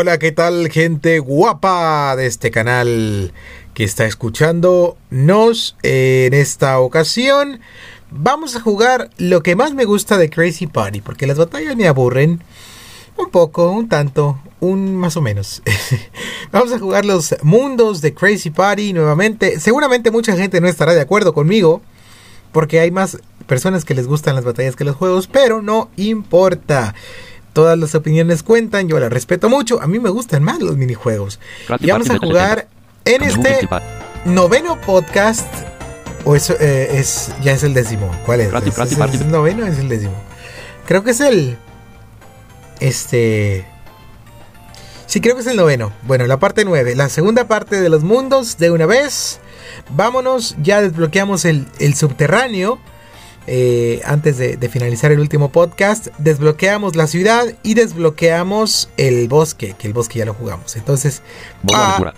Hola, ¿qué tal gente guapa de este canal que está escuchándonos en esta ocasión? Vamos a jugar lo que más me gusta de Crazy Party, porque las batallas me aburren un poco, un tanto, un más o menos. Vamos a jugar los mundos de Crazy Party nuevamente. Seguramente mucha gente no estará de acuerdo conmigo, porque hay más personas que les gustan las batallas que los juegos, pero no importa. Todas las opiniones cuentan, yo las respeto mucho. A mí me gustan más los minijuegos. Y vamos a jugar en este noveno podcast. O eso eh, es, ya es el décimo. ¿Cuál es? ¿Es, el noveno o es el décimo? Creo que es el. Este. Sí, creo que es el noveno. Bueno, la parte nueve. La segunda parte de los mundos de una vez. Vámonos. Ya desbloqueamos el, el subterráneo. Eh, antes de, de, finalizar el último podcast, desbloqueamos la ciudad y desbloqueamos el bosque, que el bosque ya lo jugamos. Entonces, ah,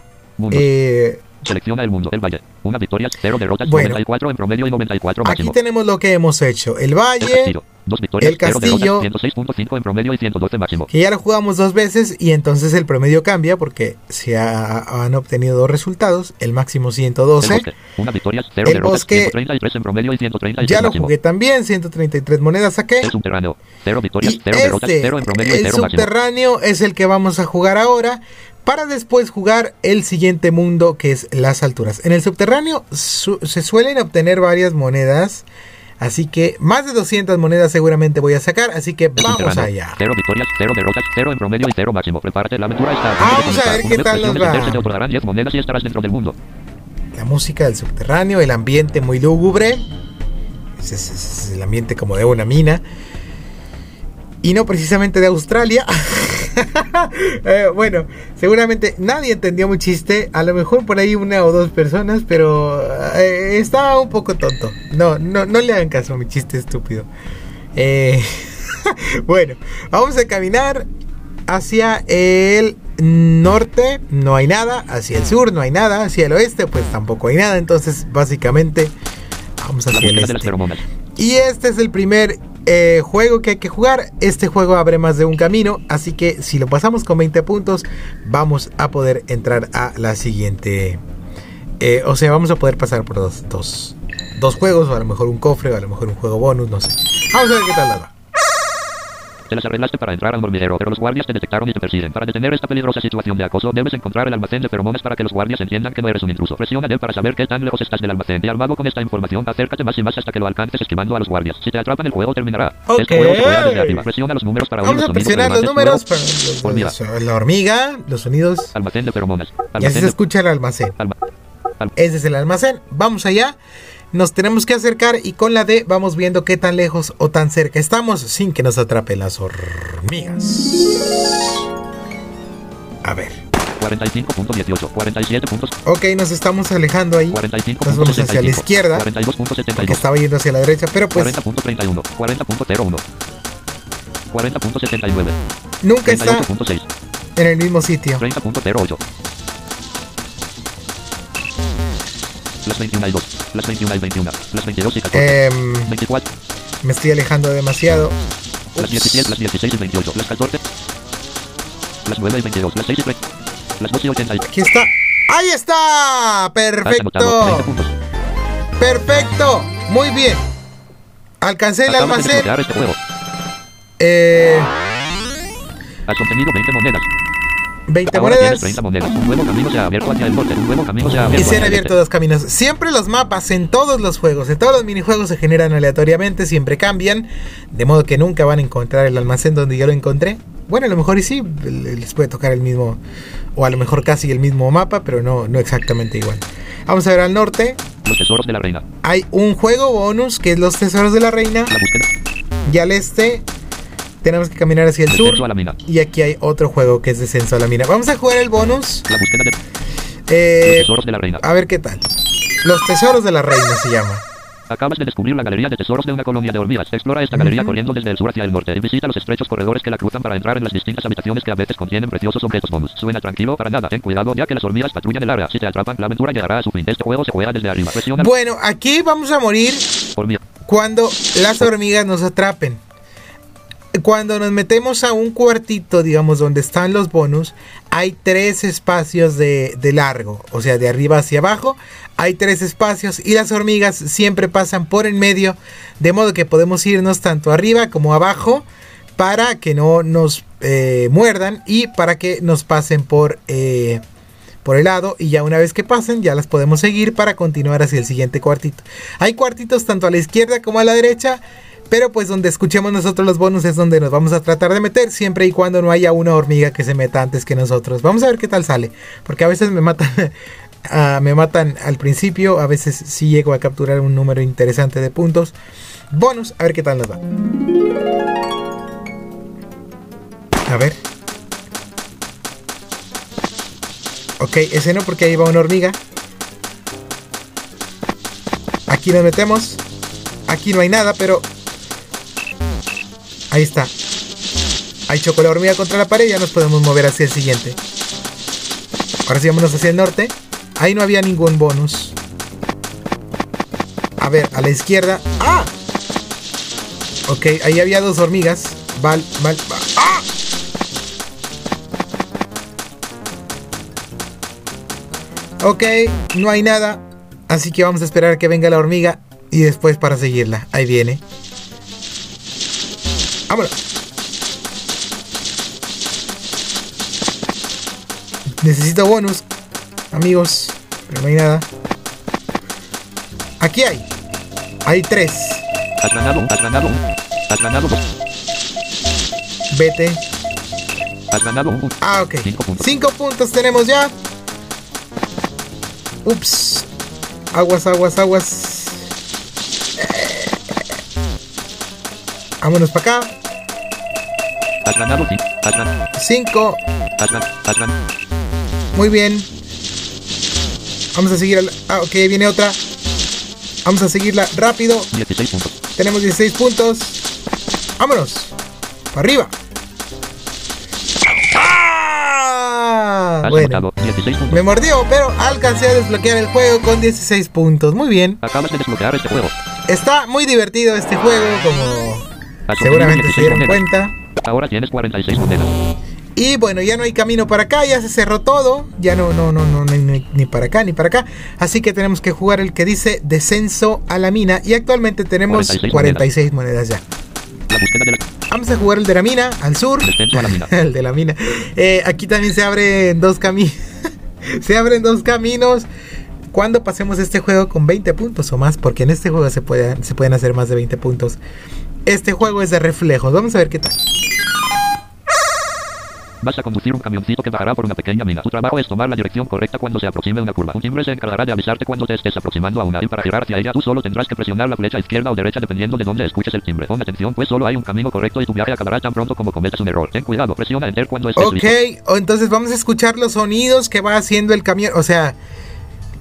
eh, selecciona el mundo, el valle. Una victoria, cero derrotas, bueno, 94 en promedio y 94 máximo. Aquí tenemos lo que hemos hecho: el valle, el dos victorias, el castillo, 106.5 en promedio y 112 máximo. Que ya lo jugamos dos veces y entonces el promedio cambia porque se ha, han obtenido dos resultados: el máximo 112. El bosque, una victoria, cero el derrotas, bosque, 133 en promedio y 133 ya lo máximo. jugué también, 133 monedas saqué. El subterráneo, cero victorias, Y cero derrotas, este, cero en promedio y el cero máximo. subterráneo es el que vamos a jugar ahora para después jugar el siguiente mundo que es las alturas. En el subterráneo su se suelen obtener varias monedas, así que más de 200 monedas seguramente voy a sacar, así que vamos allá. Cero victorias, cero derrotas, cero en promedio y cero máximo. Prepárate, la aventura está. Vamos a ver qué tal nos va. Se te otorgarán 10 monedas y estarás dentro del mundo. La música del subterráneo, el ambiente muy lúgubre, es, es- es el ambiente como de una mina. Y no precisamente de Australia. Eh, bueno, seguramente nadie entendió mi chiste. A lo mejor por ahí una o dos personas, pero eh, estaba un poco tonto. No, no, no le hagan caso a mi chiste estúpido. Eh, bueno, vamos a caminar hacia el norte. No hay nada. Hacia el sur no hay nada. Hacia el oeste pues tampoco hay nada. Entonces básicamente vamos hacia el este. Y este es el primer eh, juego que hay que jugar. Este juego abre más de un camino. Así que si lo pasamos con 20 puntos, vamos a poder entrar a la siguiente. eh, o sea, vamos a poder pasar por dos, dos, dos juegos. O a lo mejor un cofre, o a lo mejor un juego bonus, no sé. Vamos a ver qué tal va. Te las arreglaste para entrar al hormiguero, pero los guardias te detectaron y te persiguen. Para detener esta peligrosa situación de acoso, debes encontrar el almacén de feromonas para que los guardias entiendan que no eres un intruso. Presiona D para saber qué tan lejos estás del almacén. Y armado con esta información, acércate más y más hasta que lo alcances esquivando a los guardias. Si te atrapan, el juego terminará. Ok. Este juego se desde arriba. Presiona los números para oír Vamos los a sonidos presionar los números. Para hormiga. la hormiga, los sonidos. Almacén de feromonas. Y así Almacén se de... escucha el almacén. alma- al- Ese es el almacén. Vamos allá. Nos tenemos que acercar y con la D vamos viendo qué tan lejos o tan cerca estamos sin que nos atrapen las hormigas. A ver. 45.18, 47 puntos, Ok, nos estamos alejando ahí. 45.65, Nos vamos hacia la izquierda. 42.72, Porque estaba yendo hacia la derecha, pero pues 40.31, 40.01, 40.79, nunca está 38.6, en el mismo sitio. 30.08. Las 21 y 2, las 21 y 21, las 22 y 14, Em, 24, me estoy alejando demasiado. las 17, las 16 y 28, las 14, las 9 y 22, las 6 y 30, las 2 y 80 y... Aquí está. ¡Ahí está! Has anotado 30 ¡Perfecto! ¡Perfecto! Muy bien. Alcancé el almacén. este. Eh, Has obtenido 20 monedas. 20 Ahora monedas. tienes 30 monedas. Un nuevo camino se ha abierto hacia el norte. Un nuevo camino se ha Y se han abierto este. dos caminos. Siempre los mapas en todos los juegos, en todos los minijuegos se generan aleatoriamente, siempre cambian, de modo que nunca van a encontrar el almacén donde yo lo encontré. Bueno, a lo mejor y sí, les puede tocar el mismo, o a lo mejor casi el mismo mapa, pero no, no exactamente igual. Vamos a ver al norte. Los tesoros de la reina. Hay un juego bonus que es los tesoros de la reina. La. Y al este tenemos que caminar hacia el sur. Descenso a la mina. Y aquí hay otro juego que es descenso a la mina. Vamos a jugar el bonus. La búsqueda de... Eh, Los tesoros de la reina. a ver qué tal. Los tesoros de la reina se llama. Acabas de descubrir la galería de tesoros de una colonia de hormigas. Explora esta galería Ujú. corriendo desde el sur hacia el norte y visita los estrechos corredores que la cruzan para entrar en las distintas habitaciones que a veces contienen preciosos objetos bonus. Suena tranquilo para nada. Ten cuidado ya que las hormigas patrullan el área. Si te atrapan, la aventura llegará a su fin. Este juego se juega desde arriba. Presiona Bueno, aquí vamos a morir hormiga. cuando las hormigas nos atrapen. Cuando nos metemos a un cuartito, digamos, donde están los bonus, hay tres espacios de, largo, o sea, de arriba hacia abajo, hay tres espacios y las hormigas siempre pasan por en medio, de modo que podemos irnos tanto arriba como abajo para que no nos eh, muerdan y para que nos pasen por, eh, por el lado y ya una vez que pasen ya las podemos seguir para continuar hacia el siguiente cuartito. Hay cuartitos tanto a la izquierda como a la derecha pero pues donde escuchemos nosotros los bonus es donde nos vamos a tratar de meter, siempre y cuando no haya una hormiga que se meta antes que nosotros. Vamos a ver qué tal sale, porque a veces me matan, uh, me matan al principio, a veces sí llego a capturar un número interesante de puntos. Bonus, a ver qué tal nos va. A ver. Ok, ese no porque ahí va una hormiga. Aquí nos metemos. Aquí no hay nada, pero Ahí está. Ahí chocó la hormiga contra la pared y ya nos podemos mover hacia el siguiente. Ahora sí, vámonos hacia el norte. Ahí no había ningún bonus. A ver, a la izquierda. ¡Ah! Ok, ahí había dos hormigas. Val, val, val. ¡Ah! Ok, no hay nada. Así que vamos a esperar a que venga la hormiga y después para seguirla. Ahí viene. Vámonos. Necesito bonus, amigos. Pero no hay nada. Aquí hay. Hay tres. Has ganado, has ganado, has ganado dos. Vete. Has ganado un Ah, ok. Cinco puntos. Cinco puntos tenemos ya. Ups. Aguas, aguas, aguas. Vámonos para acá. Has ganado cinco. Has ganado. Cinco. Has ganado. Has ganado. Muy bien. Vamos a seguir al... Ah, ok, viene otra. Vamos a seguirla rápido. 16 puntos. Tenemos 16 puntos. Vámonos. Para arriba. ¡Ah! Bueno. anotado 16 puntos. Me mordió, pero alcancé a desbloquear el juego con 16 puntos. Muy bien. Acabas de desbloquear este juego. Está muy divertido este juego, como seguramente se dieron 16 monedas. cuenta. Ahora tienes 46 monedas. Y bueno, ya no hay camino para acá, ya se cerró todo. Ya no, no, no, no, ni, ni para acá ni para acá. Así que tenemos que jugar el que dice descenso a la mina. Y actualmente tenemos 46 46 monedas ya. La búsqueda de la... Vamos a jugar el de la mina, al sur. Descenso a la mina. el de la mina. Eh, aquí también se abren dos caminos. se abren dos caminos. Cuando pasemos este juego con 20 puntos o más, porque en este juego se, puede, se pueden hacer más de 20 puntos. Este juego es de reflejos. Vamos a ver qué tal. Vas a conducir un camioncito que bajará por una pequeña mina. Tu trabajo es tomar la dirección correcta cuando se aproxime una curva. Un timbre se encargará de avisarte cuando te estés aproximando a una y para girar hacia ella tú solo tendrás que presionar la flecha izquierda o derecha dependiendo de dónde escuches el timbre. Pon atención pues solo hay un camino correcto y tu viaje acabará tan pronto como cometas un error. Ten cuidado, presiona enter cuando estés Ok, listo. entonces vamos a escuchar los sonidos que va haciendo el camión. O sea,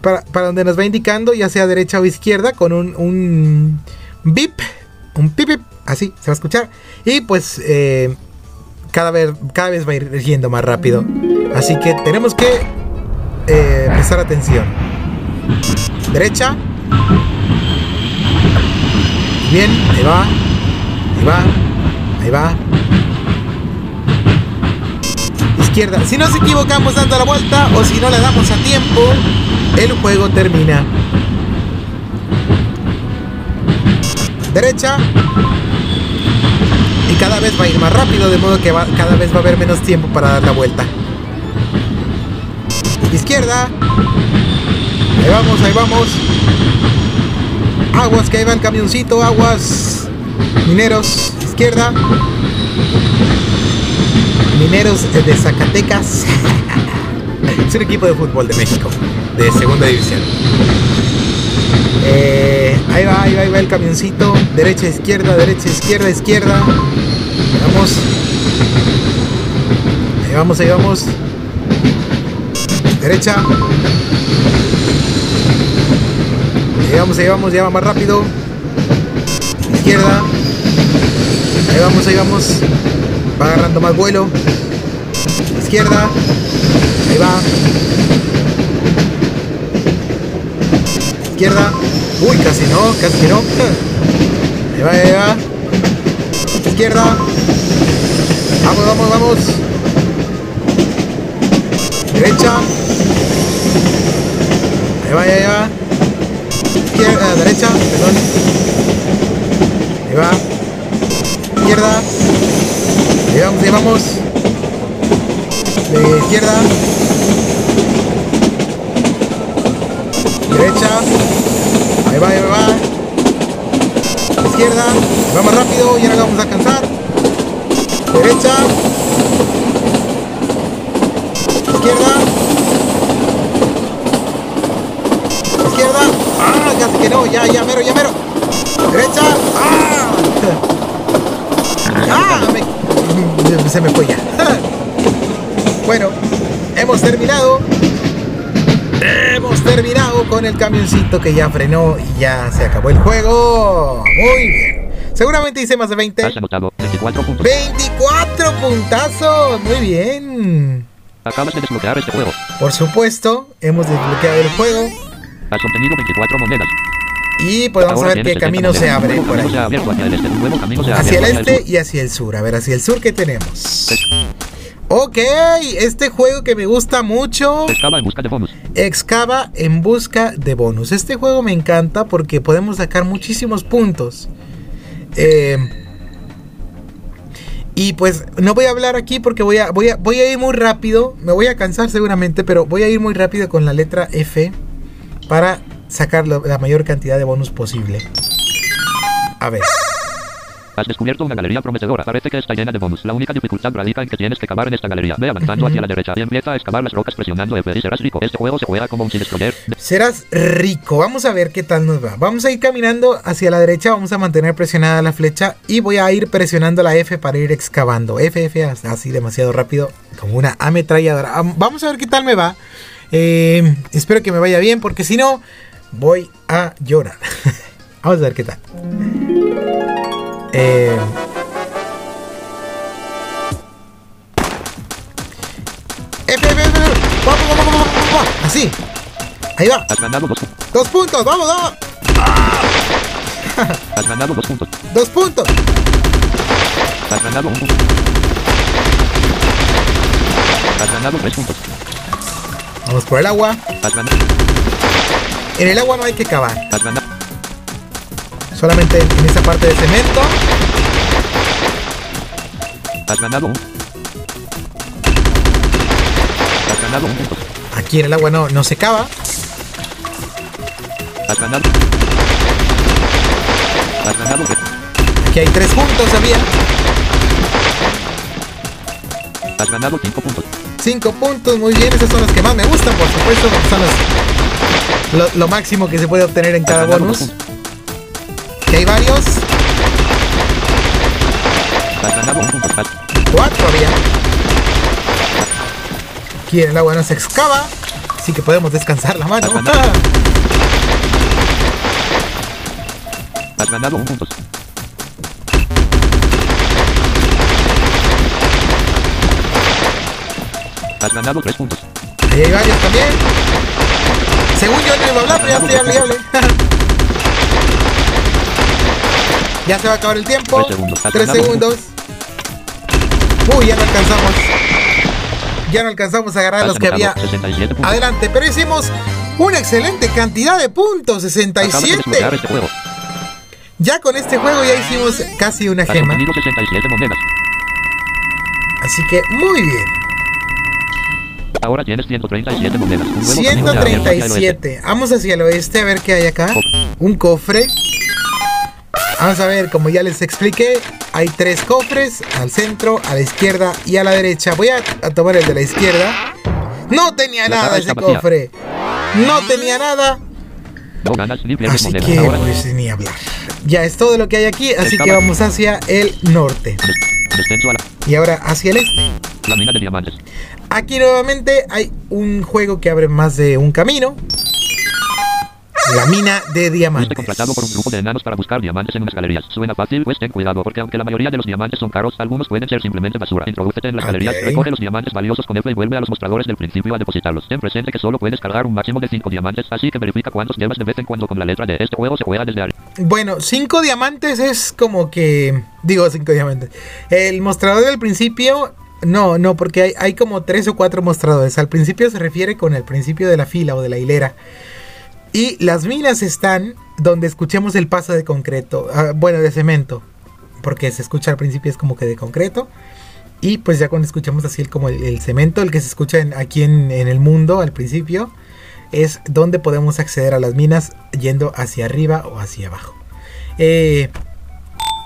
para, para donde nos va indicando, ya sea derecha o izquierda, con un, un bip, un pip, pip, así se va a escuchar. Y pues eh, cada, vez, cada vez va a ir yendo más rápido. Así que tenemos que eh, prestar atención. Derecha. Bien, ahí va. Ahí va. Ahí va. Izquierda. Si nos equivocamos dando la vuelta o si no le damos a tiempo, el juego termina. Derecha. Cada vez va a ir más rápido, de modo que va- cada vez va a haber menos tiempo para dar la vuelta. Izquierda. Ahí vamos, ahí vamos. Aguas, que ahí va el camioncito, aguas. Mineros, izquierda. Mineros de Zacatecas. es un equipo de fútbol de México, de segunda división. Eh, ahí va, ahí va, ahí va el camioncito. Derecha, izquierda, derecha, izquierda, izquierda. Vamos. Ahí vamos, ahí vamos. Derecha. Ahí vamos, ahí vamos, ya va más rápido. Izquierda. Ahí vamos, ahí vamos. Va agarrando más vuelo. Izquierda. Ahí va. Izquierda. Uy, casi no, casi que no. Ahí va, ahí va. Izquierda. vamos, vamos. Derecha. Ahí va, ahí va. Izquierda, derecha, perdón. Ahí va. Izquierda. Ahí vamos, ahí vamos. De izquierda. Derecha. Ahí va, ahí va. Izquierda. Vamos rápido y ahora lo vamos a alcanzar. Derecha. Izquierda. Izquierda. Ah, casi que no. Ya, ya, mero, ya, mero. Derecha. Ah. Ah, me- se me fue ya. Bueno, hemos terminado. Hemos terminado con el camioncito que ya frenó y ya se acabó el juego. Muy bien. Seguramente hice más de 20. Has anotado 24 puntos. 24 puntazos. Muy bien. Acabas de desbloquear este juego. Por supuesto, hemos desbloqueado el juego. Has obtenido 24 monedas. Y pues vamos a ver qué 60 camino se abre nuevo por ahí. hacia el este. Nuevo camino se el este y hacia el sur. A ver, hacia el sur, ¿qué tenemos? sur. Ok, este juego que me gusta mucho. Estaba en busca de bonus. Excava en busca de bonus. Este juego me encanta porque podemos sacar muchísimos puntos. Eh, y pues no voy a hablar aquí porque voy a, voy, a, voy a ir muy rápido. Me voy a cansar seguramente, pero voy a ir muy rápido con la letra F para sacar la mayor cantidad de bonus posible. A ver. Has descubierto una galería prometedora. Parece que está llena de bonus. La única dificultad radica en que tienes que cavar en esta galería. Ve avanzando hacia la derecha y empieza a excavar las rocas presionando F y serás rico. Este juego se juega como un sin. Serás rico. Vamos a ver qué tal nos va. Vamos a ir caminando hacia la derecha. Vamos a mantener presionada la flecha. Y voy a ir presionando la F para ir excavando. F, F, así demasiado rápido. Como una ametralladora. Am- Vamos a ver qué tal me va. Eh, espero que me vaya bien. Porque si no, voy a llorar. Vamos a ver qué tal. Eh. Vamos, vamos, vamos, vamos, vamos. Así. Ahí va. Has ganado dos, Dos puntos, vamos, vamos. has ganado dos puntos. Dos puntos. Has ganado un punto. Has ganado tres puntos. Vamos por el agua. Has ganado. En el agua no hay que cavar. Has ganado. Solamente en, esa parte de cemento. Has ganado un. Has ganado un punto. Aquí en el agua no, no se cava. Has ganado. Has ganado. Aquí hay tres puntos, había. Has ganado cinco puntos. Cinco puntos, muy bien. Esas son las que más me gustan, por supuesto. porque Son las- lo, lo máximo que se puede obtener en cada bonus. Que hay varios. Cuatro había. Aquí en el agua no se excava. Así que podemos descansar la mano. Has ganado. un punto. Has ganado tres puntos. Ahí hay varios también. Según yo no iba hablar, pero ya estoy hable. Ya se va a acabar el tiempo. Tres segundos. Has Tres segundos. Uy, ya no alcanzamos. Ya no alcanzamos a agarrar los que había anotado 67 puntos. adelante. Pero hicimos una excelente cantidad de puntos. Acabas de 67. desbloquear este. Ya con este juego ya hicimos casi una gema. obtenido 67 monedas. Así que muy bien. Ahora tienes 137 monedas. Un nuevo camino se ha abierto hacia el oeste. 137. Vamos hacia el oeste a ver qué hay acá. Un cofre. Vamos a ver, como ya les expliqué, hay tres cofres, al centro, a la izquierda y a la derecha. Voy a, a tomar el de la izquierda. No tenía La nada ese cofre. No tenía nada. No ganas ni pierdes Así que pues ni hablar. Ya es todo lo que hay aquí, así que vamos hacia el norte. des- descenso a la, Y ahora hacia el este. la mina de diamantes. Aquí nuevamente hay un juego que abre más de un camino. La mina de diamantes. contratado por un grupo de enanos para buscar diamantes en unas galerías. Suena fácil, pues ten cuidado, porque aunque la mayoría de los diamantes son caros, algunos pueden ser simplemente basura. Introdúcete en las Ok. galerías, recoge los diamantes valiosos con F y vuelve a los mostradores del principio a depositarlos. Ten presente que solo puedes cargar un máximo de 5 diamantes, así que verifica cuántos llevas de vez en cuando con la letra de este juego se juega desde arriba. Bueno, cinco diamantes es como que. Digo, cinco diamantes. El mostrador del principio. No, no, porque hay, hay como tres o cuatro mostradores. Al principio se refiere con el principio de la fila o de la hilera. Y las minas están donde escuchemos el paso de concreto. ah, bueno, de cemento. Porque se escucha al principio es como que de concreto. Y pues ya cuando escuchamos así el, como el, cemento, el que se escucha aquí en, en el mundo al principio, es donde podemos acceder a las minas yendo hacia arriba o hacia abajo. Eh,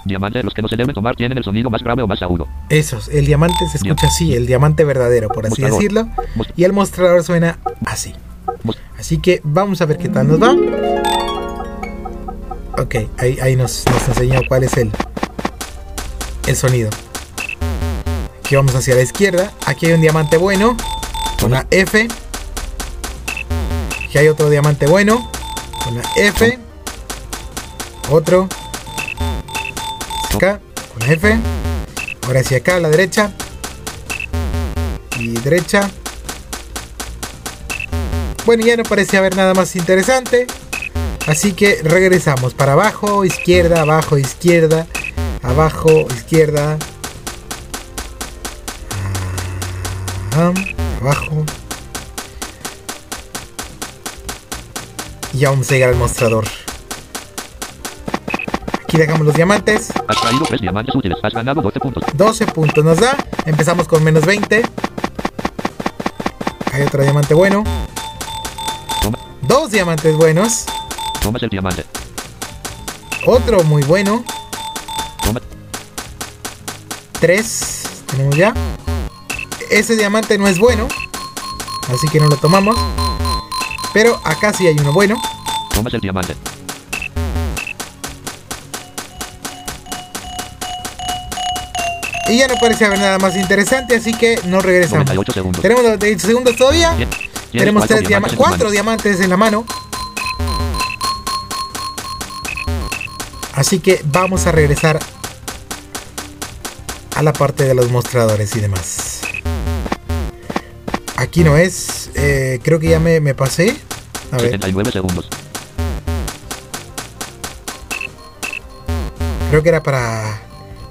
Diamantes, los que no se deben tomar, tienen el sonido más grave o más agudo. esos, el diamante se escucha así, el diamante verdadero, por así Mostrador. decirlo. Y el mostrador suena así. Así que vamos a ver qué tal nos va. Ok, ahí, ahí nos, nos enseñó cuál es el, el sonido. Aquí vamos hacia la izquierda. Aquí hay un diamante bueno. Una F. Aquí hay otro diamante bueno. Una F. Otro. Acá. Una F. Ahora hacia acá a la derecha. Y derecha. Bueno, ya no parece haber nada más interesante. Así que regresamos para abajo, izquierda, abajo, izquierda, abajo, izquierda. Ah, abajo. Y ya vamos a llegar al mostrador. Aquí dejamos los diamantes. Has traído 3 diamantes útiles. Has ganado 12 puntos. 12 puntos nos da. Empezamos con menos 20. Hay otro diamante bueno. Toma, Dos diamantes buenos. tomas el diamante. Otro muy bueno. Toma, Tres. Tenemos ya. Ese diamante no es bueno. Así que no lo tomamos. Pero acá sí hay uno bueno. tomas el diamante. Y ya no parece haber nada más interesante. Así que nos regresamos. 98 segundos. Tenemos 98 segundos todavía. Bien. Tenemos cuatro tres diamantes, en tus cuatro diamantes en la mano. Así que vamos a regresar a la parte de los mostradores y demás. Aquí no es. eh, creo que ya me, me pasé. A ver, 79 segundos. creo que era para.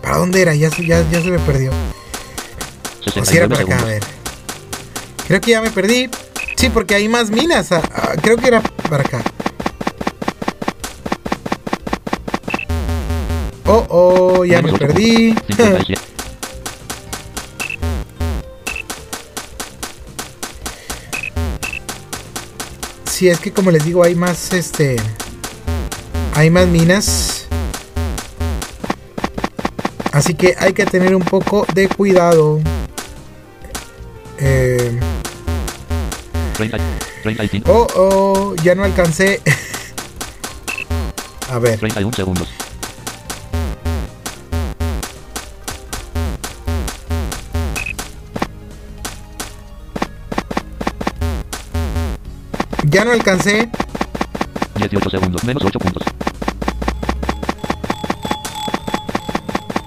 ¿Para dónde era? Ya, se- ya, ya se me perdió. O si era 69 para acá, a ver. Creo que ya me perdí. Sí, porque hay más minas. ah, ah, creo que era para acá. Oh, oh, ya me perdí. puntos. 57. Sí, es que como les digo, hay más, este... Hay más minas. Así que hay que tener un poco de cuidado. Eh, 30, 35, oh, oh, ya no alcancé. A ver. 31 segundos. Ya no alcancé. 18 segundos. Menos 8 puntos.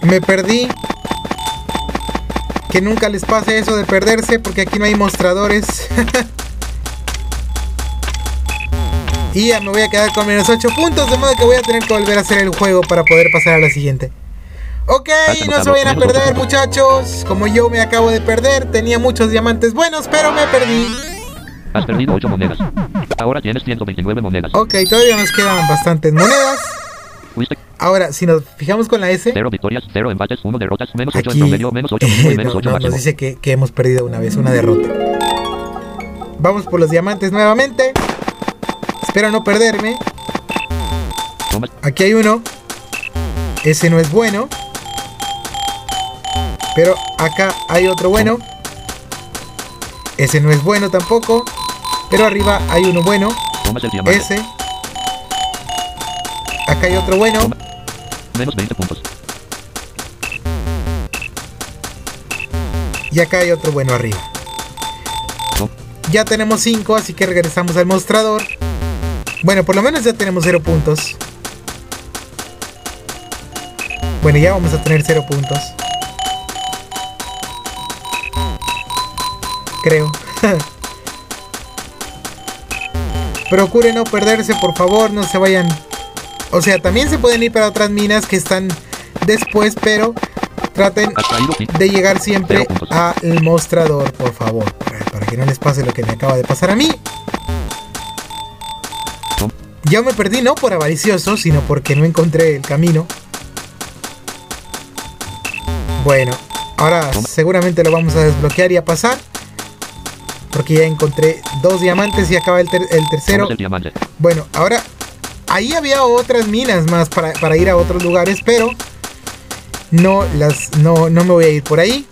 Me perdí. Que nunca les pase eso de perderse porque aquí no hay mostradores. y ya me voy a quedar con menos 8 puntos, de modo que voy a tener que volver a hacer el juego para poder pasar a la siguiente. Ok, no se vayan a perder muchachos. Como yo me acabo de perder, tenía muchos diamantes buenos, pero me perdí. Has perdido 8 monedas. Ahora tienes 129 monedas. Ok, todavía nos quedan bastantes monedas. Ahora, si nos fijamos con la S, 0 victorias, 0 empates, 1 derrotas, menos 8 Aquí en promedio, menos 8 mínimo y menos no, 8 no, nos dice que, que hemos perdido una vez, una derrota. Vamos por los diamantes nuevamente. Espero no perderme. Aquí hay uno. Ese no es bueno. Pero acá hay otro bueno. Ese no es bueno tampoco. Pero arriba hay uno bueno. Ese. Acá hay otro bueno. Menos 20 puntos. Y acá hay otro bueno arriba. No. Ya tenemos 5, así que regresamos al mostrador. Bueno, por lo menos ya tenemos 0 puntos. Bueno, ya vamos a tener 0 puntos. Creo. Procure no perderse, por favor, no se vayan. O sea, también se pueden ir para otras minas que están después, pero traten de llegar siempre al mostrador, por favor. Para que no les pase lo que me acaba de pasar a mí. Yo me perdí no por avaricioso, sino porque no encontré el camino. Bueno, ahora seguramente lo vamos a desbloquear y a pasar. Porque ya encontré dos diamantes y acaba el, tercero. Bueno, ahora ahí había otras minas más para, ir a otros lugares, pero no las no, no me voy a ir por ahí.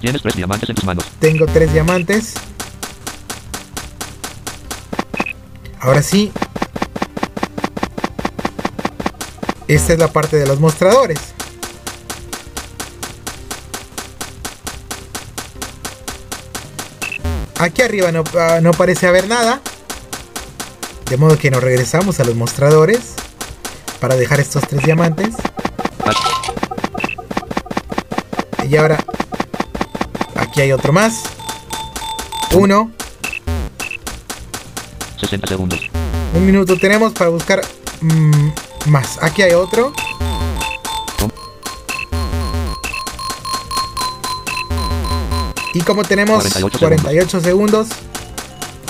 Tienes tres diamantes en tus manos. Tengo tres diamantes. Ahora sí. Esta es la parte de los mostradores. Aquí arriba no, ah, no parece haber nada. De modo que nos regresamos a los mostradores para dejar estos tres diamantes. Y ahora aquí hay otro más. Uno. 60 segundos. Un minuto tenemos para buscar mm, más. Aquí hay otro. Y como tenemos 48, segundos.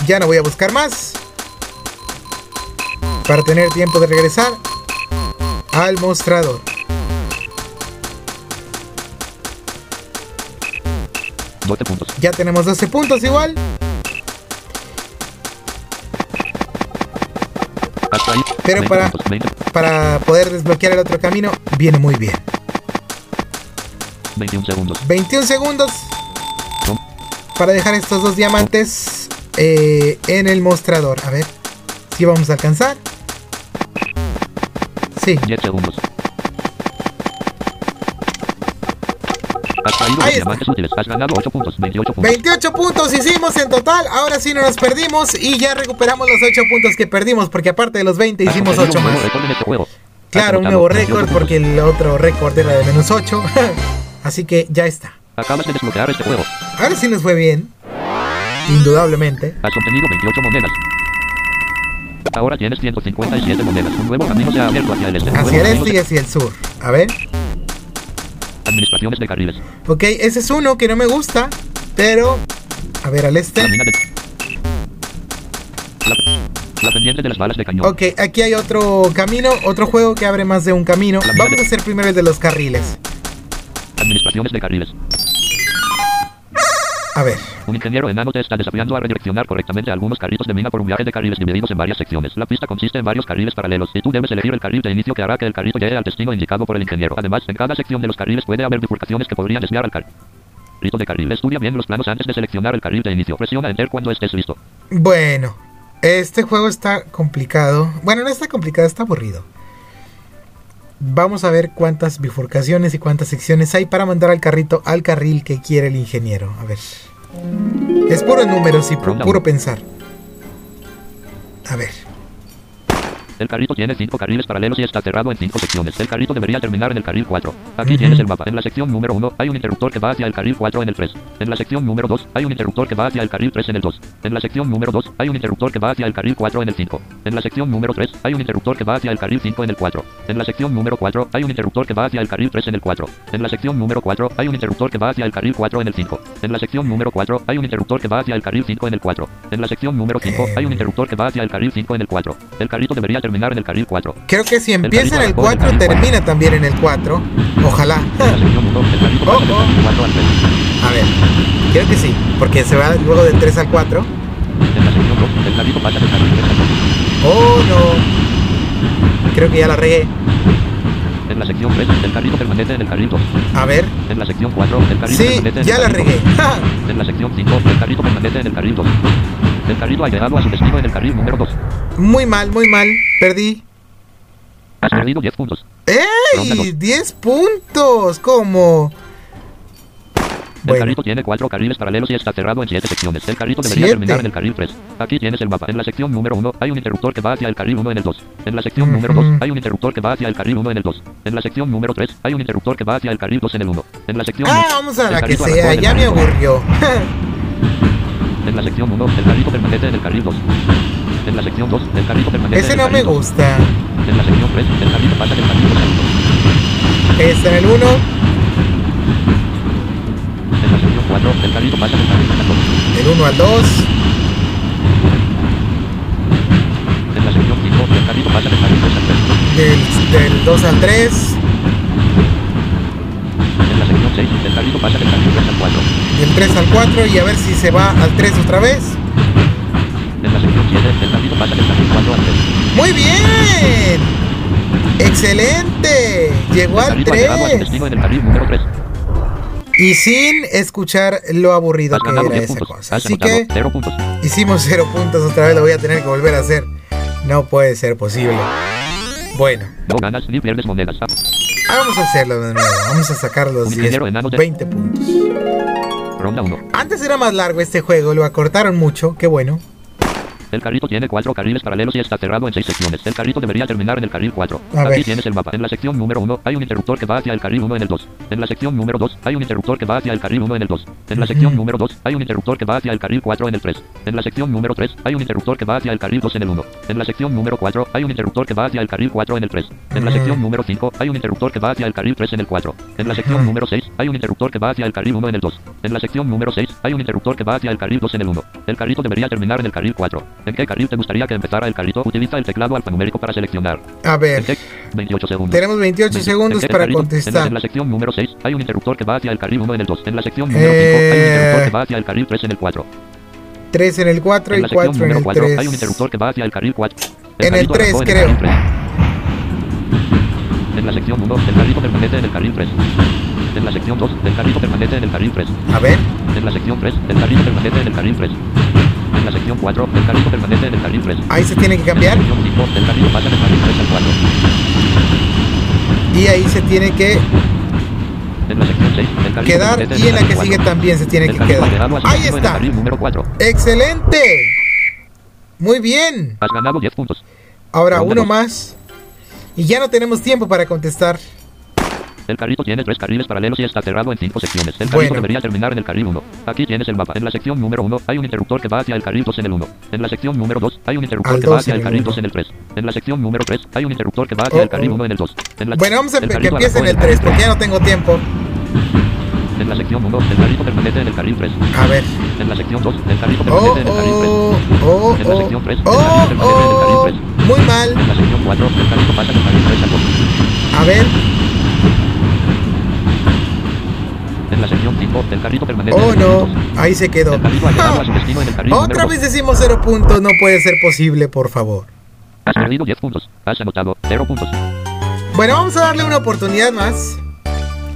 ya no voy a buscar más. Para tener tiempo de regresar al mostrador. Ya tenemos 12 puntos igual. Pero para, para poder desbloquear el otro camino, viene muy bien. 21 segundos. 21 segundos para dejar estos dos diamantes eh, en el mostrador. A ver si vamos a alcanzar. Sí. 10 segundos. Ahí está. Has ganado 8 puntos, 28 puntos. 28 puntos hicimos en total. Ahora sí no nos perdimos y ya recuperamos los 8 puntos que perdimos porque aparte de los 20 hicimos 8 más. Este claro, un nuevo récord porque el otro récord era de menos 8. Así que ya está. Acabas de desbloquear este juego. Ahora sí nos fue bien. Indudablemente. Has obtenido 28 monedas. Ahora tienes 157 monedas. Un nuevo camino se ha abierto hacia el este. Hacia el este y hacia el sur. A ver. Administraciones de carriles. Ok, ese es uno que no me gusta. Pero. A ver, al este. La, la, pendiente de las balas de cañón. Ok, aquí hay otro camino, otro juego que abre más de un camino. Vamos a hacer primero el de los carriles. Administraciones de carriles. A ver. Un ingeniero enano te está desafiando a redireccionar correctamente algunos carritos de mina por un viaje de carriles divididos en varias secciones. La pista consiste en varios carriles paralelos y tú debes elegir el carril de inicio que hará que el carrito llegue al destino indicado por el ingeniero. Además, en cada sección de los carriles puede haber bifurcaciones que podrían desviar al carril. De carril. Estudia bien los planos antes de seleccionar el carril de inicio. Presiona Enter cuando estés listo. Bueno, este juego está complicado. Bueno, no está complicado, está aburrido. Vamos a ver cuántas bifurcaciones y cuántas secciones hay para mandar al carrito al carril que quiere el ingeniero. A ver. Es puro números y puro pensar. A ver. El carrito tiene cinco carriles paralelos y está cerrado en cinco secciones. El carrito debería terminar en el carril 4. Aquí tienes el mapa. En la sección número 1 hay un interruptor que va hacia el carril 4 en el 3. En la sección número 2 hay un interruptor que va hacia el carril 3 en el 2. En la sección número 2 hay un interruptor que va hacia el carril 4 en el 5. En la sección número 3 hay un interruptor que va hacia el carril 5 en el 4. En la sección número 4 hay un interruptor que va hacia el carril 3 en el 4. En la sección número 4 hay un interruptor que va hacia el carril 4 en el 5. En la sección número 4 hay un interruptor que va hacia el carril 5 en el 4. En la sección número 5 hay un interruptor que va hacia el carril 5 en el 4. El carrito debería terminar en el carril 4. Creo que si empieza en el 4, termina también en el 4. Ojalá. Oh, oh. A ver, creo que sí, porque se va luego del 3 al 4. Oh, no. Creo que ya la regué. En la sección 3, el carrito permanece en el carril 2. A ver. En la sección 4, el carrito sí, permanece en ya el la regué. en la sección 5, el carrito permanece en el carril 2. El carrito ha llegado a su destino en el carril número 2. Muy mal, muy mal. Perdí. Has perdido 10 puntos. ¡Ey! ¡10 puntos! ¿Cómo? El Bueno. carrito tiene cuatro carriles paralelos y está cerrado en siete secciones. El carrito debería Siete. terminar en el carril 3. Aquí tienes el mapa. En la sección número 1 hay un interruptor que va hacia el carril 1 en el 2. En la sección número Ujú. 2 hay un interruptor que va hacia el carril 1 en el 2. En la sección número 3 hay un interruptor que va hacia el carril 2 en el 1. En la sección Ah, vamos a la que sea, ya me carril aburrió. En la sección 1 el carrito permanece en el carril 2. En la sección 2 el carrito permanece Ese en el no me carril 2. gusta. En la sección 3 el carrito pasa del carril 2 al 1. Este en el 1, En la sección 4 el carrito pasa del carril 2 al 2. del 1 al 2, En la sección 5 el carrito pasa del carril 2 al 3. del, del 2 al 3, En la sección 6 el pasa del carril 3 al 4. del 3 al 4 y a ver si se va al 3 otra vez. En la sección 7 el carrito pasa del carril 4 al 3. Muy bien. Excelente. Llegó al carrito ha llegado a su 3. destino en el carril número 3. Y sin escuchar lo aburrido que era 10 esa puntos. cosa. Así que 0 puntos. hicimos 0 puntos otra vez. Lo voy a tener que volver a hacer. No puede ser posible. Bueno, No ganas ni pierdes monedas. Ah, vamos a hacerlo de nuevo. Vamos a sacar los Un 10, ingeniero enano de- 20 puntos. Ronda 1. Antes era más largo este juego. Lo acortaron mucho. Qué bueno. El carrito tiene cuatro carriles paralelos y está cerrado en seis secciones. El carrito debería terminar en el carril 4. A Aquí ver. tienes el mapa. En la sección número 1 hay un interruptor que va hacia el carril 1 en el 2. En la sección número 2 hay un interruptor que va hacia el carril 1 en el 2. En la sección número 2 hay un interruptor que va hacia el carril 4 en el 3. En la sección número 3 hay un interruptor que va hacia el carril 2 en el 1. En la sección número 4 hay un interruptor que va hacia el carril 4 en el 3. En la sección número 5 hay un interruptor que va hacia el carril 3 en el 4. En la sección número 6 hay un interruptor que va hacia el carril 1 en el 2. En la sección número 6 hay un interruptor que va hacia el carril 2 en el 1. El carrito debería terminar en el carril 4. ¿En qué carril te gustaría que empezara el carrito? Utiliza el teclado alfanumérico para seleccionar. A ¿En ver. qué? 28 segundos. Tenemos 28 Veinte. segundos ¿En para carrito? En contestar. en la sección número 6 hay un interruptor que va hacia el carril 1 en el 2. En la sección número 5 hay un Eh. interruptor que va hacia el carril 3 en el 4. 3 en el 4 En y la sección 4 en número el 4 hay un 3. interruptor que va hacia el carril 4. En el carrito 3, arrancó en creo. carril 3. En la sección 1, el carrito permanece en el carril 3. En la sección 2, el carrito permanece en el carril 3. A ver. En la sección 3, el carrito permanece en el carril 3. La sección 4, el carrito permanece en el carril 3. Ahí se tiene que cambiar. sección 5, el carrito pasa del carril 3 al 4. Y ahí se tiene que En la sección 6, el carrito quedar. Y en la que sigue 4. también se tiene que quedar. Ahí está. número 4. Excelente. Muy bien. Has ganado 10 puntos. Ahora Ronda uno más. Y ya no tenemos tiempo para contestar. El carrito tiene tres carriles paralelos y está cerrado en cinco secciones. El carrito Bueno. debería terminar en el carril 1. Aquí tienes el mapa. En la sección número 1 hay un interruptor que va hacia el carril 2 en el 1. En la sección número 2 hay un interruptor Al que va 2 hacia el carril uno. 2 en el 3. En la sección número 3 hay un interruptor que va hacia Oh, el carril oh. 1 en el 2. En la- Bueno, vamos a que carrito empiece en el 3 carril porque ya no tengo tiempo. 3. En la sección 1 el carrito permanece en el carril 3. A ver. En la sección 2 el carrito Oh, permanece en el carril 3. oh, oh, En la oh. sección tres, el Oh, carril permanece en el carril oh. tres. Muy mal. En la sección 4 el carrito pasa del carril 3 al 2. A ver. En la sección 5 el carrito permanece en Oh no. 2. Ahí se quedó. El carrito ha llegado a su destino en el carril Otra vez 2. decimos cero puntos. No puede ser posible, por favor. Has perdido 10 puntos. Has anotado 0 puntos. Bueno, vamos a darle una oportunidad más.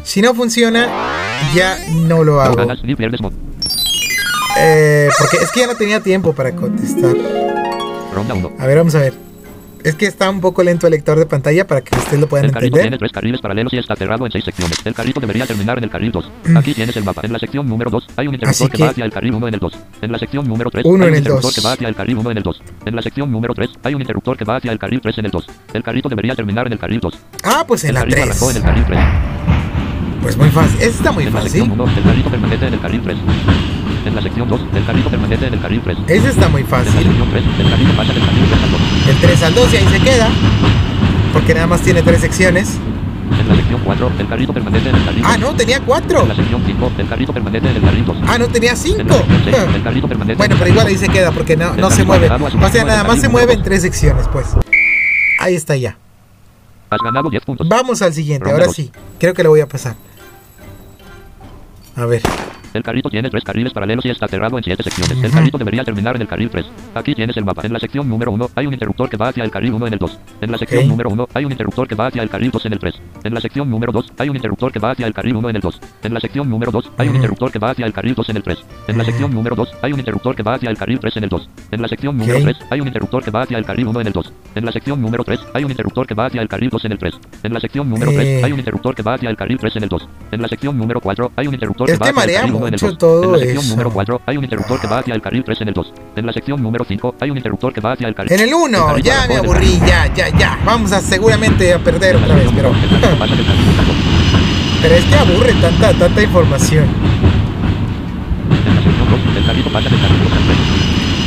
Si no funciona, ya no lo hago. Eh, porque es que ya no tenía tiempo para contestar. Ronda 1. A ver, vamos a ver. Es que está un poco lento el lector de pantalla para que ustedes lo puedan El carrito tiene entender. tres carriles paralelos y está cerrado en seis secciones. El carrito debería terminar en el carril 2. Aquí tienes el mapa. En la sección número 2 hay un interruptor que, que- va hacia el carril 1 en el 2. En la sección número 3 Uno hay un interruptor dos. que va hacia el carril 1 en el 2. En la sección número 3 hay un interruptor que va hacia el carril 3 en el 2. El carrito debería terminar en el carril 2. Ah, pues en El la carrito arrancó en 3. el carril 3. Pues muy fácil. Este está muy En la sección fácil. 1 el carrito permanece en el carril 3. En la sección 2 el carrito permanece en el carril 3. Ese está muy En la fácil. sección 3 el carrito pasa del carril 3 al 2. El 3 al 2 y ahí se queda. Porque nada más tiene tres secciones. En la sección 4 el carrito permanece en el carril 2. Ah, no, tenía 4. En la sección 5 el carrito permanece en el carril 2. Ah, no, tenía En 5. la sección 6 el carrito permanece Bueno, pero igual carril ahí se queda porque no, no se carril mueve. O sea, nada más se carril mueve en tres secciones, pues. Ahí está ya. 2. Has ganado 10 puntos. Vamos al siguiente, ahora sí. Creo que lo voy a pasar. A ver. El carrito tiene tres carriles paralelos y está cerrado en siete secciones. El carrito debería terminar en el carril 3. Aquí tienes el mapa. En la sección número 1 hay un interruptor que va hacia el carril 1 en el 2. En la sección Ok. número 1 hay un interruptor que va hacia el carril 2 en el 3. En la sección número 2 hay un interruptor que va hacia el carril 1 en el 2. En la sección número 2 hay un interruptor que va hacia el carril 2 en el 3. En la sección número 2 hay un interruptor que va hacia el carril 3 en el 2. En la sección número Ok. 3 hay un interruptor que va hacia el carril 1 en el 2. En la sección número 3 hay un interruptor que va hacia el carril 2 en el 3. En la sección número 3 Eh. hay un interruptor que va hacia el carril 3 en el 2. En la sección número 4 hay un interruptor que va hacia el carril 1 en el mucho 2. todo en la sección eso. número 4 hay un interruptor que va hacia el carril 3 en el 2. En la sección número 5 hay un interruptor que va hacia el carril En el 1, carril ya me aburrí, ya, ya, ya. Vamos a seguramente a perder otra vez, pero. Pero es que aburre tanta, tanta información. En la sección 2 el carrito pasa del carril 2 al 3.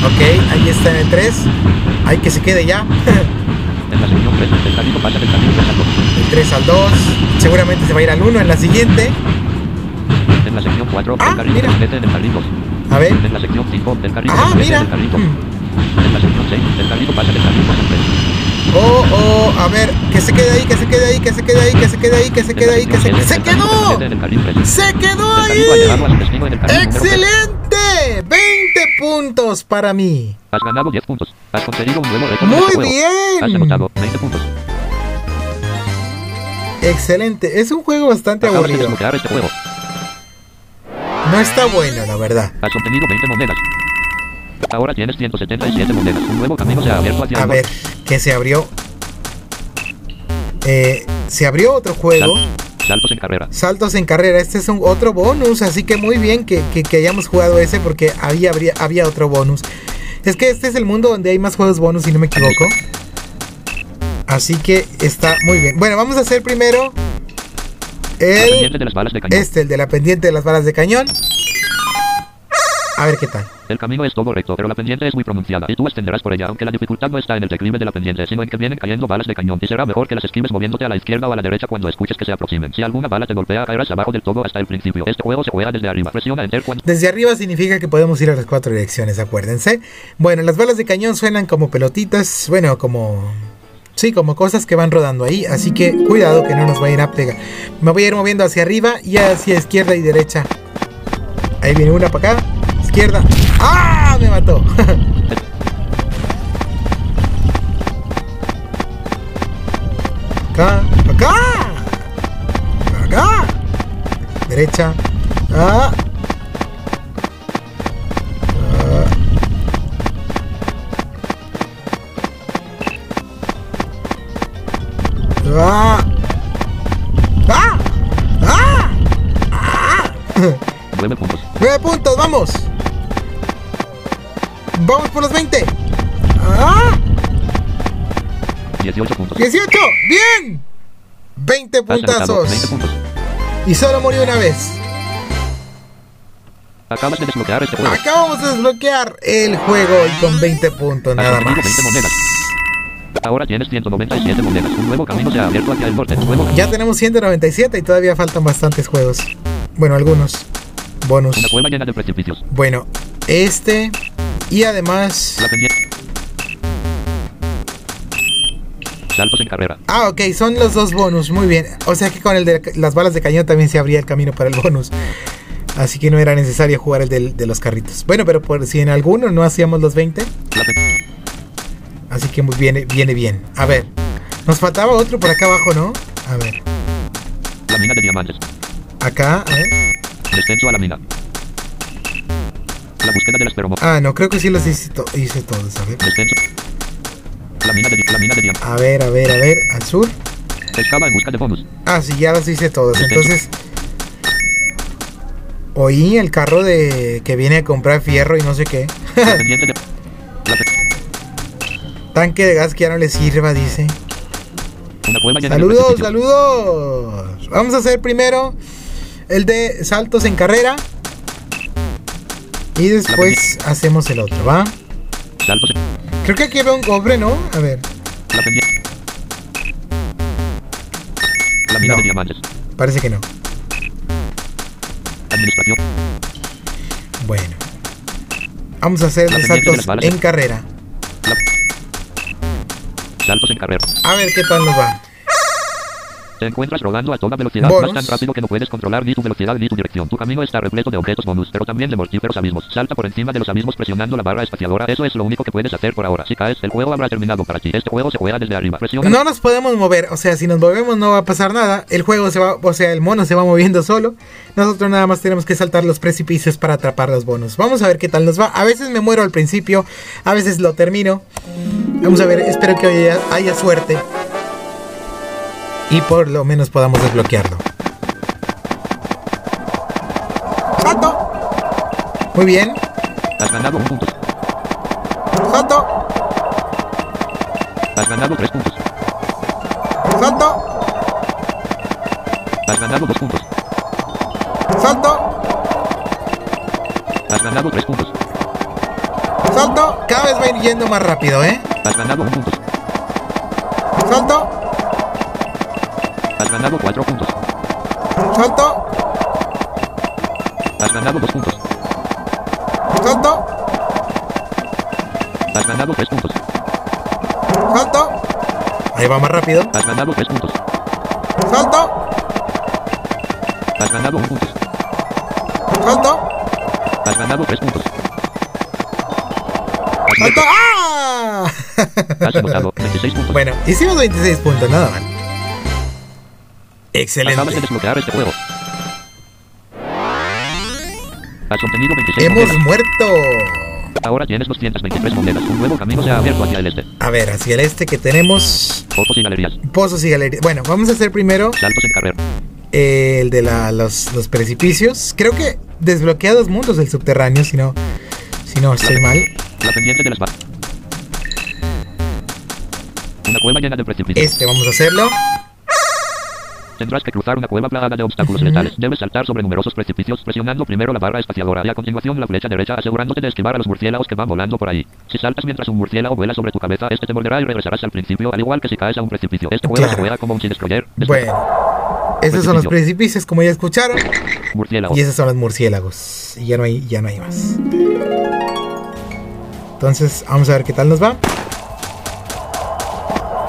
Ok, ahí está en el 3. Hay que se quede ya. En la sección 3 el carrito pasa del carril 3 al 2. El 3 al 2. Seguramente se va a ir al 1 en la siguiente. En la sección 4 Ah, el carril mira. se mete en el carril 2. A ver. En la sección 5 el carrito Ah, mira. en el carril 2. Mm. En la sección 6 el carrito pasa del carril 2 al 3. Oh, oh, a ver, que se quede ahí, que se quede ahí, que se quede ahí, que se quede ahí, que se quede ahí, que se, ¡Se quedó! ¡Se quedó ahí! ¡Excelente! 20 puntos para mí. Has ganado 10 puntos. Has conseguido un nuevo récord. Muy este juego. Has bien. anotado 20 puntos. Excelente. Es un juego bastante de aburrido. este juego. No está bueno, la verdad. Has obtenido 20 monedas. Ahora tienes 177 monedas. Un nuevo camino se ha abierto hacia A ver, que se abrió. Eh, se abrió otro juego. Sal- Saltos en carrera. Saltos en carrera. Este es un otro bonus, así que muy bien que, que- que hayamos jugado ese porque había, habría- había otro bonus. Es que este es el mundo donde hay más juegos bonus, si no me equivoco. Así que está muy bien. Bueno, vamos a hacer primero el de las balas de cañón. este, el de la pendiente de las balas de cañón. A ver qué tal. El camino es todo recto, pero la pendiente es muy pronunciada y tú ascenderás por ella, aunque la dificultad no está en el declive de la pendiente, sino en que vienen cayendo balas de cañón y será mejor que las esquives moviéndote a la izquierda o a la derecha cuando escuches que se aproximen. Si alguna bala te golpea, caerás abajo del todo hasta el principio. Este juego se juega desde arriba. Presiona Enter cuando Desde arriba significa que podemos ir a las cuatro direcciones, acuérdense. Bueno, las balas de cañón suenan como pelotitas, bueno, como... Sí, como cosas que van rodando ahí, así que cuidado que no nos vayan a pegar. Me voy a ir moviendo hacia arriba y hacia izquierda y derecha. Ahí viene una para acá, izquierda. ¡Ah! Me mató. acá, acá, acá, derecha. Ah. Ah. Ah. Ah. 9 puntos. 9 puntos, vamos. Vamos por los 20. Ah. 18 puntos. 18. Bien. 20 Has anotado 20 puntazos. puntos. Y solo murió una vez. Acabas de desbloquear este juego. Acabamos de desbloquear el juego y con 20 puntos nada más. 20 monedas. Ahora tienes 197 monedas. Un nuevo camino se ha abierto hacia el norte. Nuevo Ya tenemos 197 y todavía faltan bastantes juegos. Bueno, algunos. Bonus. Una cueva llena de precipicios. Bueno, este. Y además. La. Saltos en carrera. Ah, ok, son los dos bonus. Muy bien. O sea que con el de las balas de cañón también se abría el camino para el bonus. Así que no era necesario jugar el del- de los carritos. Bueno, pero por si en alguno no hacíamos los 20. La pe- Así que muy viene, viene bien. A ver. Nos faltaba otro por acá abajo, ¿no? A ver. La mina de diamantes. Acá, a ver. Descenso a la mina. La búsqueda de las feromonas. Ah, no, creo que sí los hice, to- hice todos. A ver. Descenso. La mina de, di- la mina de diamantes. A ver, a ver, a ver. Al sur. En busca de bonus. Ah, sí, ya los hice todos. Entonces. Oí el carro de que viene a comprar fierro y no sé qué. La Tanque de gas que ya no le sirva, dice. Saludos, saludos. Vamos a hacer primero el de saltos en carrera. Y después hacemos el otro, ¿va? Saltos. Creo que aquí veo un cofre, ¿no? A ver, La. La mina No. de diamantes. parece que no. Administración. Bueno. Vamos a hacer de saltos en carrera. La... Saltos en carrera. A ver qué tal nos va. Te encuentras rodando a toda velocidad, Bonus. más tan rápido que no puedes controlar ni tu velocidad ni tu dirección. Tu camino está repleto de objetos bonus, pero también de mortíferos abismos. Salta por encima de los abismos presionando la barra espaciadora. Eso es lo único que puedes hacer por ahora. Si caes, el juego habrá terminado para ti. Este juego se juega desde arriba. Presiona No nos podemos mover, o sea, si nos movemos no va a pasar nada. El juego se va, o sea, el mono se va moviendo solo. Nosotros nada más tenemos que saltar los precipicios para atrapar los bonos. Vamos a ver qué tal nos va. A veces me muero al principio, a veces lo termino. Vamos a ver, espero que hoy haya, haya suerte. Y por lo menos podamos desbloquearlo. ¡Salto! Muy bien. Has ganado un punto. ¡Salto! Has ganado tres puntos. ¡Salto! Has ganado dos puntos. ¡Salto! Has ganado tres puntos. ¡Salto! Cada vez va a ir yendo más rápido, ¿eh? Has ganado un punto. ¡Salto! Has ganado cuatro puntos. ¡Salto! Has ganado dos puntos. ¡Salto! Has ganado tres puntos. ¡Salto! Ahí va más rápido. Has ganado tres puntos. ¡Salto! Has ganado un punto. ¡Salto! Has ganado tres puntos. ¡Salto! ¡Ah! Has anotado 26 puntos. bueno, hicimos 26 puntos, nada Acabas de Excelente. desbloquear este juego. Has obtenido 26 Hemos monedas. muerto. Ahora tienes 223 monedas. Un nuevo camino se ha abierto hacia el este. A ver, hacia el este que tenemos Fotos y galerías. pozos y galerías. Bueno, vamos a hacer primero Saltos en carrera. eh, el de la- los, los precipicios. Creo que desbloquea dos mundos del subterráneo, si no, si no estoy mal. La pendiente de las Una cueva llena de precipicios. Este vamos a hacerlo. Tendrás que cruzar una cueva plagada de obstáculos letales. Debes saltar sobre numerosos precipicios presionando primero la barra espaciadora y a continuación la flecha derecha asegurándote de esquivar a los murciélagos que van volando por ahí. Si saltas mientras un murciélago vuela sobre tu cabeza, este te morderá y regresarás al principio, al igual que si caes a un precipicio. Este juego Claro. se juega como un destroyer. Bueno, esos son los precipicios, como ya escucharon. Y esos son los murciélagos. Y ya no hay, ya no hay más. Entonces, vamos a ver qué tal nos va.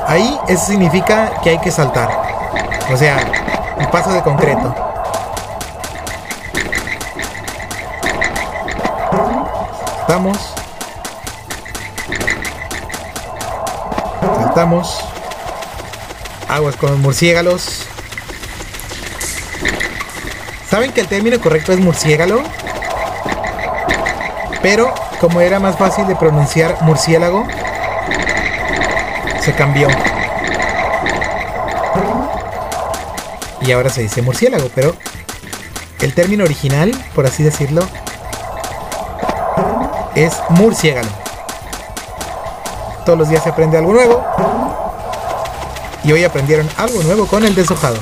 Ahí, eso significa que hay que saltar. O sea, un paso de concreto. Saltamos. Saltamos. Aguas con murciélagos. ¿Saben que el término correcto es murciélago? Pero como era más fácil de pronunciar murciélago, se cambió. Y ahora se dice murciélago, pero el término original, por así decirlo, es murciélago. Todos los días se aprende algo nuevo. Y hoy aprendieron algo nuevo con el deshojado.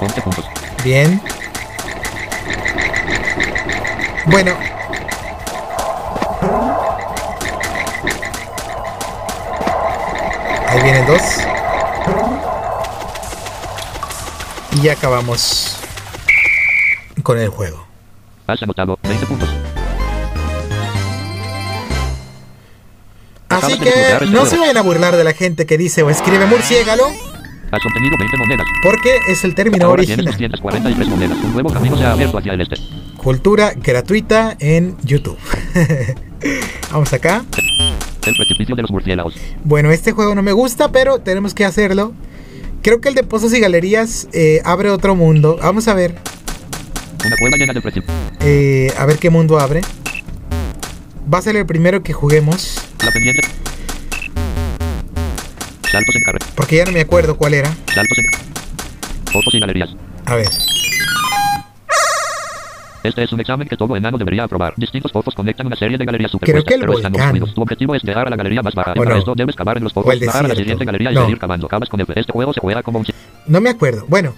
11 puntos. Bien. Bueno. Ahí vienen dos. Y ya acabamos con el juego. Has anotado 20 puntos. Así que no se vayan a burlar de la gente que dice o escribe murciégalo, Has obtenido 20 monedas. porque es el término Ahora original. 243 monedas. Un nuevo camino se ha abierto hacia el este. Cultura gratuita en YouTube. Vamos acá. El precipicio de los murciélagos. Bueno, este juego no me gusta, pero tenemos que hacerlo. Creo que el de pozos y galerías eh, abre otro mundo. Vamos a ver. Una cueva llena de precipicios. eh, a ver qué mundo abre. Va a ser el primero que juguemos. La pendiente. Saltos en. Porque ya no me acuerdo cuál era. Saltos en. Fotos y galerías. A ver. Este es un examen que todo enano debería aprobar. Distintos pozos conectan una serie de galerías Creo superpuestas, que el pero están obstruidos. Tu objetivo es llegar a la galería más baja. Y ¿O para no? esto debes cavar en los el bajar a la siguiente galería y No. seguir cavando. Cavas con F. Este juego se juega como un... No me acuerdo. Bueno.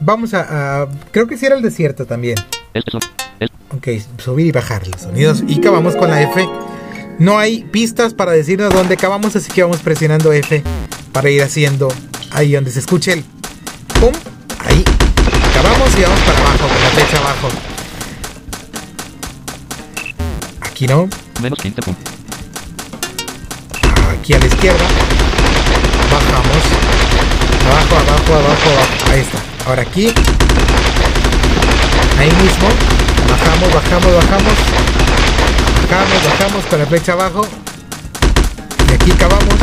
Vamos a... a- creo que sí era el desierto también. Este son... es- Ok, subir y bajar los sonidos. Y cavamos con la F. No hay pistas para decirnos dónde cavamos, así que vamos presionando F para ir haciendo ahí donde se escuche el pum. Ahí. Cavamos y vamos para abajo, con la flecha abajo. Aquí no. menos 15 puntos. aquí a la izquierda. Bajamos. Abajo, abajo, abajo, abajo. Ahí está. Ahora aquí. Ahí mismo. Bajamos, bajamos, bajamos. Bajamos, bajamos con la flecha abajo. Y aquí acabamos.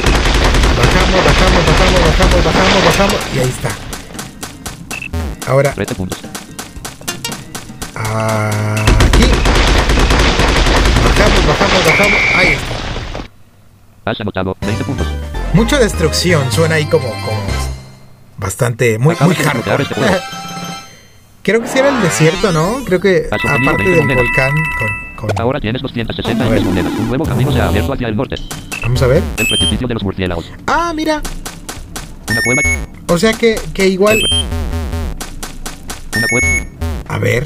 Bajamos, bajamos, bajamos, bajamos, bajamos, bajamos. Y ahí está. Ahora 13 puntos. aquí. Bajamos, bajamos, bajamos. Ahí está. Has anotado 20 puntos. Mucha destrucción. Suena ahí como, como bastante, muy, muy Acabas hardcore. este. Creo que sí era el desierto, ¿no? Creo que aparte 20 del monedas. volcán con, con- Ahora tienes A 263 ver. monedas. Un nuevo camino se ha abierto hacia el norte. Vamos a ver. El precipicio de los murciélagos. Ah, mira. Una cueva. O sea que, que igual. Una cueva. A ver.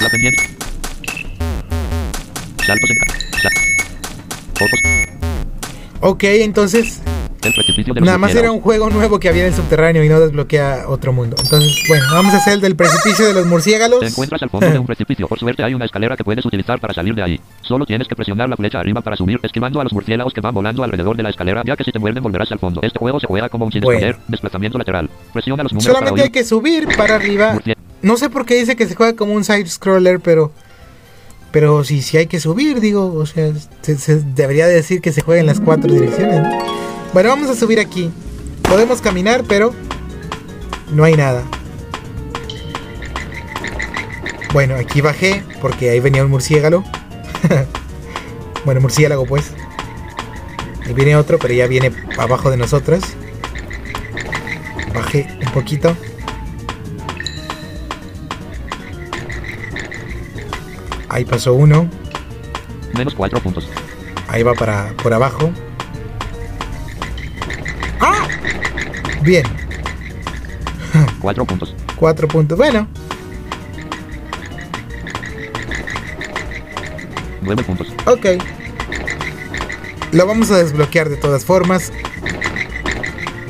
La pendiente. Saltos en ca- sal- Ojos. Ok, entonces Nada más era un juego nuevo que había en el subterráneo y no desbloquea otro mundo. Entonces, bueno, vamos a hacer el del precipicio de los murciélagos. Te encuentras al fondo de un precipicio. Por suerte hay una escalera que puedes utilizar para salir de ahí. Solo tienes que presionar la flecha arriba para subir, esquivando a los murciélagos que van volando alrededor de la escalera, ya que si te muerden volverás al fondo. Este juego se juega como un sin Bueno. desplazamiento lateral. Presiona los números Solamente hay para que subir para arriba. No sé por qué dice que se juega como un side scroller, pero pero sí, sí hay que subir, digo, o sea, se, se debería decir que se juega en las cuatro direcciones. ¿no? Bueno, vamos a subir aquí. Podemos caminar, pero no hay nada. Bueno, aquí bajé porque ahí venía un murciélago. bueno, murciélago pues. Ahí viene otro, pero ya viene abajo de nosotros. Bajé un poquito. Ahí pasó uno. Menos 4 puntos. Ahí va para por abajo. ¡Ah! Bien, 4 puntos. cuatro puntos. Bueno, 9 puntos. ok. Lo vamos a desbloquear de todas formas.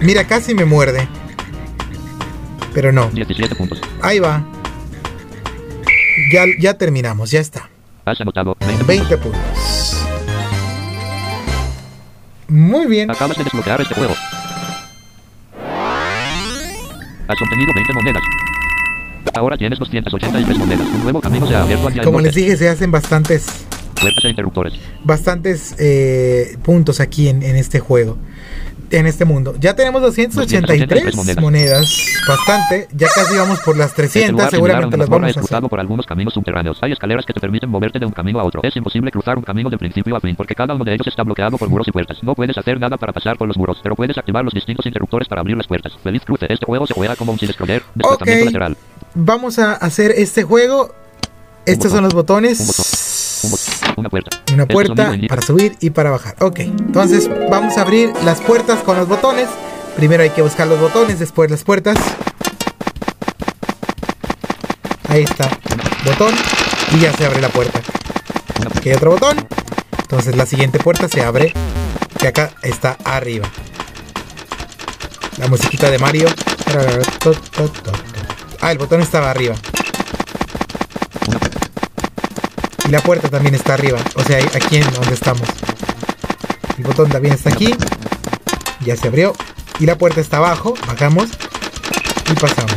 Mira, casi me muerde. Pero no. 17 puntos. Ahí va. Ya, ya terminamos, ya está. Has anotado 20 puntos. 20 puntos. Muy bien. Acabas de desbloquear este juego. Has obtenido 20 monedas. Ahora tienes 283 monedas. Un nuevo camino se ha abierto hacia el Como les norte. dije, se hacen bastantes Puertas e interruptores. bastantes eh, puntos aquí en, en este juego, en este mundo. Ya tenemos 283 283 monedas. monedas. bastante. Ya casi vamos por las Este 300, lugar similar a seguramente las vamos a hacer. por algunos caminos subterráneos. Hay escaleras que te permiten moverte de un camino a otro. Es imposible cruzar un camino de principio a fin porque cada uno de ellos está bloqueado por muros y puertas. No puedes hacer nada para pasar por los muros, pero puedes activar los distintos interruptores para abrir las puertas. Feliz cruce. Este juego se juega como un sin scroller, desplazamiento Ok. lateral. Vamos a hacer este juego. Estos son los botones. Una puerta. Una puerta para subir y para bajar. Ok, entonces vamos a abrir las puertas con los botones. Primero hay que buscar los botones, después las puertas. Ahí está, botón y ya se abre la puerta. Aquí hay otro botón. Entonces la siguiente puerta se abre. Que acá está arriba. La musiquita de Mario. Ah, el botón estaba arriba. Una puerta. Y la puerta también está arriba. O sea, aquí en donde estamos. El botón también está aquí. Ya se abrió. Y la puerta está abajo. Bajamos. Y pasamos.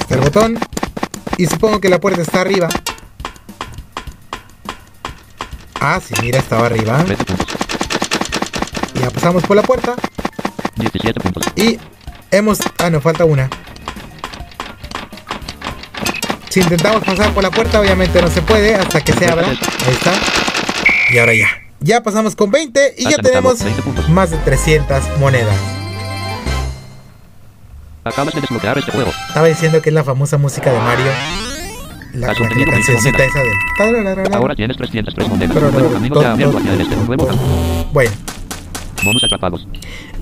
Está el botón. Y supongo que la puerta está arriba. Ah, sí, mira, estaba arriba. 13 puntos. Ya pasamos por la puerta. 17 puntos. Y hemos... Ah, no, falta una. Si intentamos pasar por la puerta, obviamente no se puede hasta que se abra. Ahí está. Y ahora ya. Ya pasamos con 20 y ya tenemos 20 puntos. más de 300 monedas. Acabas de desbloquear este juego. Estaba diciendo que es la famosa música de Mario. La, la, la obtenido 20 cancioncita monedas. esa tarararara. Ahora tienes 303 monedas. Bueno, Bonus atrapados.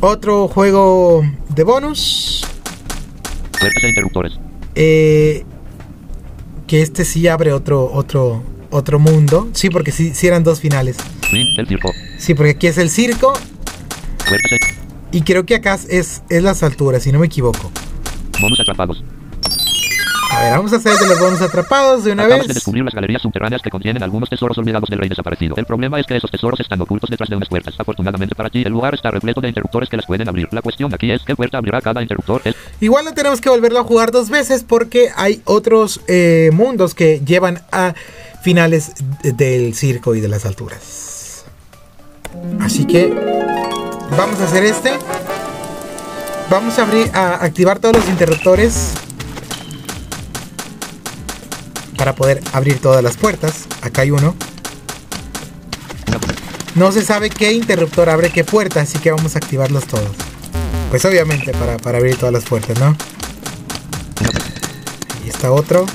otro juego de bonus. Puertas e interruptores. Eh, que este sí abre otro, otro, otro mundo. Sí, porque sí, sí eran dos finales. Fin del circo. Sí, porque aquí es el circo y creo que acá es, es las alturas, si no me equivoco. Bonus atrapados. A ver, vamos a hacer de los bonos atrapados de una Acabas de vez. descubrir las galerías subterráneas que contienen algunos tesoros olvidados del rey desaparecido. El problema es que esos tesoros están ocultos detrás de unas puertas. Afortunadamente para ti, el lugar está repleto de interruptores que las pueden abrir. La cuestión aquí es qué puerta abrirá cada interruptor. Es Igual no tenemos que volverlo a jugar dos veces porque hay otros eh, mundos que llevan a finales del circo y de las alturas. Así que vamos a hacer este. Vamos a abrir a activar todos los interruptores para poder abrir todas las puertas. Acá hay uno. No se sabe qué interruptor abre qué puerta, así que vamos a activarlos todos. Pues obviamente para, para abrir todas las puertas, ¿no? Ahí está otro.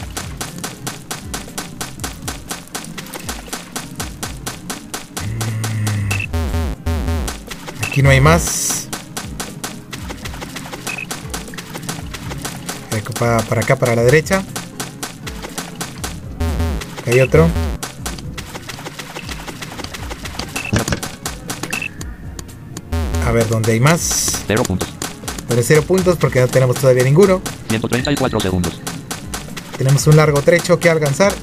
Aquí no hay más. Para, para acá, para la derecha. Hay otro. A ver dónde hay más. Cero puntos. Pero cero puntos porque no tenemos todavía ninguno. 134 segundos. Tenemos un largo trecho que alcanzar.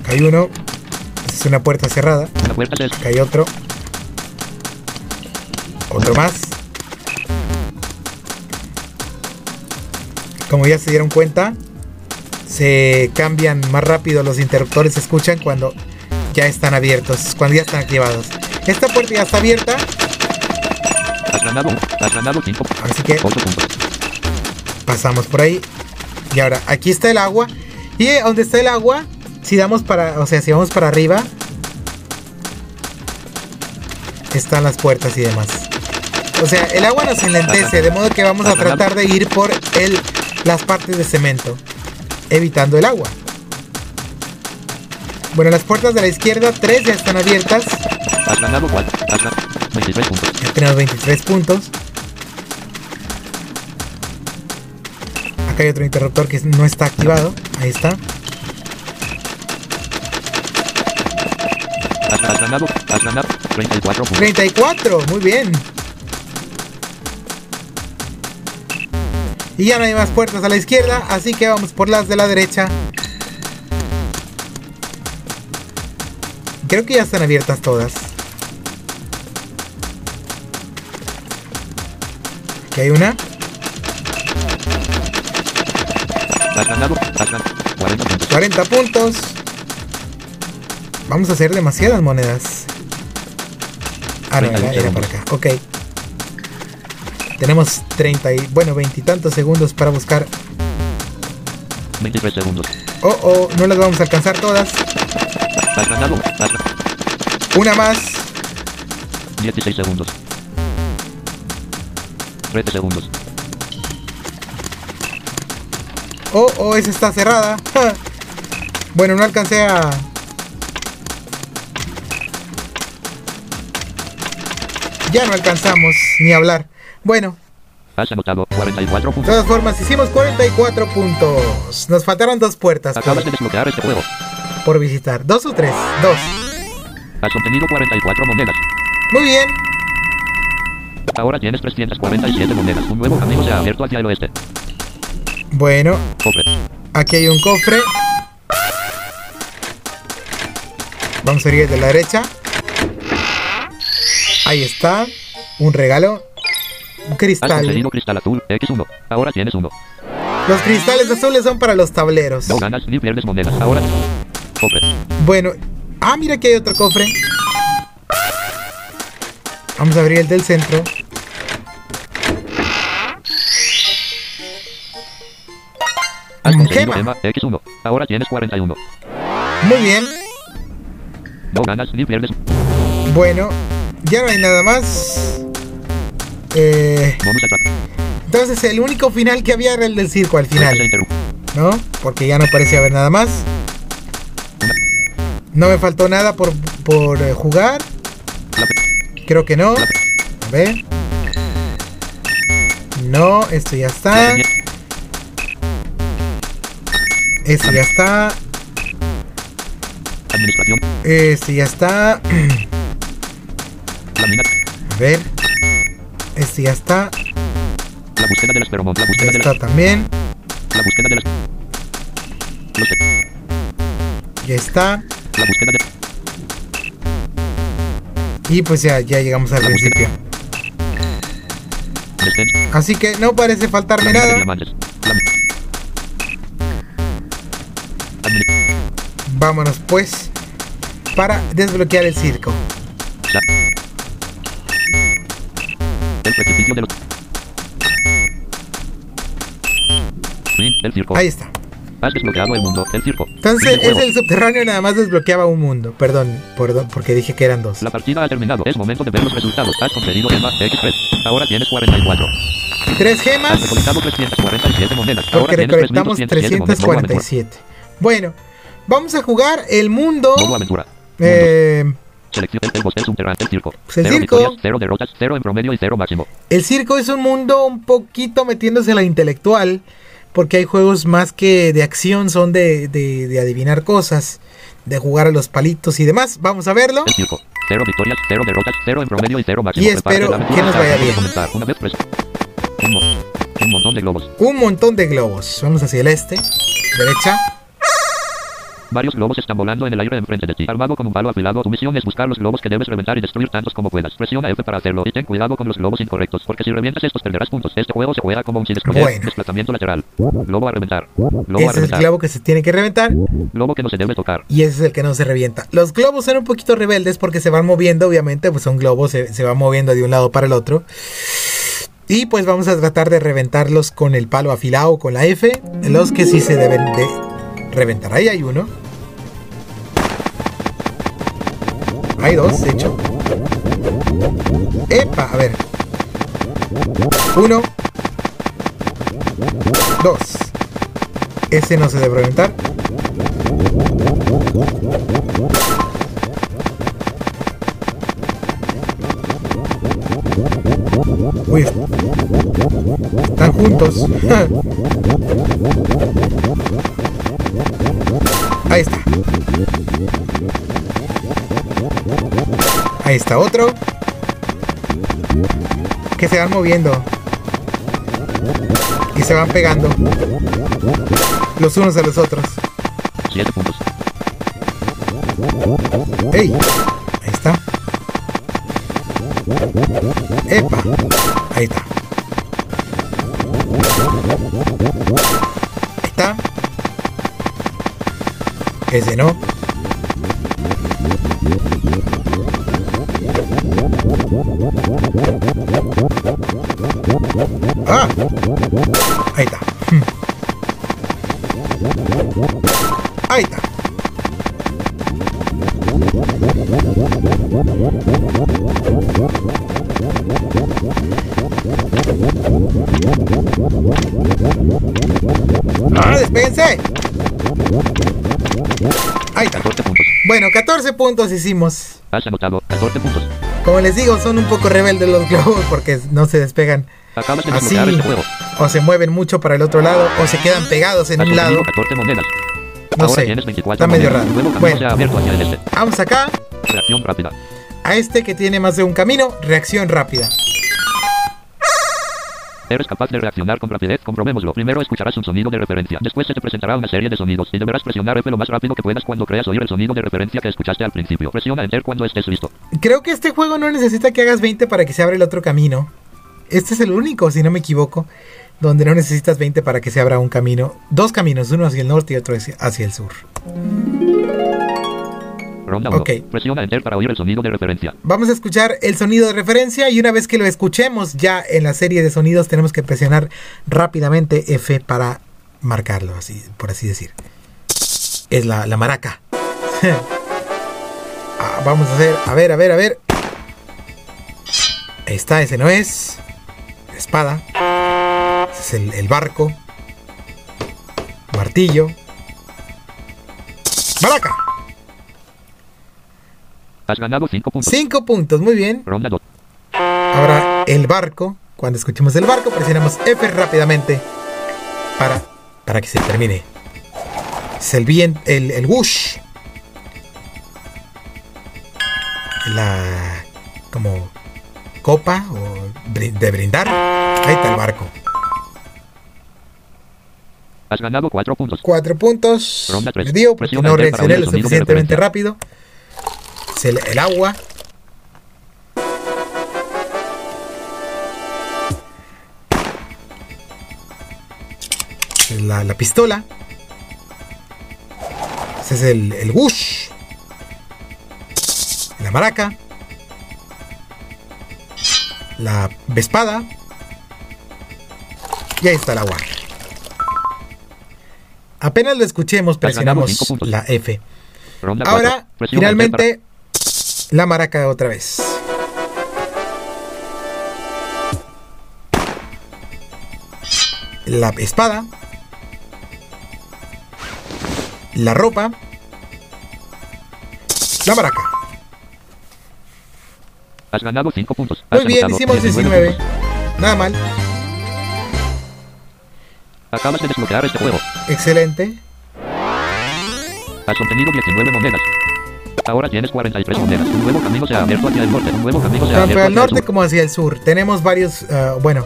Acá hay uno. Esta es una puerta cerrada. Acá hay otro. Otro más. Como ya se dieron cuenta, se cambian más rápido los interruptores, se escuchan cuando ya están abiertos, cuando ya están activados. Esta puerta ya está abierta, Has ganado. Has ganado 5. así que 8 puntos. pasamos por ahí. Y ahora, aquí está el agua. Y eh, donde está el agua, si damos para, o sea, si vamos para arriba, están las puertas y demás. O sea, el agua nos enlentece, de modo que vamos a tratar de ir por el, las partes de cemento, evitando el agua. Bueno, las puertas de la izquierda, tres ya están abiertas. Has ganado 4. Has ganado 23 puntos. Ya tenemos 23 puntos. Acá hay otro interruptor que no está activado. Ahí está. Has, has ganado. Has ganado 34 puntos. 34, muy bien. Y ya no hay más puertas a la izquierda, así que vamos por las de la derecha. Creo que ya están abiertas todas. Aquí hay una. Has ganado. Has ganado 40 puntos. 40 puntos. Vamos a hacer demasiadas monedas. Ah, no, era, era para acá. Ok. Tenemos 30 y, bueno, veintitantos segundos para buscar. 23 segundos. Oh, oh, no las vamos a alcanzar todas. Has ganado. Has Una más. 16 segundos. 13 segundos. Oh, oh, esa está cerrada. Ja. Bueno, no alcancé a... Ya no alcanzamos ni hablar. Bueno, Has anotado 44 de puntos. todas formas, hicimos 44 puntos. Nos faltaron dos puertas Acabas por, de desbloquear este juego. por visitar. ¿Dos o tres? Dos. Has obtenido 44 monedas. Muy bien. Ahora tienes 347 monedas. Un nuevo camino se ha abierto hacia el oeste. Bueno, Cofre. aquí hay un cofre. Vamos a ir de la derecha. Ahí está. Un regalo. Un cristal. conseguido cristal azul X1. Ahora tienes uno. Los cristales azules son para los tableros. No ganas ni pierdes monedas. Ahora. Cofre. Bueno. Ah, mira que hay otro cofre. Vamos a abrir el del centro. Has gema. gema X1. Ahora tienes 41. Muy bien. No ganas ni pierdes. Bueno, ya no hay nada más. Eh, entonces el único final que había era el del circo al final. ¿no? Porque ya no parece haber nada más. No me faltó nada por, por eh, jugar. Creo que no. A ver. No, esto ya está. Esto ya está. Administración. Este ya está. A ver. Este ya está. La búsqueda de las feromonas. La búsqueda de Esta las... también. La búsqueda de las... Los de- Ya está. La búsqueda de... Y pues ya, ya llegamos al principio. Así que no parece faltarme La de nada. Vámonos pues para desbloquear el circo. La- Ahí está. Has desbloqueado el mundo del circo. Entonces es el subterráneo nada más desbloqueaba un mundo. Perdón, perdón, porque dije que eran dos. La partida ha terminado. Es momento de ver los resultados. Has conseguido gema X3. Ahora tienes 44. Tres Has gemas recolectado 347 monedas. Ahora porque tienes recolectamos 3207 monedas. Modo aventura. 347. Bueno, vamos a jugar el mundo. Modo aventura. eh, Selección el bosque subterráneo. El circo. Pues el cero circo. victorias, cero derrotas, cero en promedio y cero máximo. el circo es un mundo un poquito metiéndose a la intelectual. Porque hay juegos más que de acción, son de, de- de adivinar cosas, de jugar a los palitos y demás. Vamos a verlo. El circo. Cero victorias, cero derrotas, cero en promedio y cero máximo. Y espero que nos vaya bien. Una vez preso. Un, un montón de globos. Un montón de globos. Vamos hacia el este. Derecha. Varios globos están volando en el aire enfrente de ti. Armado con un palo afilado, tu misión es buscar los globos que debes reventar y destruir tantos como puedas. Presiona F para hacerlo y ten cuidado con los globos incorrectos, porque si revientas estos perderás puntos. Este juego se juega como un si destroyer. Bueno. Desplazamiento lateral. Globo a reventar. Globo a Ese es el reventar. globo que se tiene que reventar. Globo que no se debe tocar. Y ese es el que no se revienta. Los globos son un poquito rebeldes porque se van moviendo, obviamente, pues son globos, se, se van moviendo de un lado para el otro. Y pues vamos a tratar de reventarlos con el palo afilado, con la F. Los que sí se deben de reventar. Ahí hay uno. Hay dos, de hecho. Epa, a ver. Uno. Dos. Ese no se debe reventar. Uy, están juntos. Ahí está. Ahí está otro. Que se van moviendo. Y se van pegando. Los unos a los otros. 7 puntos. ¡Ey! Ahí está. ¡Epa! Ahí está. Ahí está. Ese no. ¡Ah! Ahí está. Ahí está. ¡Ah, despéguense! Ahí está. 14 puntos. Bueno, 14 puntos hicimos. Has anotado 14 puntos. Como les digo, son un poco rebeldes los globos porque no se despegan Acabas de así. este juego. O se mueven mucho para el otro lado o se quedan pegados en Has un lado. conseguido 14 monedas. No Ahora sé. tienes 24 Está medio raro. Bueno. abierto este. Vamos acá Reacción rápida. a este que tiene más de un camino. Reacción rápida. Eres capaz de reaccionar con rapidez, comprobémoslo. Primero escucharás un sonido de referencia. Después se te presentará una serie de sonidos y deberás presionar F lo más rápido que puedas cuando creas oír el sonido de referencia que escuchaste al principio. Presiona Enter cuando estés listo. Creo que este juego no necesita que hagas 20 para que se abra el otro camino. Este es el único, si no me equivoco, donde no necesitas 20 para que se abra un camino. Dos caminos, uno hacia el norte y otro hacia el sur. Ronda 1. Ok. Presiona Enter para oír el sonido de referencia. Vamos a escuchar el sonido de referencia y una vez que lo escuchemos ya en la serie de sonidos tenemos que presionar rápidamente F para marcarlo, así, por así decir. Es la, la maraca. Ah, vamos a hacer, a ver, a ver, a ver. Ahí está, ese no es. Espada. Es el, el barco. Martillo. Maraca. Has ganado 5 puntos. Cinco puntos, muy bien. Ronda 2. Ahora el barco. Cuando escuchemos el barco, presionamos F rápidamente para, para que se termine. Es el bien, el, el whoosh. La como copa o de brindar. Ahí está el barco. Has ganado 4 puntos. Cuatro puntos. Ronda tres. Me dio porque Presiona no reaccioné lo suficientemente rápido. Es el, el agua. La, la pistola. Ese es el, el Wush. La maraca. La espada. Y ahí está el agua. Apenas lo escuchemos, presionamos la F. Ahora, finalmente, la maraca otra vez. La espada. La ropa. La maraca. Has ganado 5 puntos. Muy bien, hicimos 19 19. Nada mal. Acabas de desbloquear este juego. Excelente. Has obtenido 19 monedas. Ahora tienes 43 monedas. Un nuevo camino se ha abierto hacia el norte. Un nuevo camino se ha Tanto abierto al hacia el norte como hacia el sur. Tenemos varios. ah, bueno,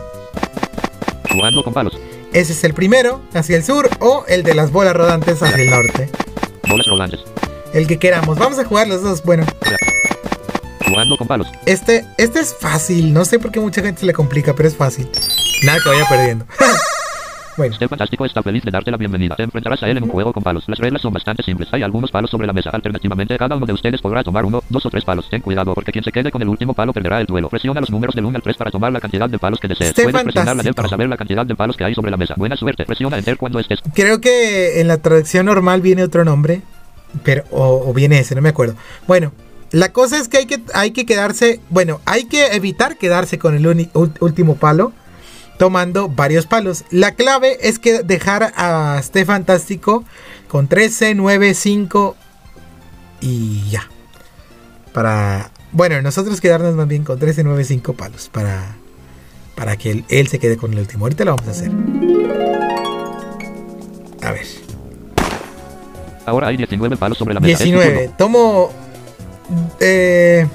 Jugando con palos. ese es el primero, hacia el sur. O el de las bolas rodantes hacia el norte. Bolas rodantes. El que queramos. Vamos a jugar los dos. Bueno, Jugando con palos. este, este es fácil. No sé por qué mucha gente se le complica, pero es fácil. Nada que vaya perdiendo. bueno, Este fantástico está feliz de darte la bienvenida. Te enfrentarás a él en un juego con palos. Las reglas son bastante simples. Hay algunos palos sobre la mesa. Alternativamente, cada uno de ustedes podrá tomar uno, dos o tres palos. Ten cuidado, porque quien se quede con el último palo perderá el duelo. Presiona los números del 1 al 3 para tomar la cantidad de palos que desees. Esté Puedes presionar la D fantástico. para saber la cantidad de palos que hay sobre la mesa. Buena suerte. Presiona Enter cuando estés. creo que en la traducción normal viene otro nombre. Pero, o, o viene ese, no me acuerdo. Bueno, la cosa es que hay que, hay que quedarse. Bueno, hay que evitar quedarse con el último palo. Tomando varios palos. La clave es que dejar a este fantástico con 13, 9, 5 y ya. Para. Bueno, nosotros quedarnos más bien con 13, 9, 5 palos. Para. Para que él, él se quede con el último. Ahorita lo vamos a hacer. A ver. Ahora hay 19 palos sobre la mesa. Es tu 19. turno. Tomo. Eh.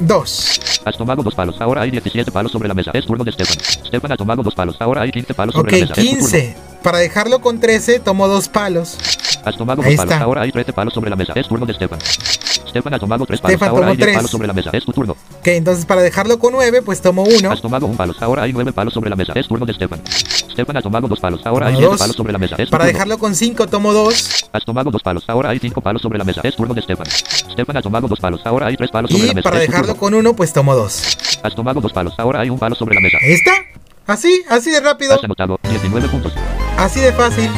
2. Has tomado dos palos. Ahora hay 17 palos sobre la mesa. Es turno de Stefan. Stefan ha tomado dos palos. Ahora hay 15 palos sobre Ok, la mesa. Turno. 15. Para dejarlo con 13, tomo dos palos. Has tomado Ahí dos palos. está. Ahora hay 13 palos sobre la mesa. Es turno de Stefan. Stefan ha tomado tres palos. Stefan Ahora tomó hay 10 tres. palos sobre la mesa. Es tu turno. Ok, entonces para dejarlo con 9, pues tomo 1. Has tomado un palo. Ahora hay nueve palos sobre la mesa. Es turno de Stefan. Stefan ha tomado dos palos. Ahora hay Tomo siete dos. palos sobre la mesa. Es Para turno. dejarlo con 5, tomo 2. Has tomado dos palos. Ahora hay cinco palos sobre la mesa. Es turno de Stefan. Stefan ha tomado dos palos. Ahora hay tres palos sobre la Y mesa. para Es tu dejarlo con 1, pues tomo 2. Has tomado dos palos. Ahora hay un palo sobre la mesa. Está. Así, así de rápido. Has anotado 19 puntos. Así de fácil.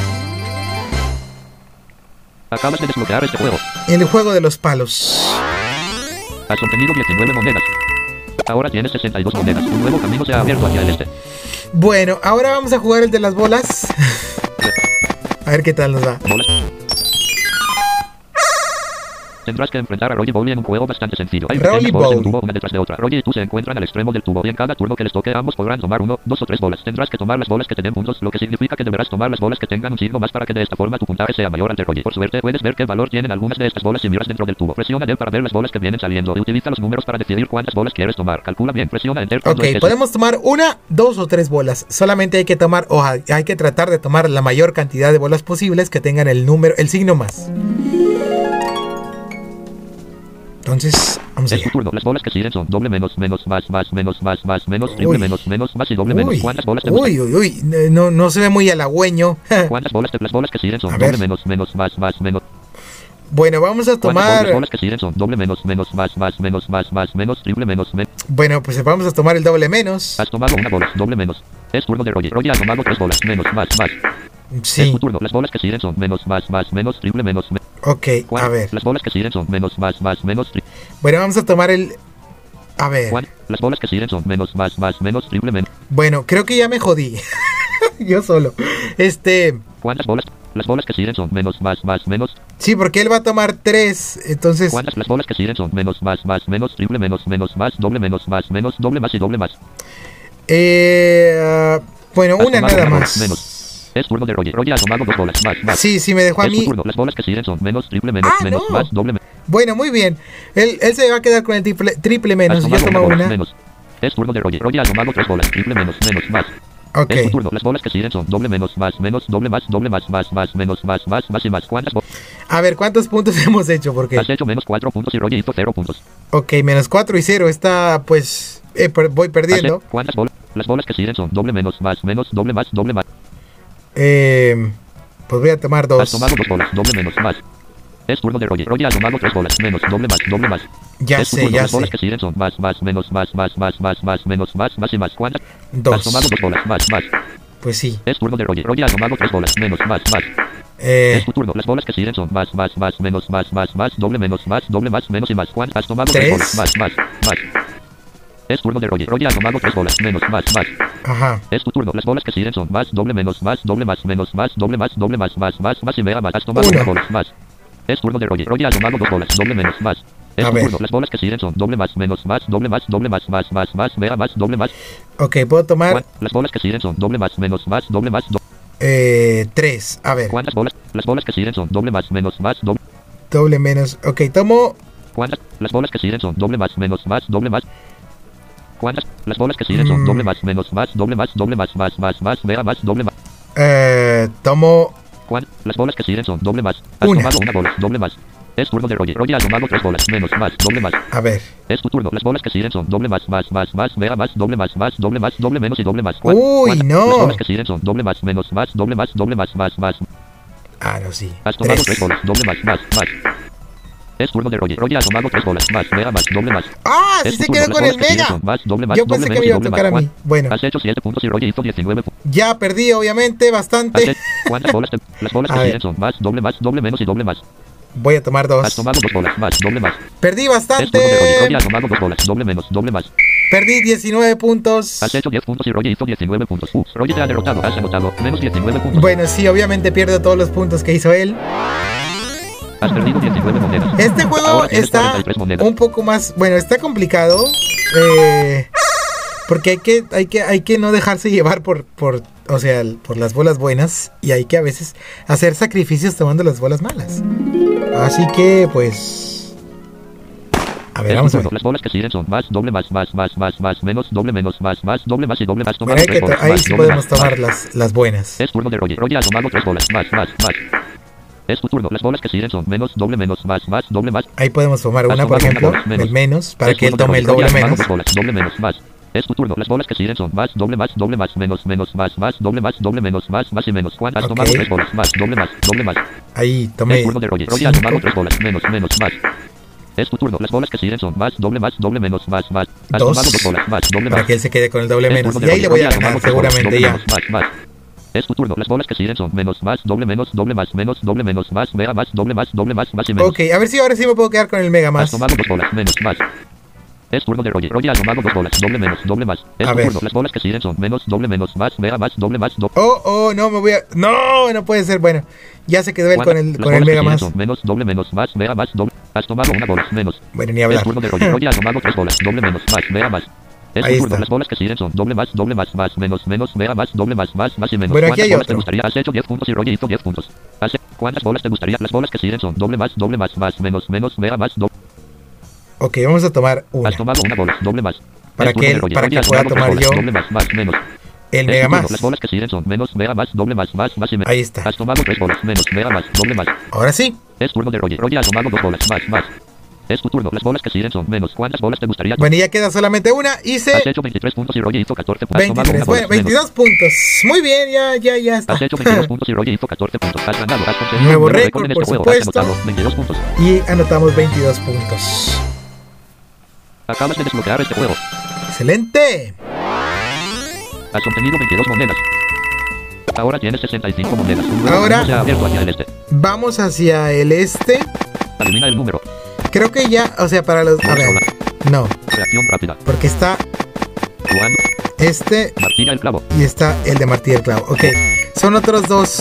Acabas de desbloquear este juego. El juego de los palos. Has obtenido 19 monedas. Ahora tienes 62 monedas. Un nuevo camino se ha abierto hacia el este. Bueno, ahora vamos a jugar el de las bolas. A ver qué tal nos va. Bolas. Tendrás que enfrentar a y Bowley en un juego bastante sencillo. Hay pequeñas bolas en un tubo una detrás de otra. Roy y tú se encuentran al extremo del tubo y en cada turno que les toque ambos podrán tomar uno, dos o tres bolas. Tendrás que tomar las bolas que te den puntos, lo que significa que deberás tomar las bolas que tengan un signo más para que de esta forma tu puntaje sea mayor al de Roy. Por suerte puedes ver qué valor tienen algunas de estas bolas si miras dentro del tubo. Presiona D para ver las bolas que vienen saliendo y utiliza los números para decidir cuántas bolas quieres tomar. Calcula bien, presiona Enter Ok, podemos tomar una, dos o tres bolas. Solamente hay que tomar, o hay que tratar de tomar la mayor cantidad de bolas posibles que tengan el número, el signo más. Entonces, vamos allá. turno. Las bolas que siguen son doble menos, menos, más, más, menos, más, más, menos, triple Uy. menos, menos, más y doble menos. Uy, ¿Cuántas bolas te uy, uy, uy, no, no se ve muy halagüeño. ¿Cuántas bolas te las bolas que siguen son doble menos, menos, más, más, menos? bueno, vamos a ¿Cuántas bolas, tomar, bolas que siguen son doble menos, menos, más, más, menos, más, más, menos, triple menos, menos? bueno, pues vamos a tomar el doble menos. Has tomado una bola, doble menos. Es turno de Roger. Roger ha tomado tres bolas, menos, más, más. Es Sí, tu turno. Las bolas que siguen son menos, más, más, menos, triple menos, menos. ok, a ver. Las bolas que siguen son menos, más, más, menos, tri- Bueno, vamos a tomar el... A ver, ¿Cuán- Las bolas que siguen son menos, más, más, menos, triple menos. bueno, creo que ya me jodí. Yo solo. Este, ¿Cuántas bolas? Las bolas que siguen son menos, más, más, menos. sí, porque él va a tomar tres, entonces... ¿Cuántas? Las bolas que siguen son menos, más, más, menos, triple menos, menos, más, doble menos, más, menos, doble más y doble más. Eh, ah, bueno, Has una nada más. Menos. Es turno de Roger. Roger ha tomado dos bolas, más, más. Sí, sí, me dejó a es mí. turno. Las bolas que siguen son menos, triple menos, Ah, menos, no. más, doble menos. Bueno, muy bien. Él, él se va a quedar con el triple, triple menos. Yo tomo una. menos. Es turno de Roger. Roger ha tomado tres bolas, triple menos, menos, más. Ok. Es tu turno. Las bolas que siguen son doble menos, más, menos, doble más, doble más, más, más, menos, más, más, más y más. ¿Cuántas? A ver, ¿cuántos puntos hemos hecho? Porque, Has hecho menos 4 puntos y Roger hizo 0 puntos. ok, menos 4 y 0 está, pues, eh, per- voy perdiendo. ¿Cuántas bolas? Las bolas que siguen son doble menos, más, menos, doble más, doble más. Eh, pues voy a tomar Has dos. tomado dos bolas, doble menos, más. Es turno de Roger. Roger ha tomado tres bolas, menos, doble más, doble más. Ya es sé, turno. ya Las bolas sé. que siguen son más, más, menos, más, más, más, más, más, menos, más, más y más. ¿Cuántas? Has Dos. tomado dos bolas, más, más. Pues sí. Es turno de Roger. Roger ha tomado tres bolas, menos, más, más. Eh, Es tu turno. Las bolas que siguen son más, más, más, menos, más, más, más, doble, menos, más, doble, más, menos y más. ¿Cuántas? Has tomado tres bolas, más, más, más. Es turno de Roger. Roger ha tomado tres bolas, menos, más, más. ajá. Es tu turno. Las bolas que siguen son más, doble, menos, más, doble, más, menos, más, doble, más, doble, más, más, más, más y mega más. Has tomado bolas, más. Es turno de Roger. Roger ha tomado dos bolas, doble, menos, más. Es tu turno. Las bolas que siguen son doble, más, menos, más, doble, más, doble, más, más, más, más, más, doble, más. Ok, puedo tomar ¿Cuán- Las bolas que siguen son doble, más, menos, más, doble, más, do- eh, tres. A ver, ¿Cuántas bolas? Las bolas que siguen son doble, más, menos, más, doble. doble menos. Ok, tomo ¿Cuántas? Las bolas que siguen son doble más, menos, más, doble más. ¿Cuántas? Las bolas que siguen son Mm. doble más, menos, más, doble más, doble más, más, más, más, mega más, doble más. Eh, tomo ¿Cuán- Las bolas que siguen son doble más. Has Una. tomado una bola, doble más. Es turno de Roger. Roger ha tomado tres bolas, menos, más, doble más. a ver. Es tu turno. Las bolas que siguen son doble más, más, más, más, mega más, doble más, más, doble más, doble menos y doble más. ¿Cuán- Uy, no. Las bolas que siguen son doble más, menos, más, doble más, doble más, más, más. Ah, no, sí. Has tomado Tres. tres bolas, doble más, más, más. Es turno de Roger. Roger ha tomado tres bolas, más, mega más, doble más. Ah, sí se quedó con el mega. más, doble más, Yo doble pensé que me iba a doble tocar a más. mí. ¿Cuán- Bueno, Has hecho 7 puntos y Roger hizo 19 puntos. ya perdí, obviamente, Has bastante. ¿Cuántas bolas? te- Las bolas siguen son más, doble más, doble menos y doble más. Voy a tomar Has dos. tomado dos bolas, más, doble más. Perdí Es turno de Roger. bastante. Roger ha tomado dos bolas, doble menos, doble más. Perdí 19 puntos. Has hecho 10 puntos y Roger hizo 19 puntos. Uh, Roger te ha derrotado, has anotado menos 19 puntos. Bueno, sí, obviamente pierdo todos los puntos que hizo él. Has perdido 19 monedas. Este juego está 43 monedas. un poco más, bueno, está complicado, eh, porque hay que, hay que, hay que no dejarse llevar por, por, o sea, por las bolas buenas y hay que a veces hacer sacrificios tomando las bolas malas. Así que, pues, a ver, vamos a ver. Las bolas que siguen son más, doble más, más, más, más, más, menos, doble menos, más, más, doble más y doble más. Bueno, Tomado hay que ahí sí podemos tomar las, las buenas. Es turno de Roger. Roger ha tomado tres bolas, más, más, más. Es tu turno. Las bolas que siguen son menos, doble menos, más, más, doble más. Ahí podemos tomar una, por ejemplo, bola, menos. el menos, para Es que él tome el doble menos. bolas, doble menos, más. Es tu turno. Las bolas que siguen son más, doble más, doble más, menos, menos, más, más, doble más, doble menos, más, más y menos. ¿Cuánto? Has tomado tres bolas, más, doble más, doble más. Ahí, Es tomé turno de Roger. Roger ha tomado tres bolas, menos, menos, más. Es tu turno. Las bolas que siguen son más, doble más, doble menos, más, más. Has Dos. tomado dos bolas, más, doble para más. que él se quede con el doble Es menos. Y ahí le voy a ganar, seguramente ya. más, más. Es tu turno. Las bolas que siguen son menos, más, doble menos, doble más, menos, doble menos, más, mega más, doble más, doble más, más y menos. Ok, a ver si ahora sí me puedo quedar con el mega Has más. tomado dos bolas, menos, más. Es turno de Roger. Roger ha tomado dos bolas, doble menos, doble más. Es A tu ver. turno. Las bolas que siguen son menos, doble menos, más, mega más, doble más, doble Oh, oh, no, me voy a... No, no puede ser. Bueno, ya se quedó él con el, Las con el bolas que mega siguen más. son menos, doble menos, más, mega más, doble. Has tomado una bola, menos. Bueno, ni Es hablar. turno de Roger. Roger ha tomado tres bolas, doble menos, más, mega más. Es Ahí está. Las bolas que siguen son doble más, doble más, más, menos, menos, mega más, doble más, más, más y menos. Bueno, aquí ¿Cuántas hay bolas te otro. gustaría? Has hecho 10 puntos y Roger hizo 10 puntos. Has- ¿Cuántas bolas te gustaría? Las bolas que siguen son doble más, doble más, más, menos, menos, mega más, doble. Ok, vamos a tomar una. Has tomado una bola, doble más. Para que él- para que pueda tomar yo Doble más, más, menos. El mega más. Las bolas que siguen son menos, mega más, doble más, más, más y menos. Ahí está. Has tomado tres bolas, menos, mega más, doble más. Ahora sí. Es turno de Roger. Roger ha tomado dos bolas, más, más. Es tu turno. Las bolas que siguen son menos. ¿Cuántas bolas te gustaría? Bueno, ya queda solamente una. Hice Has hecho 23 puntos y Roger hizo 14 puntos. Has tomado 23. una bola, Bueno, 22 puntos. Muy bien, ya, ya, ya está. Has hecho 22 puntos y Roger hizo 14 puntos. Has ganado. Has conseguido Nuevo récord, este supuesto. Has anotado 22 puntos. Y anotamos 22 puntos. Acabas de desbloquear este juego. Excelente. Has obtenido 22 monedas. Ahora tienes 65 monedas. Ahora- hacia el este. Vamos hacia el este. Adivina el número. Creo que ya, o sea, para los... A ver. No, Reacción rápida. porque está este martilla el clavo. y está el de Martí del Clavo. Ok, son otros dos,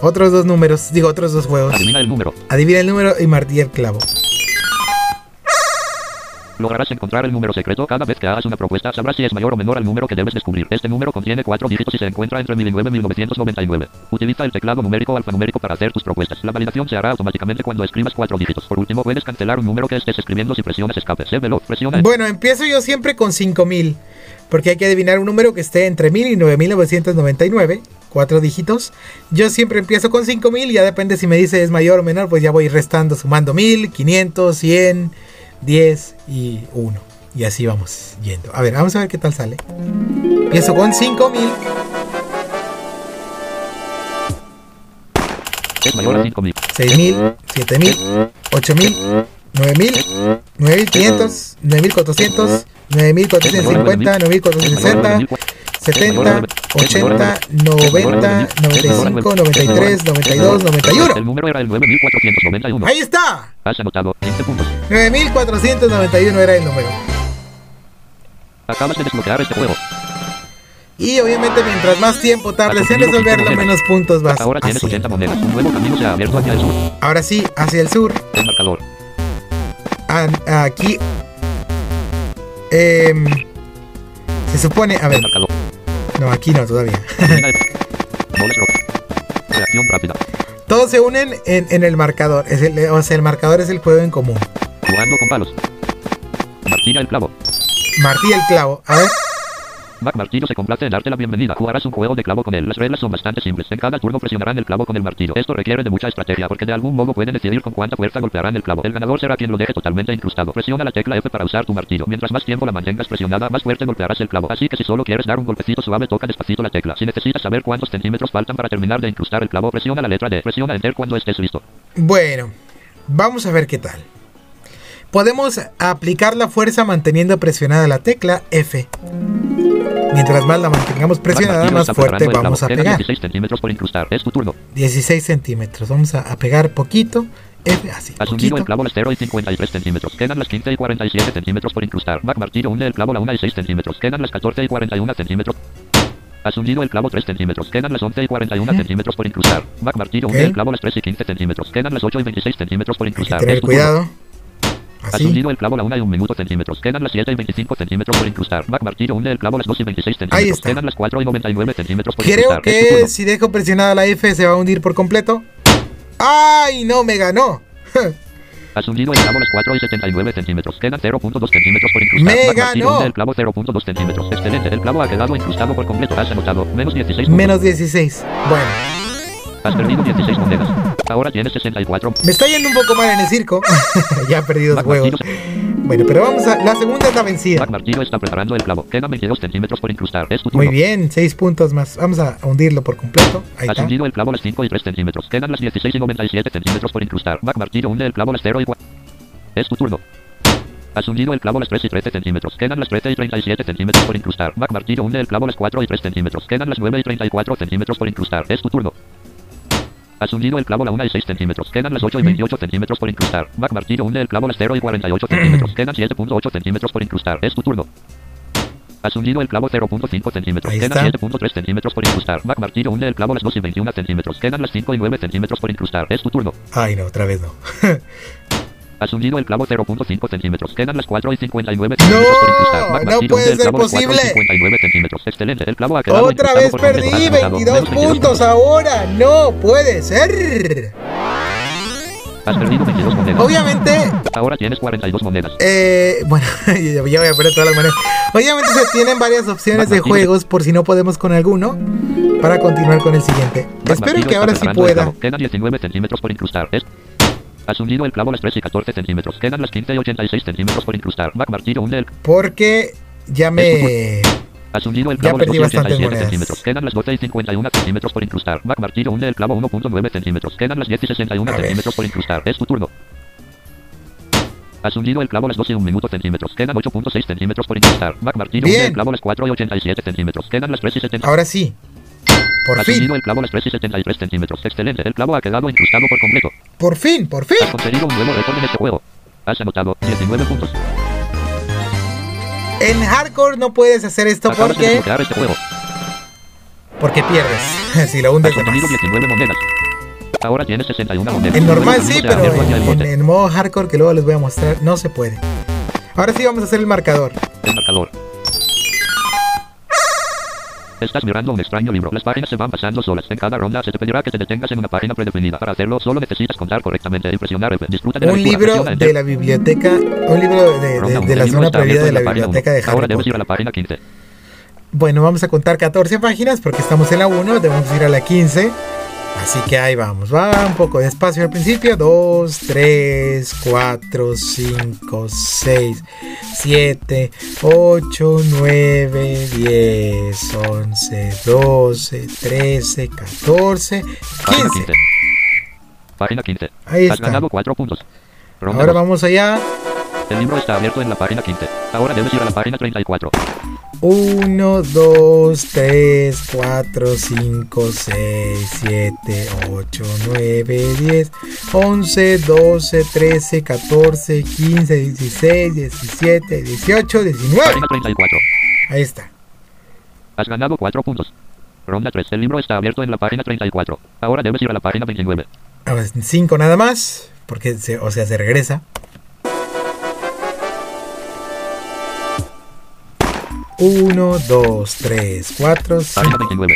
otros dos números, digo, otros dos juegos. Adivina el número. Adivina el número y Martí el Clavo. Lograrás encontrar el número secreto cada vez que hagas una propuesta. Sabrás si es mayor o menor al número que debes descubrir. Este número contiene cuatro dígitos y se encuentra entre 1000 y 1999. Utiliza el teclado numérico alfanumérico para hacer tus propuestas. La validación se hará automáticamente cuando escribas cuatro dígitos. Por último, puedes cancelar un número que estés escribiendo si presionas escape. Presiona. Bueno, empiezo yo siempre con 5000. Porque hay que adivinar un número que esté entre 1000 y 9999. Cuatro dígitos. Yo siempre empiezo con 5000. Ya depende si me dice es mayor o menor. Pues ya voy restando, sumando 1000, 500, 100, 10 y 1. Y así vamos yendo. A ver, vamos a ver qué tal sale. Empiezo con 5000. Es mayor a 5000. 6000, 7000, 8000, 9000, 9500, 9400, 9450, 9460, 70, 80, 90, 95, 93, 92, El 91. número era el 9491. Ahí está. Has anotado 15 puntos. 9491 era el número. Acabas de desbloquear este juego. Y obviamente mientras más tiempo tardes en resolverlo, menos puntos vas Ahora tienes 80 haciendo. monedas. Un nuevo camino se ha abierto hacia el sur. Ahora sí, hacia el sur. El marcador. a- aquí. Em, se supone. A ver, no, aquí no todavía. Todos se unen en, en el marcador. Es el, o sea, el marcador es el juego en común. Jugando con palos. Martilla el clavo. Martí el clavo. A ver. Mac Martillo se complace en darte la bienvenida. Jugarás un juego de clavo con él. Las reglas son bastante simples. En cada turno presionarán el clavo con el martillo. Esto requiere de mucha estrategia porque de algún modo pueden decidir con cuánta fuerza golpearán el clavo. El ganador será quien lo deje totalmente incrustado. Presiona la tecla F para usar tu martillo. Mientras más tiempo la mantengas presionada, más fuerte golpearás el clavo. Así que si solo quieres dar un golpecito suave, toca despacito la tecla. Si necesitas saber cuántos centímetros faltan para terminar de incrustar el clavo, presiona la letra D. Presiona Enter cuando estés listo. Bueno, vamos a ver qué tal. Podemos aplicar la fuerza manteniendo presionada la tecla F. Mientras más la mantengamos presionada, más fuerte vamos a pegar. 16 centímetros por incrustar. Es tu turno. 16 centímetros. Vamos a, a pegar poquito. Así, Has hundido el clavo las 0 y 53 centímetros. Quedan las 15 y 47 centímetros por incrustar. Mac Martillo hunde el clavo la 1 y 6 centímetros. Quedan las 14 y 41 centímetros. Has hundido el clavo 3 centímetros. Quedan las 11 y 41 centímetros por incrustar. Mac Martillo Ok. el clavo las 3 y 15 centímetros. Quedan las 8 y 26 centímetros por Hay que incrustar. tener turno. Así. hundido el clavo la 1 y 1 minuto centímetros. Quedan las 7 y 25 centímetros por incrustar. Mac Martillo hunde el clavo las 2 y 26 centímetros. está. Quedan las 4 y 99 centímetros por Creo incrustar. Tu que turno. si dejo presionada la F se va a hundir por completo. ¡Ay! No, me ganó. Has hundido el clavo las 4 y 79 centímetros. Quedan 0.2 centímetros por incrustar. ¡Me Mac ganó! el clavo 0.2 centímetros. Excelente. El clavo ha quedado incrustado por completo. Has anotado menos 16 puntos. Menos 16. Bueno, Has perdido 16 monedas. Ahora tienes 64. me está yendo un poco mal en el circo. ya perdí dos Mac juegos. Martillo, Bueno, pero vamos a. La segunda es la vencida. Mac Martillo está preparando el clavo. Quedan 22 centímetros por incrustar. Es tu turno. Muy bien, 6 puntos más. Vamos a hundirlo por completo. Ahí Has está. hundido el clavo las 5 y 3 centímetros. Quedan las 16 y 97 centímetros por incrustar. Mac Martillo hunde el clavo las 0 y 4. Es tu turno. Has hundido el clavo las 3 y 13 centímetros. Quedan las 13 y 37 centímetros por incrustar. Mac Martillo hunde el clavo las 4 y 3 centímetros. Quedan las 9 y 34 centímetros por incrustar. Es tu turno. Has hundido el clavo la 1 y 6 centímetros. Quedan las 8 y 28 centímetros por incrustar. Mac Martillo hunde el clavo las 0 y 48 centímetros. Quedan 7.8 centímetros por incrustar. Es tu turno. Has hundido el clavo 0.5 centímetros. Ahí Quedan está. 7.3 centímetros por incrustar. Mac Martillo hunde el clavo las 2 y 21 centímetros. Quedan las 5 y 9 centímetros por incrustar. Es tu turno. Ay, no, otra vez no. Has hundido el clavo 0.5 centímetros. Quedan las 4 y 59 centímetros por incrustar. Mac no puede ser clavo las 4 y posible. 59 centímetros. Excelente. El clavo ha quedado Otra vez perdí Has anotado 22 menos 22 puntos ahora. No puede ser. Has perdido 22 monedas. Obviamente, Ahora tienes 42 monedas. eh, bueno, ya voy a perder todas las monedas. Obviamente se tienen varias opciones de juegos por si no podemos con alguno para continuar con el siguiente. Espero que ahora sí pueda. Quedan 19 centímetros por incrustar. Es- Has hundido el clavo las 3 y 14 centímetros. Quedan las 15 y 86 centímetros por incrustar. Mac Martillo hunde el... Porque ya me... Has hundido el Ya clavo las perdí 12 y bastantes 87 monedas. centímetros. Quedan las 12 y 51 centímetros por incrustar. Mac Martillo hunde el clavo 1.9 centímetros. Quedan las 10 y 61 A ver. centímetros por incrustar. Es tu turno. Has hundido el clavo las 12 y 1 minuto centímetros. Quedan 8.6 centímetros por incrustar. Mac Martillo hunde el clavo las 4 y 87 centímetros. Quedan las 3 y 70. Ahora sí. Por fin. el clavo las 3 y 73 centímetros. Excelente. El clavo ha quedado incrustado por completo. Por fin, por fin. Has conseguido un nuevo récord en este juego. Has anotado 19 puntos. En hardcore no puedes hacer esto Acabas de porque desbloquear este juego. porque pierdes. si lo hundes Has de más. conseguido 19 monedas. Ahora tienes 61 monedas. En normal sí, pero en, en modo hardcore que luego les voy a mostrar no se puede. Ahora sí vamos a hacer el marcador. El marcador. Estás mirando un extraño libro. Las páginas se van pasando solas. En cada ronda se te pedirá que te detengas en una página predefinida. Para hacerlo, solo necesitas contar correctamente y presionar F. Disfruta de la Un libro de la biblioteca, un libro de, de- de uno. la zona prohibida de la biblioteca de Harry Ahora debes ir a la página 15. Bueno, vamos a contar 14 páginas porque estamos en la 1, debemos ir a la 15. Así que ahí vamos, va un poco despacio al principio. 2, 3, 4, 5, 6, 7, 8, 9, 10, 11, 12, 13, 14, Página 15. 15. Página 15. Ahí Has está. ganado 4 puntos. Ahora vamos allá. El libro está abierto en la página 15. Ahora debes ir a la página 34. 1, 2, 3, 4, 5, 6, 7, 8, 9, 10, 11, 12, 13, 14, 15, 16, 17, 18, 19. Página 34. Ahí está. Has ganado 4 puntos. Ronda 3. El libro está abierto en la página 34. Ahora debes ir a la página 29. Ahora 5 nada más, porque se, o sea, se regresa. 1, 2, 3, 4, Página 5. 29.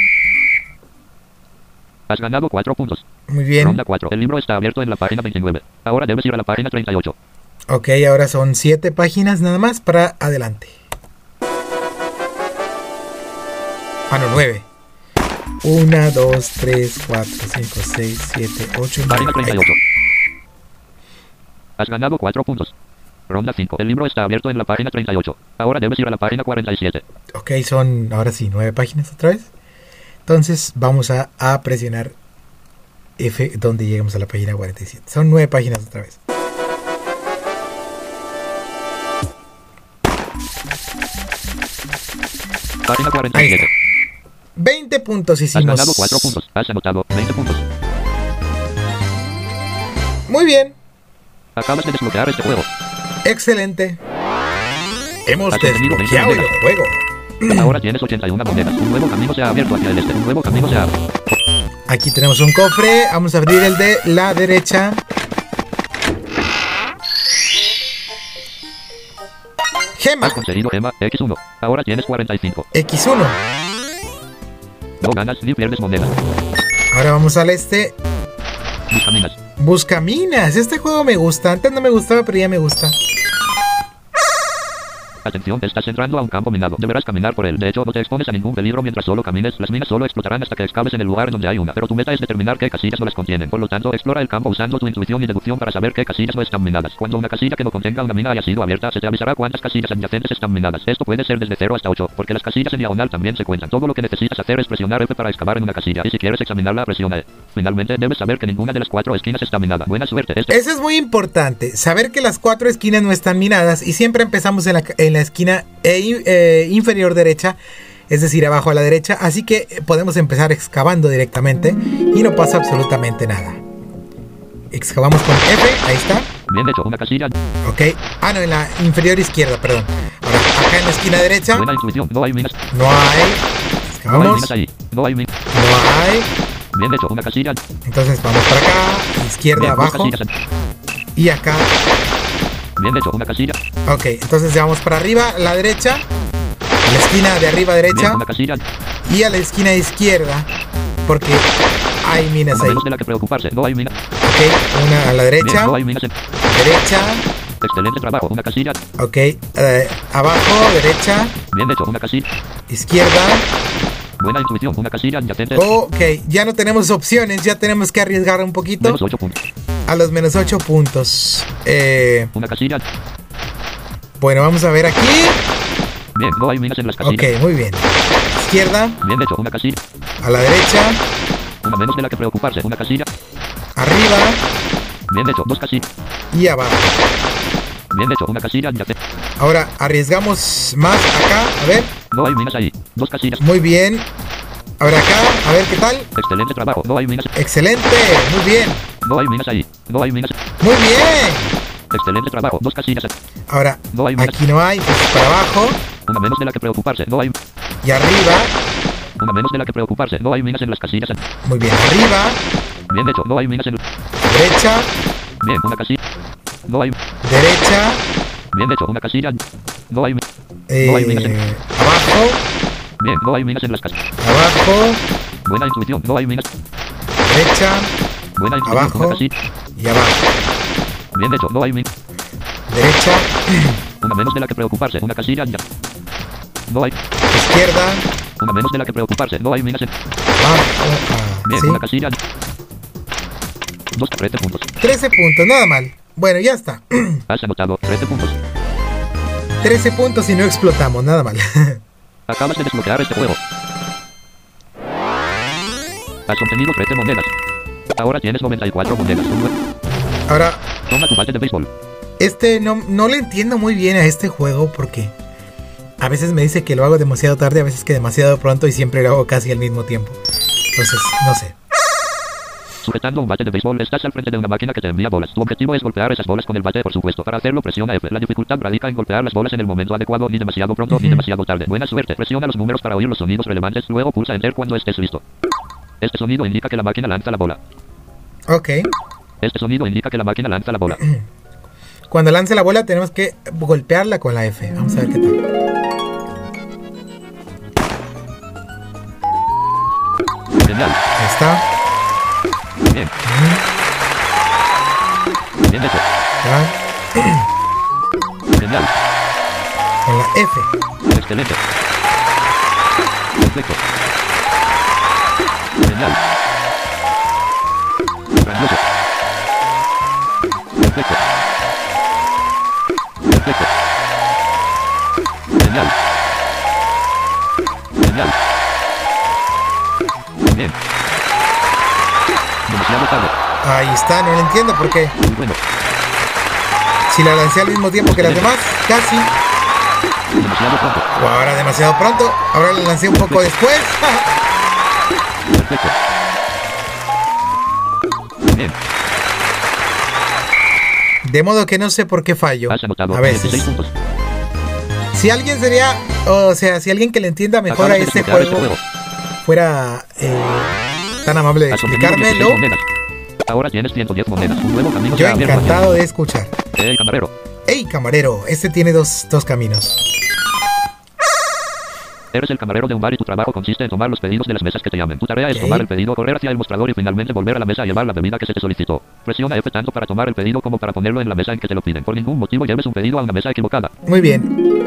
Has ganado 4 puntos. Muy bien. Ronda 4. El libro está abierto en la página 29. Ahora debes ir a la página 38. Ok, ahora son 7 páginas nada más para adelante. Ah, no, 9. 1, 2, 3, 4, 5, 6, 7, 8, 9. Página 38. Has ganado 4 puntos. Ronda 5. El libro está abierto en la página 38. Ahora debes ir a la página 47. Ok, son ahora sí 9 páginas otra vez. Entonces vamos a, a presionar F donde lleguemos a la página 47. Son 9 páginas otra vez. Página Ahí 47. está. 20 puntos Has hicimos. ganado 4 puntos. Has anotado 20 puntos. Muy bien, Acabas de desbloquear este juego. Excelente. Hemos Has obtenido 20 desbloqueado el juego. Ahora tienes 81 monedas. Un nuevo camino se ha abierto hacia el este. Un nuevo camino se ha Aquí tenemos un cofre. Vamos a abrir el de la derecha. Gema Has conseguido gema X1. Ahora tienes 45. X1. No ganas ni pierdes monedas. Ahora vamos al este. Buscaminas. Buscaminas. Este juego me gusta. Antes no me gustaba, pero ya me gusta. Atención, estás entrando a un campo minado. Deberás caminar por él. De hecho, no te expones a ningún peligro mientras solo camines. Las minas solo explotarán hasta que excaves en el lugar donde hay una. Pero tu meta es determinar qué casillas no las contienen. Por lo tanto, explora el campo usando tu intuición y deducción para saber qué casillas no están minadas. Cuando una casilla que no contenga una mina haya sido abierta, se te avisará cuántas casillas adyacentes están minadas. Esto puede ser desde 0 hasta 8, porque las casillas en diagonal también se cuentan. Todo lo que necesitas hacer es presionar F para excavar en una casilla. Y si quieres examinarla, presiona E. Finalmente, debes saber que ninguna de las cuatro esquinas está minada. Buena suerte. Este Eso es muy importante. Saber que las cuatro esquinas no están minadas. Y siempre empezamos en la, en la esquina in- eh, inferior derecha. Es decir, abajo a la derecha. Así que podemos empezar excavando directamente. Y no pasa absolutamente nada. Excavamos con F. Ahí está. Bien hecho, una casilla. Ok. Ah, no, en la inferior izquierda, perdón. Ahora, acá en la esquina derecha. Buena intuición. No hay minas. No hay. No hay Excavamos. minas ahí. No hay minas. No hay. Bien hecho, una casilla. Entonces vamos para acá. Izquierda, Bien, abajo. Y acá. Bien hecho, una casilla. Ok, entonces ya vamos para arriba, la derecha. A la esquina de arriba Bien, derecha. casilla. Y a la esquina izquierda. Porque hay minas ahí. menos de la que preocuparse. No hay minas. Ok, una a la Bien, derecha. no hay minas. en- Derecha. Excelente trabajo, una casilla. Ok, eh, abajo, derecha. Bien hecho, una casilla. Izquierda. Buena intuición, una casilla adyacente. Ok, ya no tenemos opciones. Ya tenemos que arriesgar un poquito. Menos 8 puntos. A los menos 8 puntos. Eh, Una casilla. bueno, vamos a ver aquí. Bien, no hay minas en las Ok, casillas. muy bien. Izquierda. Bien hecho, una casilla. A la derecha. Una menos de la que preocuparse, una casilla. Arriba. Bien hecho, dos casillas. Y abajo. Bien hecho, una casilla adyacente. Ahora arriesgamos más acá. A ver. No hay minas ahí. Dos casillas. Muy bien. Ahora acá. A ver qué tal. Excelente trabajo, no hay minas. Excelente. Muy bien. No hay minas ahí. No hay minas. Muy bien. Excelente trabajo, dos casillas. Ahora No hay aquí no hay. Pues para abajo. Una menos de la que preocuparse, no hay. Y arriba. Una menos de la que preocuparse, no hay minas en las casillas. Muy bien. Arriba. Bien hecho, no hay minas en. Derecha. Bien, una casilla. No hay. Derecha. Bien hecho, una casilla. No hay, Eh, No hay minas en- abajo, bien, no hay minas en las casas. abajo, Buena intuición, no hay minas. derecha Buena intuición, Abajo. una casilla. y abajo. Bien hecho, no hay minas. Derecha, Una menos de la que preocuparse, una casilla ya. No hay, izquierda, una menos de la que preocuparse, no hay minas en... ah, Bien, ¿sí? una casilla. Dos, 13 puntos. 13 puntos, nada mal. Bueno, ya está. Has anotado 13 puntos. 13 puntos y no explotamos, nada mal. Acabas de desbloquear este juego. Has obtenido 13 monedas. Ahora tienes 94 monedas. Ahora, Toma tu bate de béisbol. este no, no le entiendo muy bien a este juego porque a veces me dice que lo hago demasiado tarde, a veces que demasiado pronto y siempre lo hago casi al mismo tiempo. Entonces, no sé. Sujetando un bate de béisbol, estás al frente de una máquina que te envía bolas. Tu objetivo es golpear esas bolas con el bate, por supuesto. Para hacerlo, presiona F. La dificultad radica en golpear las bolas en el momento adecuado, ni demasiado pronto ni demasiado tarde. Buena suerte. Presiona los números para oír los sonidos relevantes, luego pulsa Enter cuando estés listo. Este sonido indica que la máquina lanza la bola. Ok. Este sonido indica que la máquina lanza la bola. Cuando lance la bola tenemos que golpearla con la F. Vamos a ver qué tal. Genial. Ahí está. Genial. Con la F. Excelente. Perfecto. Genial. Grandioso. Perfecto. Perfecto. Genial. Genial. Bien. Ahí está, no lo entiendo por qué. Bueno. Si la lancé al mismo tiempo que las demás, casi. Demasiado pronto. O ahora demasiado pronto. Ahora la lancé un poco después. Perfecto. Bien. De modo que no sé por qué fallo. A 16 veces. puntos. Si alguien sería, o sea, si alguien que le entienda mejor a Acabas este juego fuera eh, tan amable de Has obtenido 16 explicármelo. Ahora tienes 110 monedas. Un nuevo camino yo encantado de escuchar. El camarero. Hey, camarero, este tiene dos, dos caminos. Eres el camarero de un bar y tu trabajo consiste en tomar los pedidos de las mesas que te llamen. Tu tarea es tomar el pedido, correr hacia el mostrador y finalmente volver a la mesa a llevar la bebida que se te solicitó. Presiona F tanto para tomar el pedido como para ponerlo en la mesa en que te lo piden. Por ningún motivo lleves un pedido a una mesa equivocada. Muy bien.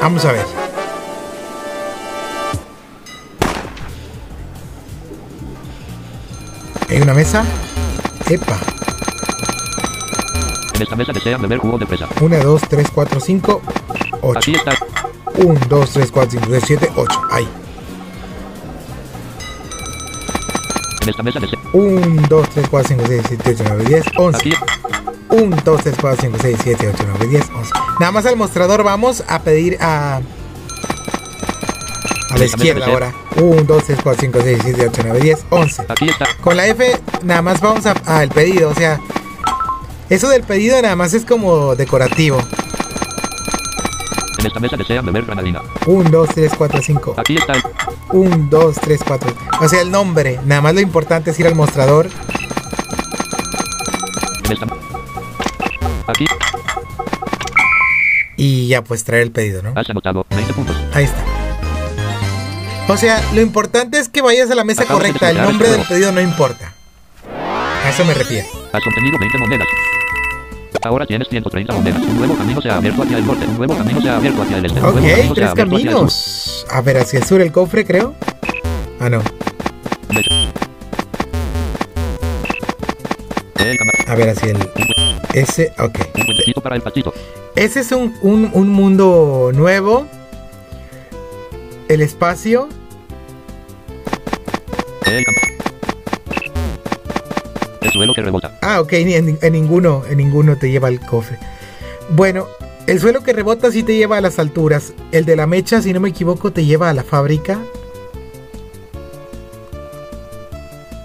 Vamos a ver. Hay una mesa. Epa. En esta mesa desean beber jugo de fresa. 1, 2, 3, 4, 5, 8. Aquí está. 1, 2, 3, 4, 5, 6, 7, 8. Ahí. En esta mesa desean. 1, 2, 3, 4, 5, 6, 7, 8, 9, 10, 11. Aquí. 1, 2, 3, 4, 5, 6, 7, 8, 9, 10, 11. Nada más al mostrador vamos a pedir a... A la izquierda ahora. 1, 2, 3, 4, 5, 6, 7, 8, 9, 10, 11. Aquí está. Con la F nada más vamos a- al pedido, o sea... Eso del pedido nada más es como decorativo. En esta mesa desean beber granadina. 1, 2, 3, 4, 5. Aquí está. el- 1, 2, 3, 4. O sea, el nombre. Nada más lo importante es ir al mostrador. En esta. Aquí. Y ya pues traer el pedido, ¿no? Has anotado 20 puntos. Ahí está. O sea, lo importante es que vayas a la mesa Acabas correcta. El nombre del pedido no importa. A eso me refiero. Has obtenido 20 monedas. Ahora tienes 130 monedas. Un nuevo camino se ha abierto hacia el norte. Un nuevo camino se ha abierto hacia el este. Ok, camino tres caminos. A ver, hacia el sur el cofre, creo. Ah, no. A ver, hacia el... Ese, ok. Para el. Ese es un, un, un mundo nuevo. El espacio. El. El suelo que rebota. Ah, ok, en, en ninguno, en ninguno te lleva al cofre. Bueno, el suelo que rebota sí te lleva a las alturas. El de la mecha, si no me equivoco, te lleva a la fábrica.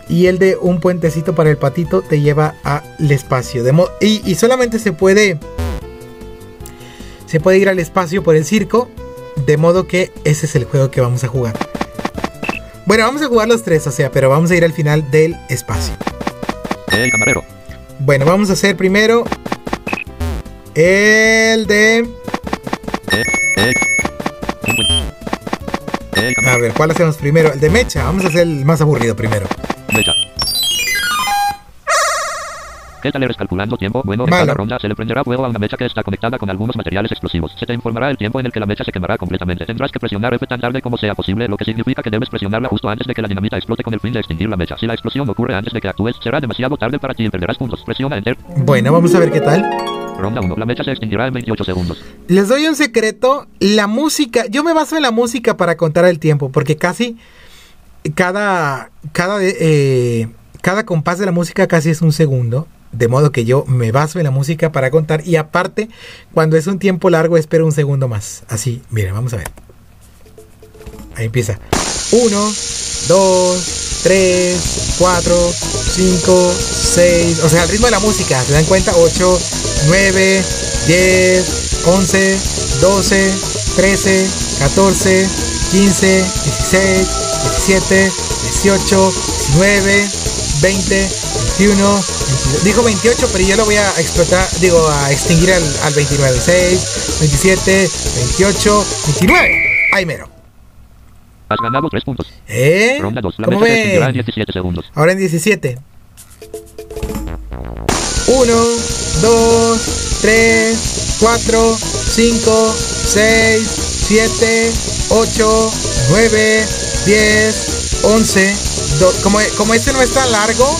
Y el de un puentecito para el patito te lleva al espacio. De y, y solamente se puede. Se puede ir al espacio por el circo. De modo que ese es el juego que vamos a jugar. Bueno, vamos a jugar los tres, o sea, pero vamos a ir al final del espacio. El camarero. Bueno, vamos a hacer primero El de... Eh, eh. A ver, ¿cuál hacemos primero? El de Mecha. Vamos a hacer el más aburrido primero. Mecha. ¿Qué tal eres calculando tiempo? Bueno, en Malo. cada ronda se le prenderá fuego a una mecha que está conectada con algunos materiales explosivos. Se te informará el tiempo en el que la mecha se quemará completamente. Tendrás que presionar F tan tarde como sea posible, lo que significa que debes presionarla justo antes de que la dinamita explote con el fin de extinguir la mecha. Si la explosión ocurre antes de que actúes, será demasiado tarde para ti y perderás puntos. Presiona Enter. Bueno, vamos a ver qué tal. Ronda 1. La mecha se extinguirá en 28 segundos. Les doy un secreto. La música, yo me baso en la música para contar el tiempo, porque casi cada cada eh, cada compás de la música casi es un segundo, de modo que yo me baso en la música para contar y aparte cuando es un tiempo largo espero un segundo más. Así, miren, vamos a ver. Ahí empieza. 1 2 3 4 5 6, o sea, el ritmo de la música, ¿se dan cuenta? 8 9 10 11 12 13 14 15 16 17 18 19 20 21 22. Dijo 28, pero yo lo voy a explotar, digo, a extinguir al, al 29. 6, 27, 28, 29. Ahí mero. Has ganado 3 puntos. ¿Eh? Ronda 2. La ¿Cómo mecha se extinguirá en ven? 17 segundos. Ahora en 17. 1, 2, 3, 4, 5, 6, 7, 8, 9, 10, 11. do- como, como este no es tan largo,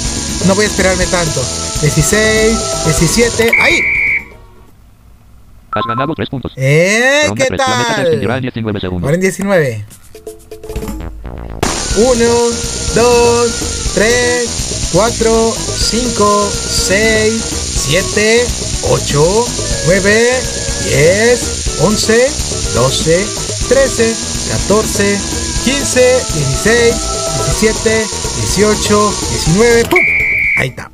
no voy a esperarme tanto. 16, 17, ahí. Has ganado 3 puntos. ¿Eh? Ronda ¿Qué 3. La mecha se extinguirá en tal? 19 segundos. Ahora en 19. 1, 2, 3, 4, 5, 6, 7, 8, 9, 10, 11, 12, 13, 14, 15, 16, 17, 18, 19. ¡Pum! Ahí está.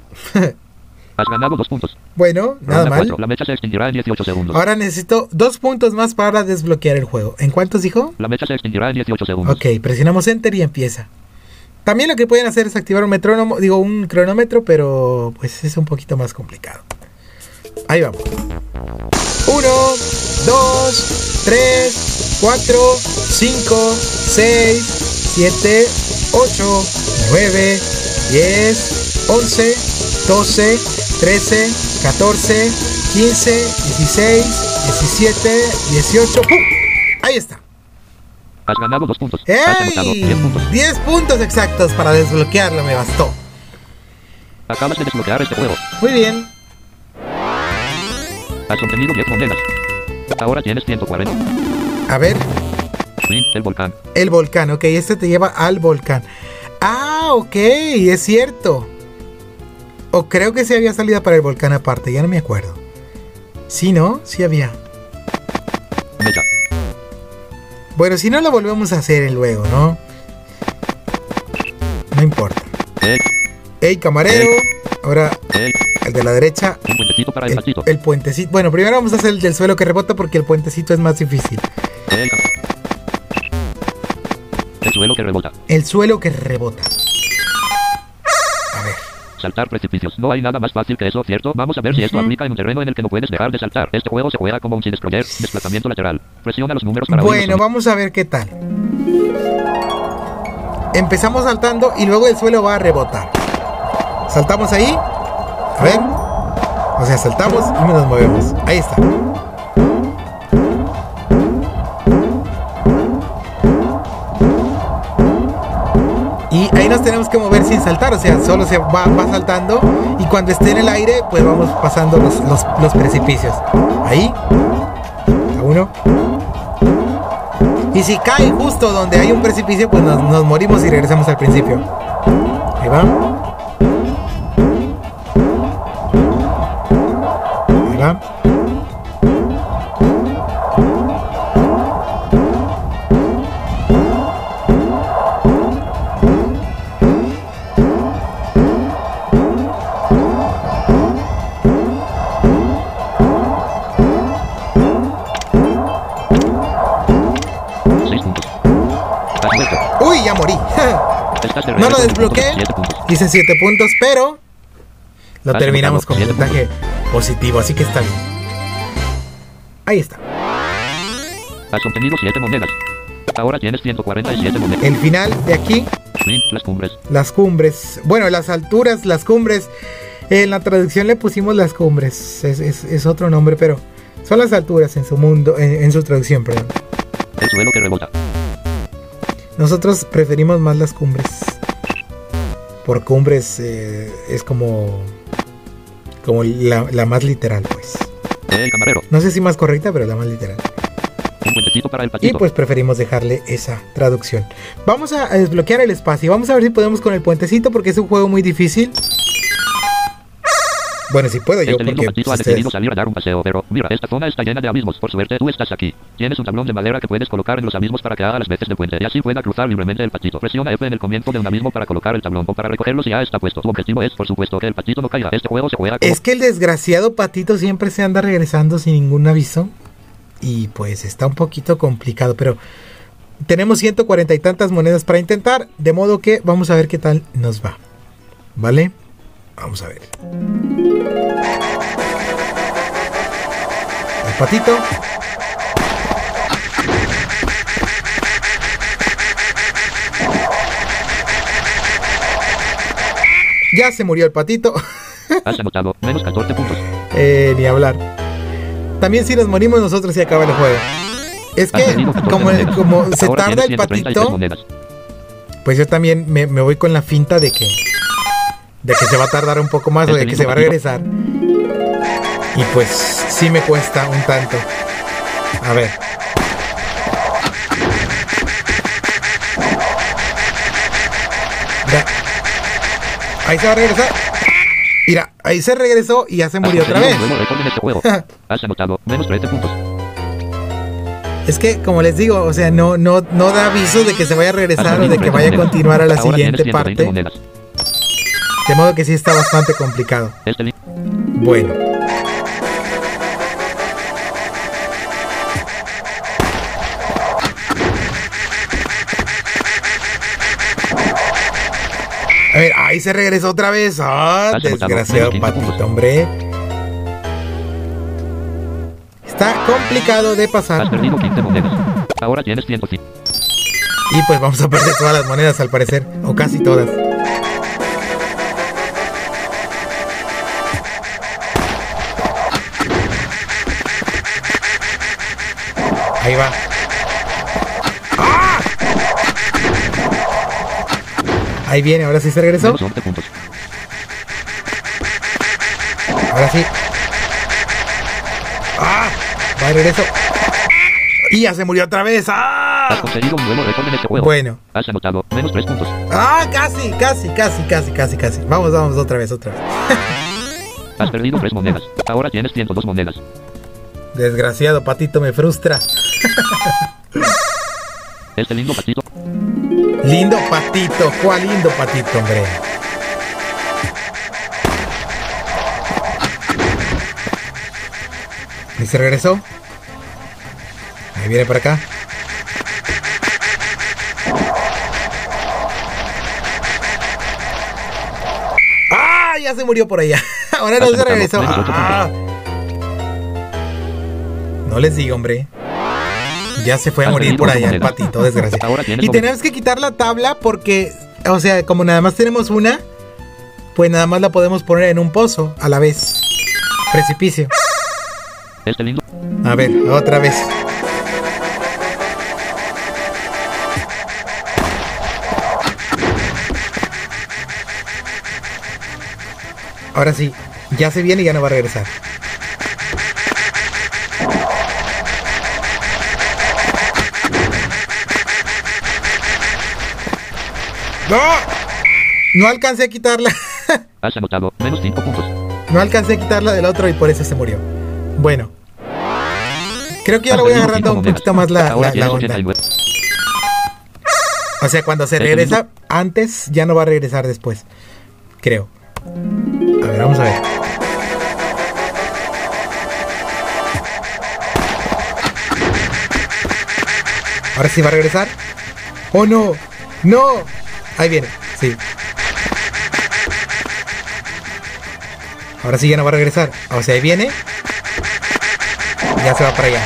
Has ganado 2 puntos. bueno, nada mal. 4. La mecha se extinguirá en 18 segundos. Ahora necesito dos puntos más para desbloquear el juego. ¿En cuántos dijo? La mecha se extinguirá en 18 segundos. Ok, presionamos Enter y empieza. También lo que pueden hacer es activar un metrónomo, digo un cronómetro, pero pues es un poquito más complicado. Ahí vamos. 1, 2, 3, 4, 5, 6, 7, 8, 9, 10, 11, 12, 13, 14, 15, 16, 17, 18. ¡Pum! Ahí está. Has ganado 2 puntos. Has anotado 10 ¡Ey! puntos. 10 puntos exactos para desbloquearlo, me bastó. Acabas de desbloquear este juego. Muy bien. Has obtenido 10 monedas. Ahora tienes 140. A ver, el volcán. el volcán, ok, este te lleva al volcán. Ah, ok, es cierto. O creo que sí había salida para el volcán aparte, ya no me acuerdo. Sí, ¿no? Sí había. Bueno, si no lo volvemos a hacer luego, ¿no? No importa. Ey, camarero. Ahora, el de la derecha. Un puentecito para el El, el puentecito. Bueno, primero vamos a hacer el del suelo que rebota porque el puentecito es más difícil. El, el suelo que rebota. El suelo que rebota. Saltar precipicios. No hay nada más fácil que eso, ¿cierto? Vamos a ver si esto aplica en un terreno en el que no puedes dejar de saltar. Este juego se juega como un sin desproyer. Desplazamiento lateral. Presiona los números para Bueno, vamos a ver qué tal. Empezamos saltando y luego el suelo va a rebotar. Saltamos ahí. A ver. O sea, saltamos y nos movemos. Ahí está. Tenemos que mover sin saltar, o sea, solo se va, saltando y cuando esté en el aire, pues vamos pasando los, los- precipicios. Ahí, uno. Y si cae justo donde hay un precipicio, pues nos, nos morimos y regresamos al principio. Ahí va. Ahí va. Hice 7 puntos, pero lo terminamos con puntaje positivo, así que está bien. Ahí está. Has obtenido 7 monedas. Ahora tienes 147 monedas. El final de aquí, las cumbres. las cumbres. Bueno, las alturas, las cumbres. En la traducción le pusimos las cumbres. Es, es- es otro nombre, pero son las alturas en su mundo, en, en su traducción, perdón. El suelo que rebota. Nosotros preferimos más las cumbres. Por cumbres eh, es como. Como la, la más literal, pues. El camarero. No sé si más correcta, pero la más literal. Un puentecito para el Y pues preferimos dejarle esa traducción. Vamos a a desbloquear el espacio. Vamos a ver si podemos con el puentecito porque es un juego muy difícil. Bueno, si puedo yo Este lindo porque patito ha pues, decidido salir a dar un paseo, pero mira, esta zona está llena de abismos. Por suerte tú estás aquí. Tienes un tablón de madera que puedes colocar en los abismos para que haga las veces de puente y así pueda cruzar libremente el patito. Presiona F en el comienzo de un abismo para colocar el tablón o para recogerlo si ya está puesto. Tu objetivo es, por supuesto, que el patito no caiga. Este juego se juega como... Es que el desgraciado patito siempre se anda regresando sin ningún aviso. Y pues está un poquito complicado, pero tenemos 140 y tantas monedas para intentar. De modo que vamos a ver qué tal nos va. ¿Vale? Vamos a ver. El patito. Ya se murió el patito. Has anotado menos 14 puntos. Eh, ni hablar. También si nos morimos nosotros se acaba el juego. Es que perdido 14 como, se tarda el 136 patito, pues yo también me, me voy con la finta de que de que se va a tardar un poco más o de que se va a regresar. Y pues sí me cuesta un tanto. A ver. Ya. Ahí se va a regresar. Mira, ahí se regresó y ya se murió otra vez. Has anotado menos 13 puntos. Es que, como les digo, o sea, no, no, no da aviso de que se vaya a regresar o de que 13 vaya a continuar a la siguiente 120 parte. De modo que sí está bastante complicado. Li- Bueno. A ver, ahí se regresó otra vez. Ah, desgraciado menos 15 puntos. patito, hombre. Está complicado de Has pasar. perdido 15 monedas. Ahora tienes 105. Y pues vamos a perder todas las monedas al parecer. O casi todas. Ahí viene, ahora sí se regresó. Menos 11 puntos. Ahora sí. ¡Ah! Va de regreso. Y ya se murió otra vez. Has ¡Ah! conseguido un nuevo récord en este juego. Bueno. Has anotado menos 3 puntos. ¡Ah! Casi, casi, casi, casi, casi, casi. Vamos, vamos, otra vez, otra vez. Has perdido 3 monedas. Ahora tienes 102 monedas. Desgraciado patito, me frustra. Este lindo patito. Lindo patito, cuál lindo patito, hombre. ¿Y se regresó? Ahí viene para acá. ¡Ah! Ya se murió por allá. Ahora no se regresó. Ah. No les digo, hombre. Ya se fue a morir por allá el patito, tienes Y tenemos que quitar la tabla porque, o sea, como nada más tenemos una, pues nada más la podemos poner en un pozo a la vez. Precipicio. Este. A ver, otra vez. Ahora sí, ya se viene y ya no va a regresar. ¡No! No alcancé a quitarla. Has anotado menos 5 puntos. No alcancé a quitarla del otro y por eso se murió. Bueno. Creo que ya lo voy agarrando un poquito más la, la- onda. 89. O sea, cuando se regresa antes, ya no va a regresar después. Creo. A ver, vamos a ver. Ahora sí va a regresar. ¡Oh no! ¡No! Ahí viene, sí. Ahora sí ya no va a regresar. O sea, ahí viene. ya se va para allá.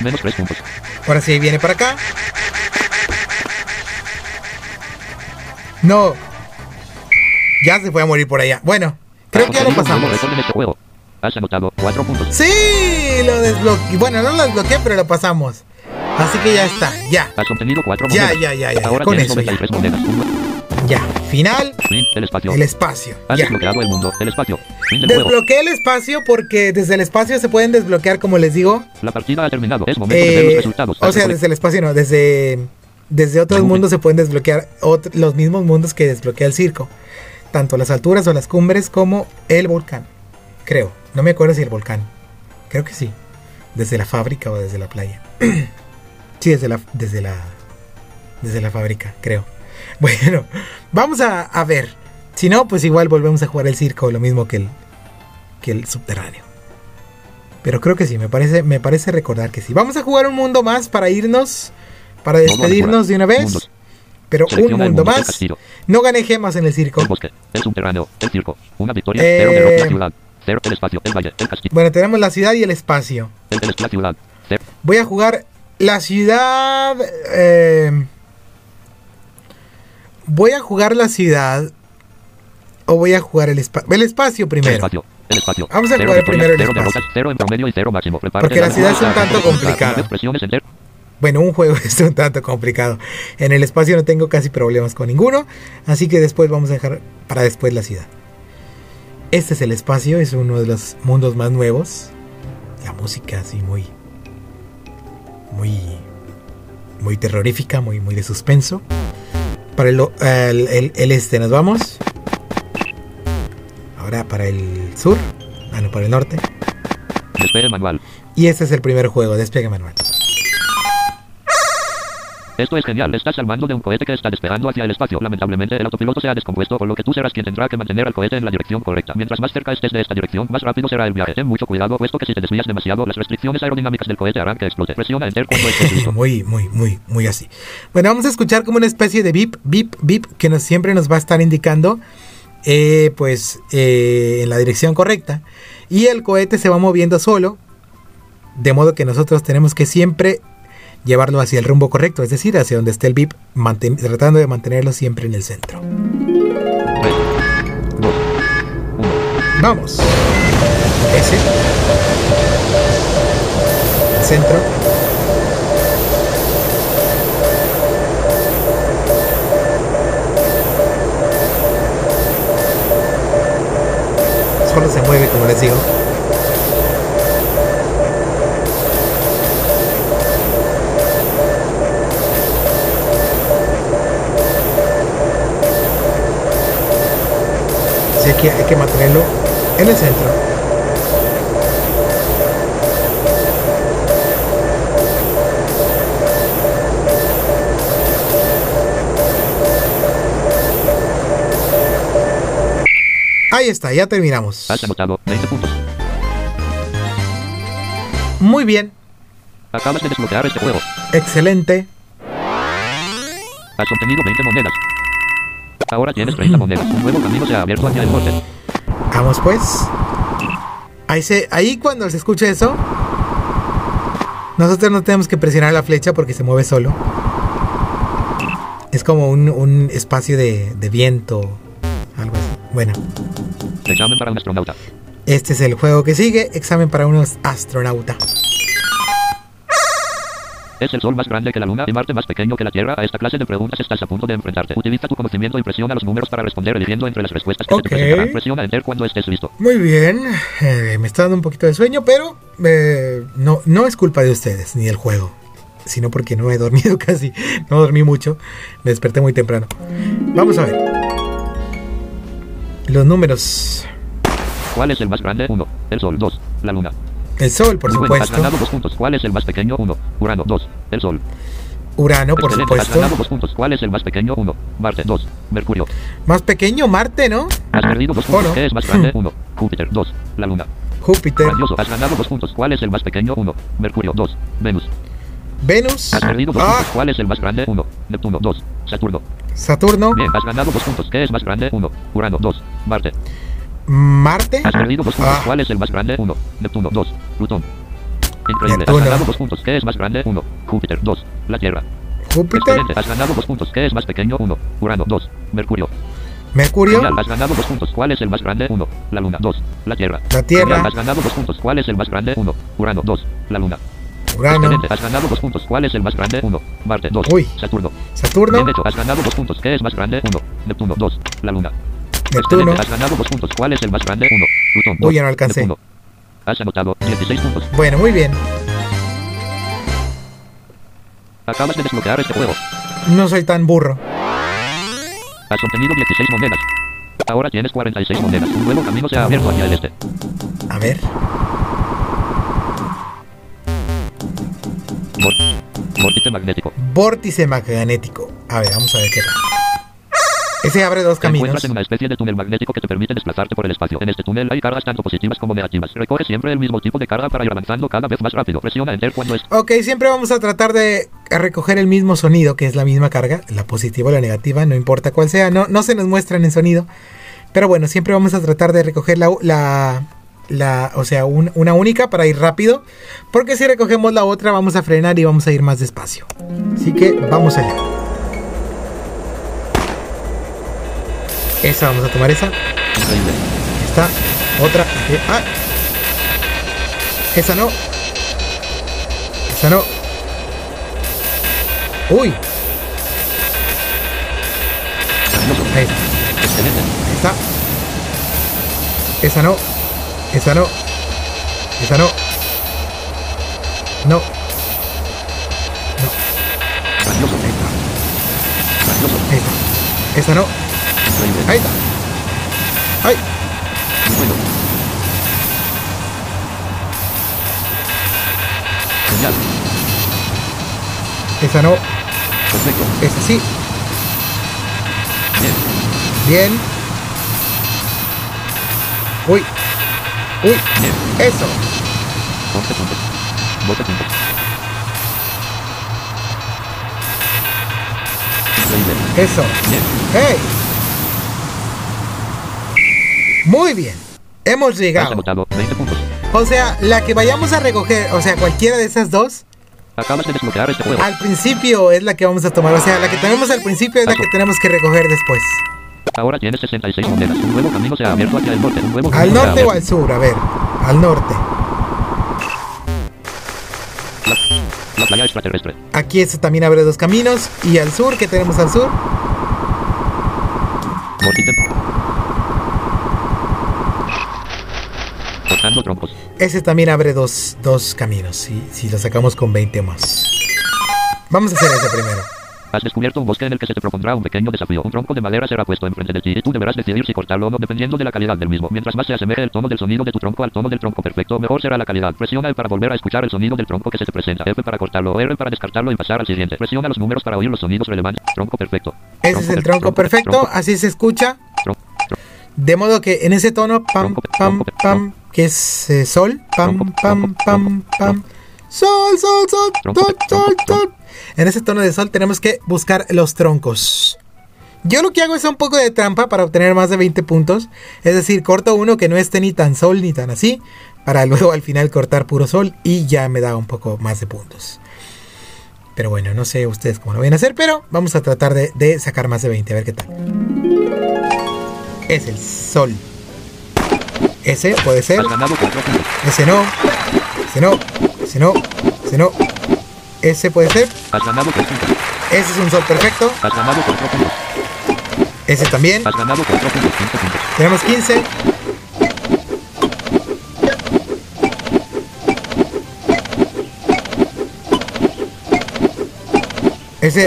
Menos 3 puntos. Ahora sí, viene para acá. No. Ya se fue a morir por allá. Bueno, creo que ya lo pasamos. este juego. Has anotado 4 puntos. Sí, lo desbloqueé. Bueno, no lo desbloqueé, pero lo pasamos. Así que ya está, ya, Has obtenido 4 Ya, monedas. ya, ya, ya, Ahora con eso ya. 93 monedas. Ya. Final, Fin del espacio. el espacio. Has Ya. desbloqueado el mundo. El espacio. Fin del juego. Desbloqueé el espacio porque desde el espacio se pueden desbloquear, como les digo. La partida ha terminado. Es momento de ver eh, los resultados. o sea, desde el espacio no, desde, desde otros mundos se pueden desbloquear otro- los mismos mundos que desbloquea el circo. Tanto las alturas o las cumbres como el volcán. Creo. No me acuerdo si el volcán. Creo que sí. Desde la fábrica o desde la playa. sí, desde la, desde la, desde la fábrica, creo. Bueno, vamos a, a ver. Si no, pues igual volvemos a jugar el circo, lo mismo que el, que el subterráneo. Pero creo que sí, me parece, me parece recordar que sí. Vamos a jugar un mundo más para irnos, para despedirnos de una vez. Pero un Selecciona mundo más. No gané gemas en el circo. El bosque. El subterráneo. El circo. Una victoria. Eh. Cero. La ciudad. Cero el espacio. El valle. El castillo. Bueno, tenemos la ciudad y el espacio. El, la ciudad. Voy a jugar la ciudad. eh, voy a jugar la ciudad. O voy a jugar el, espa- el espacio El primero. espacio. El espacio. Vamos a Cero jugar primero el cero espacio. derrotas, cero en promedio y cero máximo. Prepárate Porque la ciudad es un tanto complicada. Bueno, un juego es un tanto complicado. En el espacio no tengo casi problemas con ninguno. Así que después vamos a dejar para después la ciudad. Este es el espacio, es uno de los mundos más nuevos. La música así muy. Muy. Muy terrorífica, muy, muy de suspenso. Para el, el- el- el este nos vamos. Ahora para el sur. Ah, no, para el norte. Despegue manual. Y este es el primer juego, despegue manual. Esto es genial. Estás al de un cohete que está despegando hacia el espacio. Lamentablemente, el autopiloto se ha descompuesto, por lo que tú serás quien tendrá que mantener al cohete en la dirección correcta. Mientras más cerca estés de esta dirección, más rápido será el viaje. Ten mucho cuidado, puesto que si te desvías demasiado, las restricciones aerodinámicas del cohete harán que explote. Presiona Enter cuando estés listo. muy, muy, muy, muy así. Bueno, vamos a escuchar como una especie de bip, bip, bip, que nos, siempre nos va a estar indicando, eh, pues, eh, en la dirección correcta. Y el cohete se va moviendo solo, de modo que nosotros tenemos que siempre llevarlo hacia el rumbo correcto, es decir, hacia donde esté el manten- tratando de mantenerlo siempre en el centro. 3, 2, 1. Vamos. Ese. Centro. Solo se mueve, como les digo. Que hay que mantenerlo en el centro. Ahí está, ya terminamos. Has anotado 20 puntos. Muy bien, Acabas de desbloquear este juego. excelente. Has obtenido 20 monedas. Ahora tienes 30 monedas. Un nuevo camino se ha abierto hacia el norte. Vamos pues. Ahí, se, ahí cuando se escucha eso, nosotros no tenemos que presionar la flecha porque se mueve solo. Es como un, un espacio de, de viento, algo así. Bueno, Examen para un astronauta. este es el juego que sigue. Examen para unos astronauta. ¿Es el Sol más grande que la Luna y Marte más pequeño que la Tierra? A esta clase de preguntas estás a punto de enfrentarte. Utiliza tu conocimiento y presiona los números para responder eligiendo entre las respuestas que se Ok. te presentarán. Presiona Enter cuando estés listo. Muy bien, eh, me está dando un poquito de sueño, pero eh, no, no es culpa de ustedes ni del juego, sino porque no he dormido casi, no dormí mucho, me desperté muy temprano. Vamos a ver. Los números. ¿Cuál es el más grande? 1. El Sol. 2. La Luna. El Sol, por supuesto. ganado dos puntos. ¿Cuál es el más pequeño? 1. Urano. 2. El Sol. Urano, por Excelente, Has supuesto. ganado dos puntos. ¿Cuál es el más pequeño? 1. Marte. 2. Mercurio. Más pequeño, Marte, ¿no? Has perdido dos Oh, puntos. no. ¿Qué es más grande? 1. Júpiter. 2. La Luna. Júpiter. Grandioso. Has ganado dos puntos. ¿Cuál es el más pequeño? 1. Mercurio. 2. Venus. Venus. Has perdido dos Ah, puntos. ¿Cuál es el más grande? 1. Neptuno. 2. Saturno. Saturno. Bien, has ganado dos puntos. ¿Qué es más grande? 1. Urano. 2. Marte. Marte. Has perdido dos puntos. Ah. ¿Cuál es el más grande? 1. Neptuno 2. Plutón. Increíble. Neptuno. Has ganado dos puntos. ¿Qué es más grande? 1. Júpiter 2. La Tierra. Júpiter. Excelente. Has ganado dos puntos. ¿Qué es más pequeño? 1. Urano 2. Mercurio. Mercurio. Genial. Has ganado dos puntos. ¿Cuál es el más grande? 1. La Luna 2. La Tierra. La Tierra. Genial. Has ganado dos puntos. ¿Cuál es el más grande? 1. Urano 2. La Luna. Urano. Excelente. Has ganado dos puntos. ¿Cuál es el más grande? 1. Marte 2. Uy. Saturno. Saturno. Bien hecho. Has ganado dos puntos. ¿Qué es más grande? 1. Neptuno 2. La Luna. Neptuno. Excelente. Has ganado dos puntos. ¿Cuál es el más grande? 1. Plutón 2. Uy, ya no alcancé. Neptuno. Has anotado 16 puntos. Bueno, muy bien. Acabas de desbloquear este juego. No soy tan burro. Has obtenido 16 monedas. Ahora tienes 46 monedas. Un nuevo camino se ha abierto hacia el este. A ver. Vórtice magnético. Vórtice magnético. A ver, vamos a ver qué tal. Ese abre dos Te caminos. encuentras en una especie de túnel magnético que te permite desplazarte por el espacio. En este túnel hay cargas tanto positivas como negativas. Recoge siempre el mismo tipo de carga para ir avanzando cada vez más rápido. Presiona Enter cuando es... Ok, siempre vamos a tratar de recoger el mismo sonido, que es la misma carga, la positiva o la negativa, no importa cuál sea, no, no se nos muestran en sonido. Pero bueno, siempre vamos a tratar de recoger la, la, la- o sea, un- una única para ir rápido, porque si recogemos la otra vamos a frenar y vamos a ir más despacio. Así que vamos allá. Esa, vamos a tomar esa. Esta, otra. aquí. Ah. Esa no. Esa no. Uy. Ahí está. Esa no. Esa no. Esa no. No. Está. Esa no. Ahí está. Ay. Bueno. Esa no. Perfecto. Esa sí. Bien. Bien. Uy. Uy. Bien. Eso. 11 puntos. 12 puntos. Increíble. Eso. Bien. ¡Hey! Muy bien. Hemos llegado. anotado 20 puntos. O sea, la que vayamos a recoger, o sea, cualquiera de esas dos, Acabas de desbloquear este juego. al principio es la que vamos a tomar. O sea, la que tenemos al principio es la que tenemos que recoger después. Ahora tienes 66 monedas. Un nuevo camino se ha abierto hacia el norte. Un nuevo ¿Al norte o al sur? A ver, al norte. La, la playa extraterrestre. Aquí este también abre dos caminos. Y al sur, ¿qué tenemos al sur? Ese también abre dos, dos caminos. Si, si lo sacamos con 20 más. Vamos a hacer ese primero. Has descubierto un bosque en el que se te propondrá un pequeño desafío. Un tronco de madera será puesto enfrente de ti y tú deberás decidir si cortarlo o no dependiendo de la calidad del mismo. Mientras más se asemeje el tono del sonido de tu tronco al tono del tronco perfecto, mejor será la calidad. Presiona el para volver a escuchar el sonido del tronco que se te presenta. F para cortarlo, R para descartarlo y pasar al siguiente. Presiona los números para oír los sonidos relevantes. Tronco perfecto. Ese es el per- tronco perfecto. tronco, Así se escucha. tron- tron- De modo que en ese tono, pam, Tronco, pam, tronco, pam, que es eh, sol, pam, pam, pam, pam. Sol, sol, sol, sol, sol, sol. En ese tono de sol tenemos que buscar los troncos. Yo lo que hago es un poco de trampa para obtener más de 20 puntos. Es decir, corto uno que no esté ni tan sol ni tan así. Para luego al final cortar puro sol y ya me da un poco más de puntos. Pero bueno, no sé ustedes cómo lo van a hacer, pero vamos a tratar de, de sacar más de 20, a ver qué tal. Es el sol. Ese puede ser. Ese no. Ese no. Ese no. Ese no. Ese puede ser. Ese es un sol perfecto. Ese también. Tenemos 15. Ese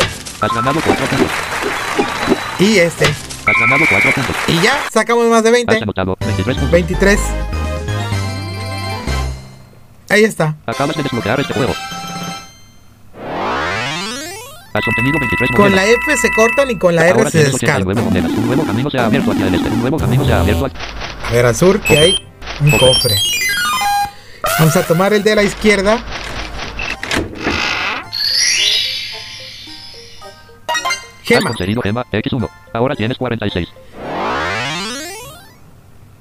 y este. Has ganado cuatro puntos. Y ya sacamos más de Has 20. anotado 23 puntos. 23. Ahí está. Acabas de desbloquear este juego. Has obtenido 23 Con la F se cortan y con la R se descartan. 89 monedas. Un nuevo camino se ha abierto hacia el este. Un nuevo camino se ha abierto hacia... A ver, al sur, que hay un cofre. Vamos a tomar el de la izquierda. Has Gema. conseguido gema X1. Ahora tienes 46.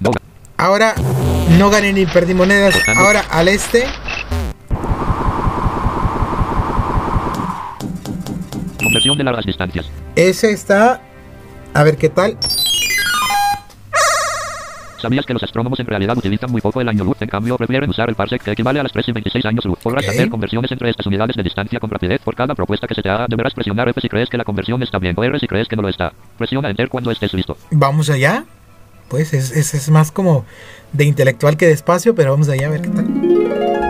No, Ahora no gané ni perdí monedas. Ahora al este. Conversión de largas distancias. Ese está. A ver qué tal. ¿Sabías que los astrónomos en realidad utilizan muy poco el año luz? En cambio, prefieren usar el parsec que equivale a las 3 y 26 años luz. Podrás Ok. hacer conversiones entre estas unidades de distancia con rapidez. Por cada propuesta que se te haga, deberás presionar F si crees que la conversión está bien o R si crees que no lo está. Presiona Enter cuando estés listo. Vamos allá. Pues es, es, es más como de intelectual que de espacio, pero vamos allá a ver qué tal.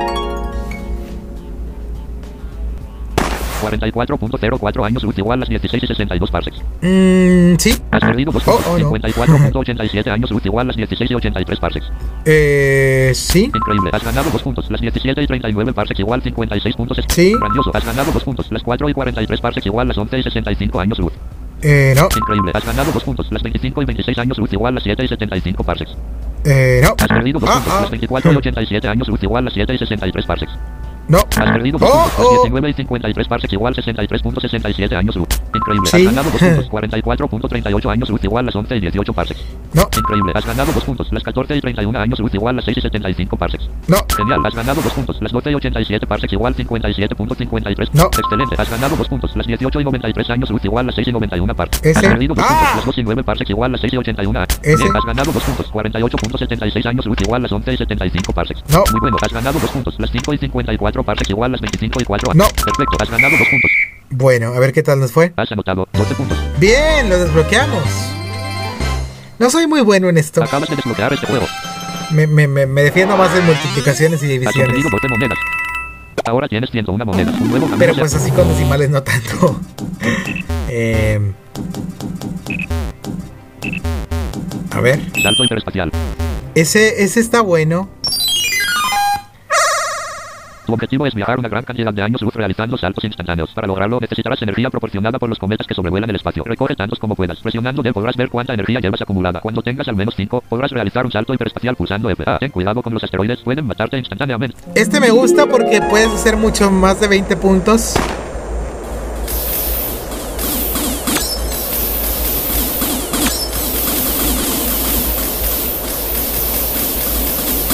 44.04 años luz igual a las 16 y 62 parsecs. Mmm, sí. Has perdido 2 Oh, puntos. oh, no. 54.87 años luz igual a las 16 y 83 parsecs. Eh, sí. Increíble. Has ganado 2 puntos. Las 17 y 39 parsecs igual 56 puntos. Sí. Grandioso. Has ganado 2 puntos. Las 4 y 43 parsecs igual las 11 y 65 años luz. Eh, no. Increíble. Has ganado 2 puntos. Las 25 y 26 años luz igual las 7 y 75 parsecs. Eh, no. Has perdido 2 Ah, puntos. ah. Las 24 y 87 años luz igual las 7 y 63 parsecs. No. Has perdido 2 Oh, oh. 19 y 53 parsecs igual 63.67 años luz. Increíble. Sí. Has ganado 2 puntos. 44.38 años luz igual las 11 y 18 parsecs. No. Increíble. Has ganado 2 puntos. Las 14 y 31 años luz igual las 6 y 75 parsecs. No. Genial, has ganado 2 puntos. Las 12 y 87 parsecs igual 57.53. No. Excelente, has ganado 2 puntos. Las 18 y 93 años luz igual las 6 y 91 parsecs. Ese. Has perdido 2 Ah. puntos. Las 2 y 9 parsecs igual las 6 y 81. Ese. Bien, has ganado 2 puntos. 48.76 años luz igual las 11 y 75 parsecs. No. Muy bueno, has ganado 2 puntos. Las 5 y 54 parsecs igual las 25 y 4. No. Perfecto, has ganado 2 puntos. Bueno, a ver qué tal nos fue. Has anotado 12 puntos. Bien, lo desbloqueamos. No soy muy bueno en esto. Acabas de desbloquear este juego. Me, me, me, me defiendo más en multiplicaciones y divisiones. obtenido 12 monedas. Ahora tienes 101 monedas. Un nuevo Pero pues así con decimales no tanto. Eh, a ver, Salto interespacial. ese, ese está bueno. Tu objetivo es viajar una gran cantidad de años luz realizando saltos instantáneos. Para lograrlo necesitarás energía proporcionada por los cometas que sobrevuelan el espacio. Recoge tantos como puedas. Presionando D podrás ver cuánta energía llevas acumulada. Cuando tengas al menos 5, podrás realizar un salto hiperespacial pulsando F. Ah, ten cuidado con los asteroides, pueden matarte instantáneamente. Este me gusta porque puedes hacer mucho más de 20 puntos.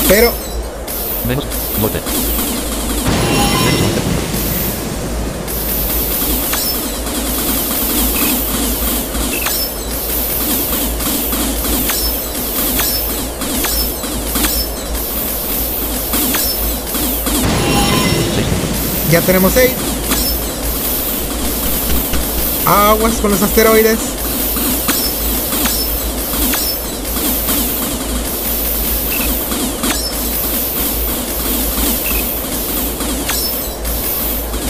Pero Menos 12. Ya tenemos 6. Aguas con los asteroides.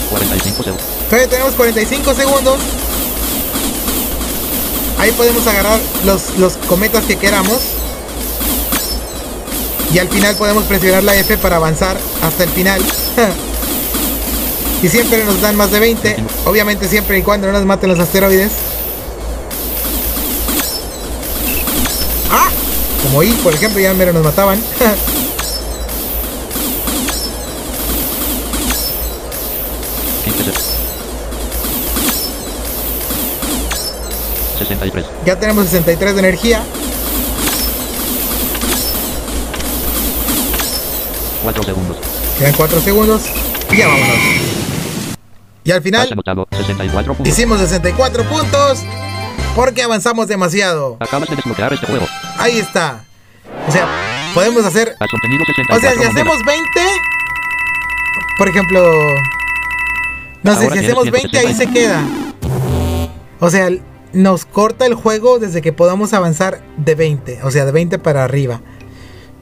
Cuarenta y cinco segundos. Todavía tenemos 45 segundos. Ahí podemos agarrar los, los cometas que queramos. Y al final podemos presionar la F para avanzar hasta el final. y siempre nos dan más de 20. Obviamente siempre y cuando no nos maten los asteroides. ¡Ah! Como I, por ejemplo, ya mero nos mataban. Ya tenemos 63 de energía. Cuatro segundos. Quedan 4 segundos. Y ya vámonos. Y al final anotado 64 puntos. hicimos 64 puntos. Porque avanzamos demasiado. Acabas de desbloquear este juego. Ahí está. O sea, podemos hacer. Has obtenido 64 O sea, si hacemos 20. Por ejemplo. No sé, si hacemos 20 ahí 160. se queda. O sea, nos corta el juego desde que podamos avanzar de 20. O sea, de 20 para arriba.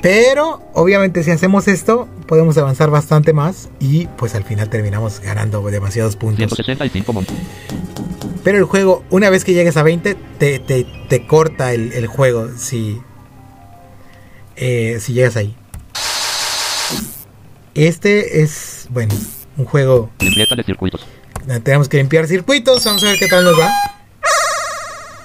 Pero, obviamente, si hacemos esto, podemos avanzar bastante más. Y pues al final terminamos ganando demasiados puntos. 165 monedas. Pero el juego, una vez que llegues a 20, te, te, te corta el, el juego si, eh, si llegas ahí. Este es, bueno, un juego. Limpieza de circuitos. Tenemos que limpiar circuitos. Vamos a ver qué tal nos va.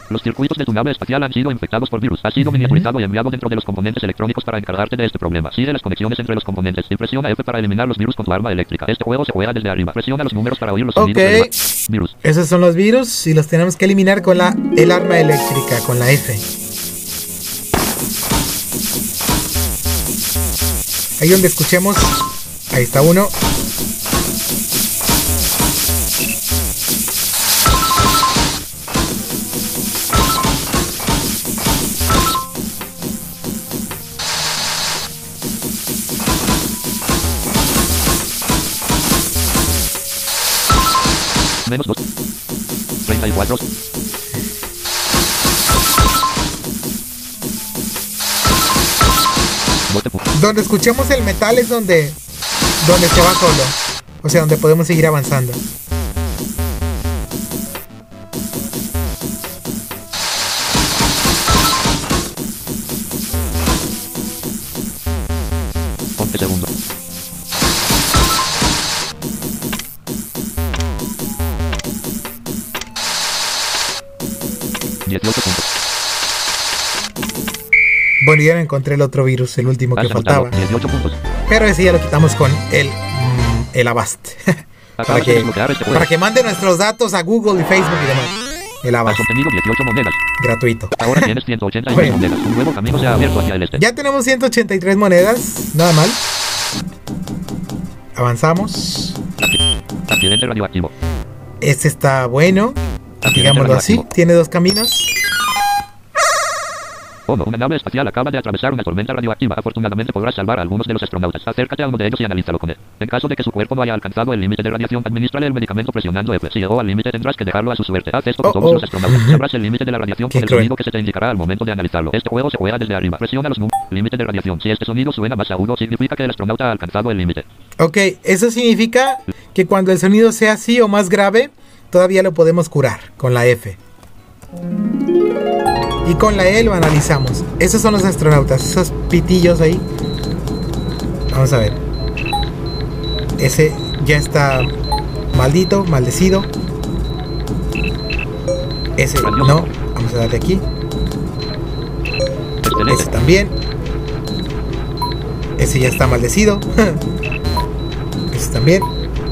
Los circuitos de tu nave espacial han sido infectados por virus. Ha sido miniaturizado y enviado dentro de los componentes electrónicos para encargarte de este problema. Sigue las conexiones entre los componentes y presiona F para eliminar los virus con tu arma eléctrica. Este juego se juega desde arriba. Presiona los números para oír los sonidos Ok. del virus. Esos son los virus y los tenemos que eliminar con la, el arma eléctrica, con la F. Ahí donde escuchemos. Ahí está uno. Menos 2. 34. Doce pu- Donde escuchemos el metal es donde, donde se va solo. O sea, donde podemos seguir avanzando. Me encontré el otro virus, el último que faltaba. 18 puntos. Pero ese ya lo quitamos con el, mm, el Avast. para, que, este para que mande nuestros datos a Google y Facebook y demás. El Avast, obtenido 18 monedas. gratuito. Ahora tienes 183 Bueno. monedas. Un nuevo camino se ha abierto hacia el este. Ya tenemos 183 monedas, nada mal. Avanzamos. Acci- Accidente radioactivo. Este está bueno, Accidente digámoslo así. Tiene dos caminos. Oh, no, una nave espacial acaba de atravesar una tormenta radioactiva. Afortunadamente podrás salvar a algunos de los astronautas. Acércate a uno de ellos y analízalo con él. En caso de que su cuerpo no haya alcanzado el límite de radiación, administrale el medicamento presionando F. Si llegó al límite, tendrás que dejarlo a su suerte. Haz esto con Oh, todos oh. los astronautas. Sabrás el límite de la radiación con el cruel. sonido que se te indicará al momento de analizarlo. Este juego se juega desde arriba. Presiona los números. Límite de radiación. Si este sonido suena más agudo, significa que el astronauta ha alcanzado el límite. Ok, eso significa que cuando el sonido sea así o más grave, todavía lo podemos curar con la F. Y con la E lo analizamos. Esos son los astronautas, esos pitillos ahí. Vamos a ver. Ese ya está maldito, maldecido. Ese no. Vamos a darle aquí. Ese también. Ese ya está maldecido. Ese también.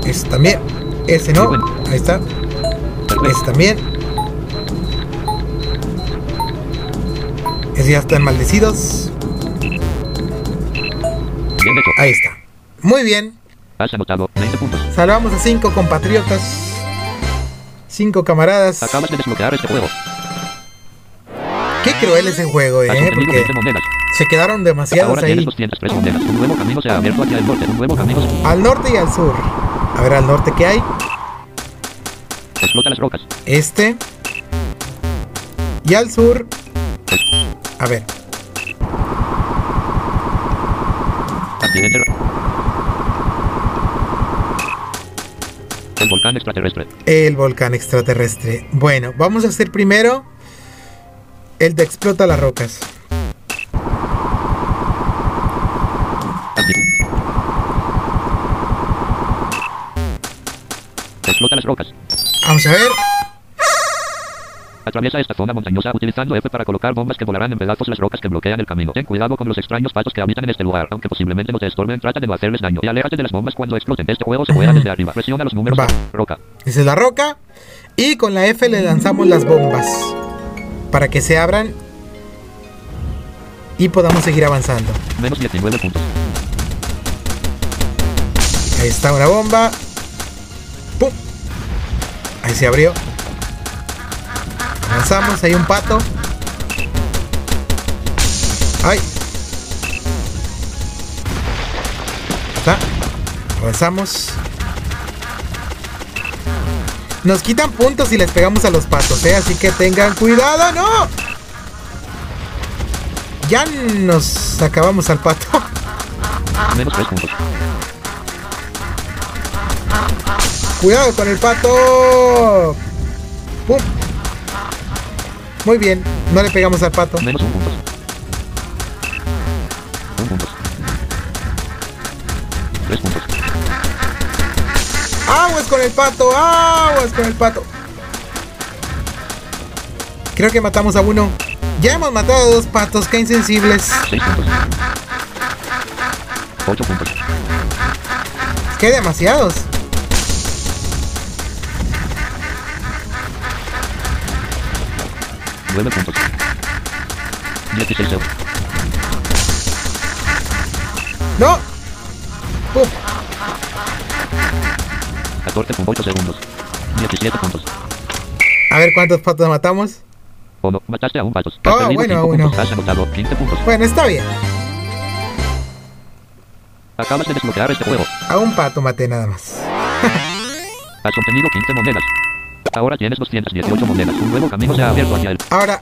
Ese también. Ese no. Ahí está. Ese también. Ese ya están maldecidos. Bien hecho. Ahí está. Muy bien. Has anotado 20 puntos. Salvamos a cinco compatriotas. Cinco camaradas. Acabas de desbloquear este juego. Qué cruel ese juego, eh. obtenido Porque 20 monedas. se quedaron demasiados Ahora ahí. 203 monedas. Un nuevo camino se ha abierto hacia el norte. Un nuevo camino. Al norte y al sur. A ver, al norte qué hay. Explota las rocas. Este. Y al sur. A ver. El volcán extraterrestre. El volcán extraterrestre. Bueno, vamos a hacer primero el de explota las rocas. Explota las rocas. Vamos a ver. Atraviesa esta zona montañosa utilizando F para colocar bombas que volarán en pedazos las rocas que bloquean el camino. Ten cuidado con los extraños patos que habitan en este lugar, aunque posiblemente no te estorben, trata de no hacerles daño y aléjate de las bombas cuando exploten. Este juego se juega desde arriba. Presiona los números. Va. Roca. Esa es la roca. Y con la F le lanzamos las bombas. Para que se abran. Y podamos seguir avanzando. Menos 19 puntos. Ahí está una bomba. ¡Pum! Ahí se abrió. Avanzamos, hay un pato. ¡Ay! Está. Avanzamos. Nos quitan puntos si les pegamos a los patos, ¿eh? Así que tengan cuidado, ¡no! Ya nos acabamos al pato. Menos 3 puntos. Cuidado con el pato. ¡Pum! Muy bien, no le pegamos al pato. Menos 1 puntos. 1 puntos. 3 puntos. ¡Aguas con el pato! ¡Aguas con el pato! Creo que matamos a uno. Ya hemos matado a dos patos, qué insensibles. 6 puntos. 8 puntos. ¡Qué demasiados! Nueve puntos. 16 euros. ¡No! ¡Pum! 14.8 segundos. 17 puntos. A ver cuántos patos matamos. Uno. Mataste a un Has perdido bueno, bueno. puntos. Has anotado 15 puntos. Bueno, está bien. Acabas de desbloquear este juego. A un pato maté nada más. Has obtenido 15 monedas. Ahora tienes 218 monedas. Un nuevo camino se ha abierto hacia él. Ahora,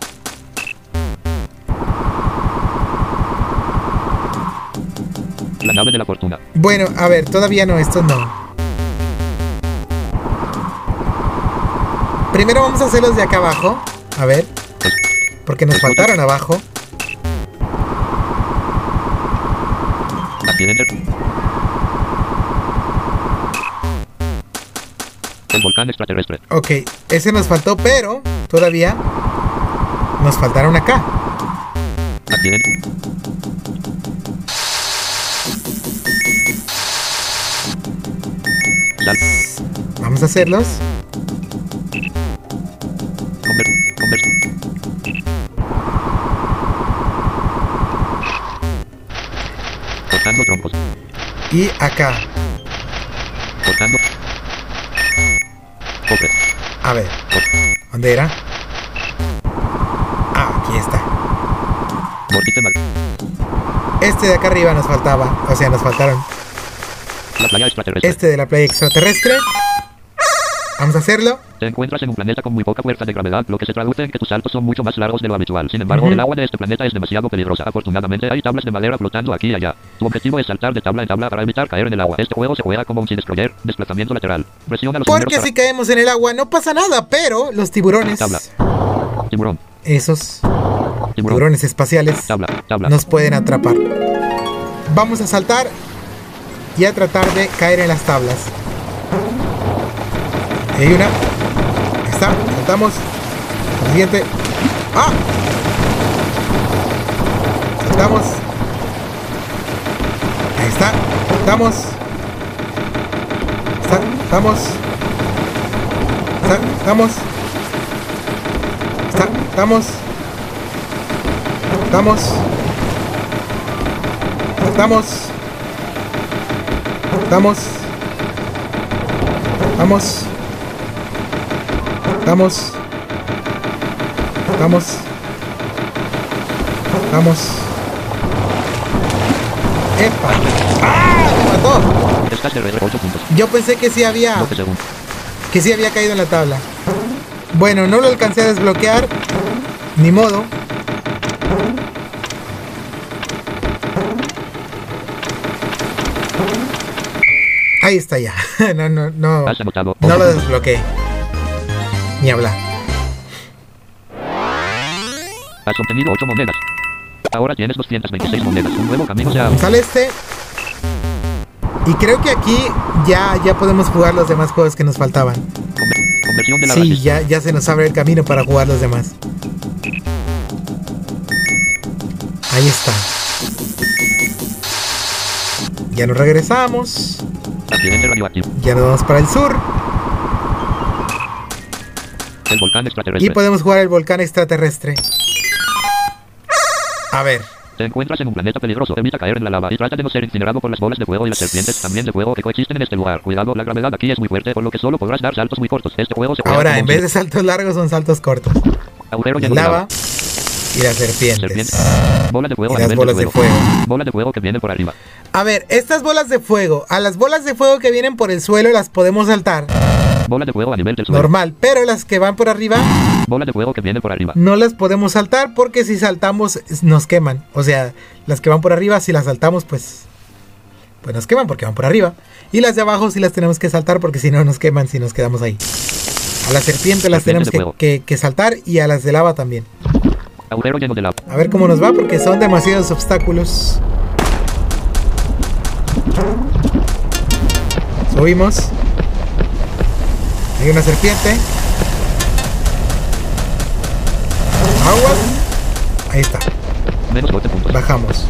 La nave de la fortuna. bueno, a ver, todavía no, esto no. Primero vamos a hacer los de acá abajo. A ver. Porque nos faltaron abajo. El volcán extraterrestre. Ok, ese nos faltó, pero todavía nos faltaron acá. Accidente. Vamos a hacerlos. Conver. Conver. Cortando troncos. Y acá. Cortando. A ver, ¿dónde era? Ah, aquí está. Este de acá arriba nos faltaba. O sea, nos faltaron. Este de la playa extraterrestre. Vamos a hacerlo. Te encuentras en un planeta con muy poca fuerza de gravedad, lo que se traduce en que tus saltos son mucho más largos de lo habitual. Sin embargo, Ujú. el agua de este planeta es demasiado peligrosa. Afortunadamente, hay tablas de madera flotando aquí y allá. Tu objetivo es saltar de tabla en tabla para evitar caer en el agua. Este juego se juega como un Sea Destroyer, desplazamiento lateral. Presiona los Porque si caemos en el agua no pasa nada, pero los tiburones, Tabla. para... Tiburón, esos tiburón, tiburones espaciales, tabla, tabla. nos pueden atrapar. Vamos a saltar y a tratar de caer en las tablas. Hay una. Está. Saltamos. Siguiente. ¡Ah! Saltamos. Ahí está. Saltamos. Saltamos. Saltamos. Saltamos. Saltamos. Saltamos. Saltamos. Vamos. Vamos. Vamos. Vamos. ¡Epa! ¡Ah! ¡Me mató! Estás de regreso 8 puntos. Yo pensé que sí había 12 segundos. que sí había caído en la tabla. Bueno, no lo alcancé a desbloquear. Ni modo. Ahí está ya. No, no, no. No 11 lo desbloqueé. Ni hablar. Has obtenido 8 monedas. Ahora tienes 226 monedas. Un nuevo camino se abierto. Sale este. Y creo que aquí ya, ya podemos jugar los demás juegos que nos faltaban. Conver- Conversión de la Sí, ya, ya se nos abre el camino para jugar los demás. Ahí está. Ya nos regresamos. Ya nos vamos para el sur. El volcán Y extraterrestre. podemos jugar el volcán extraterrestre. A ver. Te encuentras en un planeta peligroso. Evita caer en la lava y trata de no ser incinerado por las bolas de fuego y las serpientes también de fuego que coexisten en este lugar. Cuidado, la gravedad aquí es muy fuerte, por lo que solo podrás dar saltos muy cortos. Este juego se Ahora, en vez de saltos largos, son saltos cortos. agujero La lleno de lava y las Serpiente. serpientes. Bola de fuego Y las bolas de fuego. Bola de fuego que viene por arriba. A ver, estas bolas de fuego, a las bolas de fuego que vienen por el suelo las podemos saltar. Bola de fuego a nivel del suelo. Normal, pero las que van por arriba Bola de fuego que viene por arriba. no las podemos saltar porque si saltamos nos queman. O sea, las que van por arriba, si las saltamos, pues, pues nos queman porque van por arriba. Y las de abajo sí las tenemos que saltar porque si no nos queman si nos quedamos ahí. A las serpientes las Serpiente tenemos que, que- que saltar y a las de lava también. Agujero lleno de lava. A ver cómo nos va porque son demasiados obstáculos. Subimos. Hay una serpiente. Aguas. Ahí está. Menos 12 puntos. Bajamos.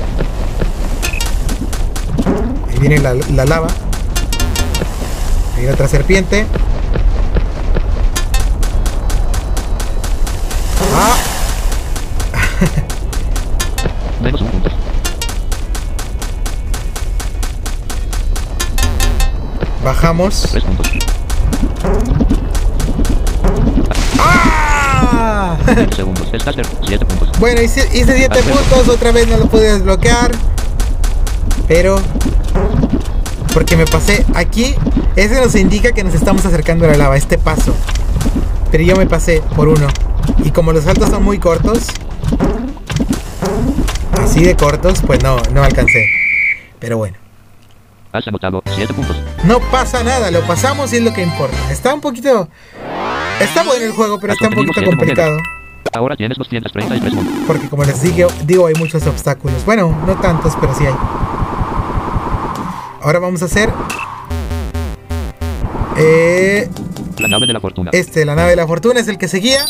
Ahí viene la, la lava. Ahí viene otra serpiente. Ah, Menos un punto. Bajamos. 3 puntos. ¡Ah! 20 segundos. Estás cerca. 7 puntos. Bueno, hice, hice 7 Ah, bueno. puntos, otra vez no lo pude desbloquear. Pero... Porque me pasé aquí. Ese nos indica que nos estamos acercando a la lava, este paso. Pero yo me pasé por uno. Y como los saltos son muy cortos... Así de cortos, pues no, no alcancé. Pero bueno. Has anotado 7 puntos. No pasa nada, lo pasamos y es lo que importa. Está un poquito... Está bueno el juego, pero está un poquito complicado. Ahora tienes 233 puntos. Porque como les digo, digo, hay muchos obstáculos. Bueno, no tantos, pero sí hay. Ahora vamos a hacer... Eh, La nave de la fortuna. este, la nave de la fortuna es el que seguía.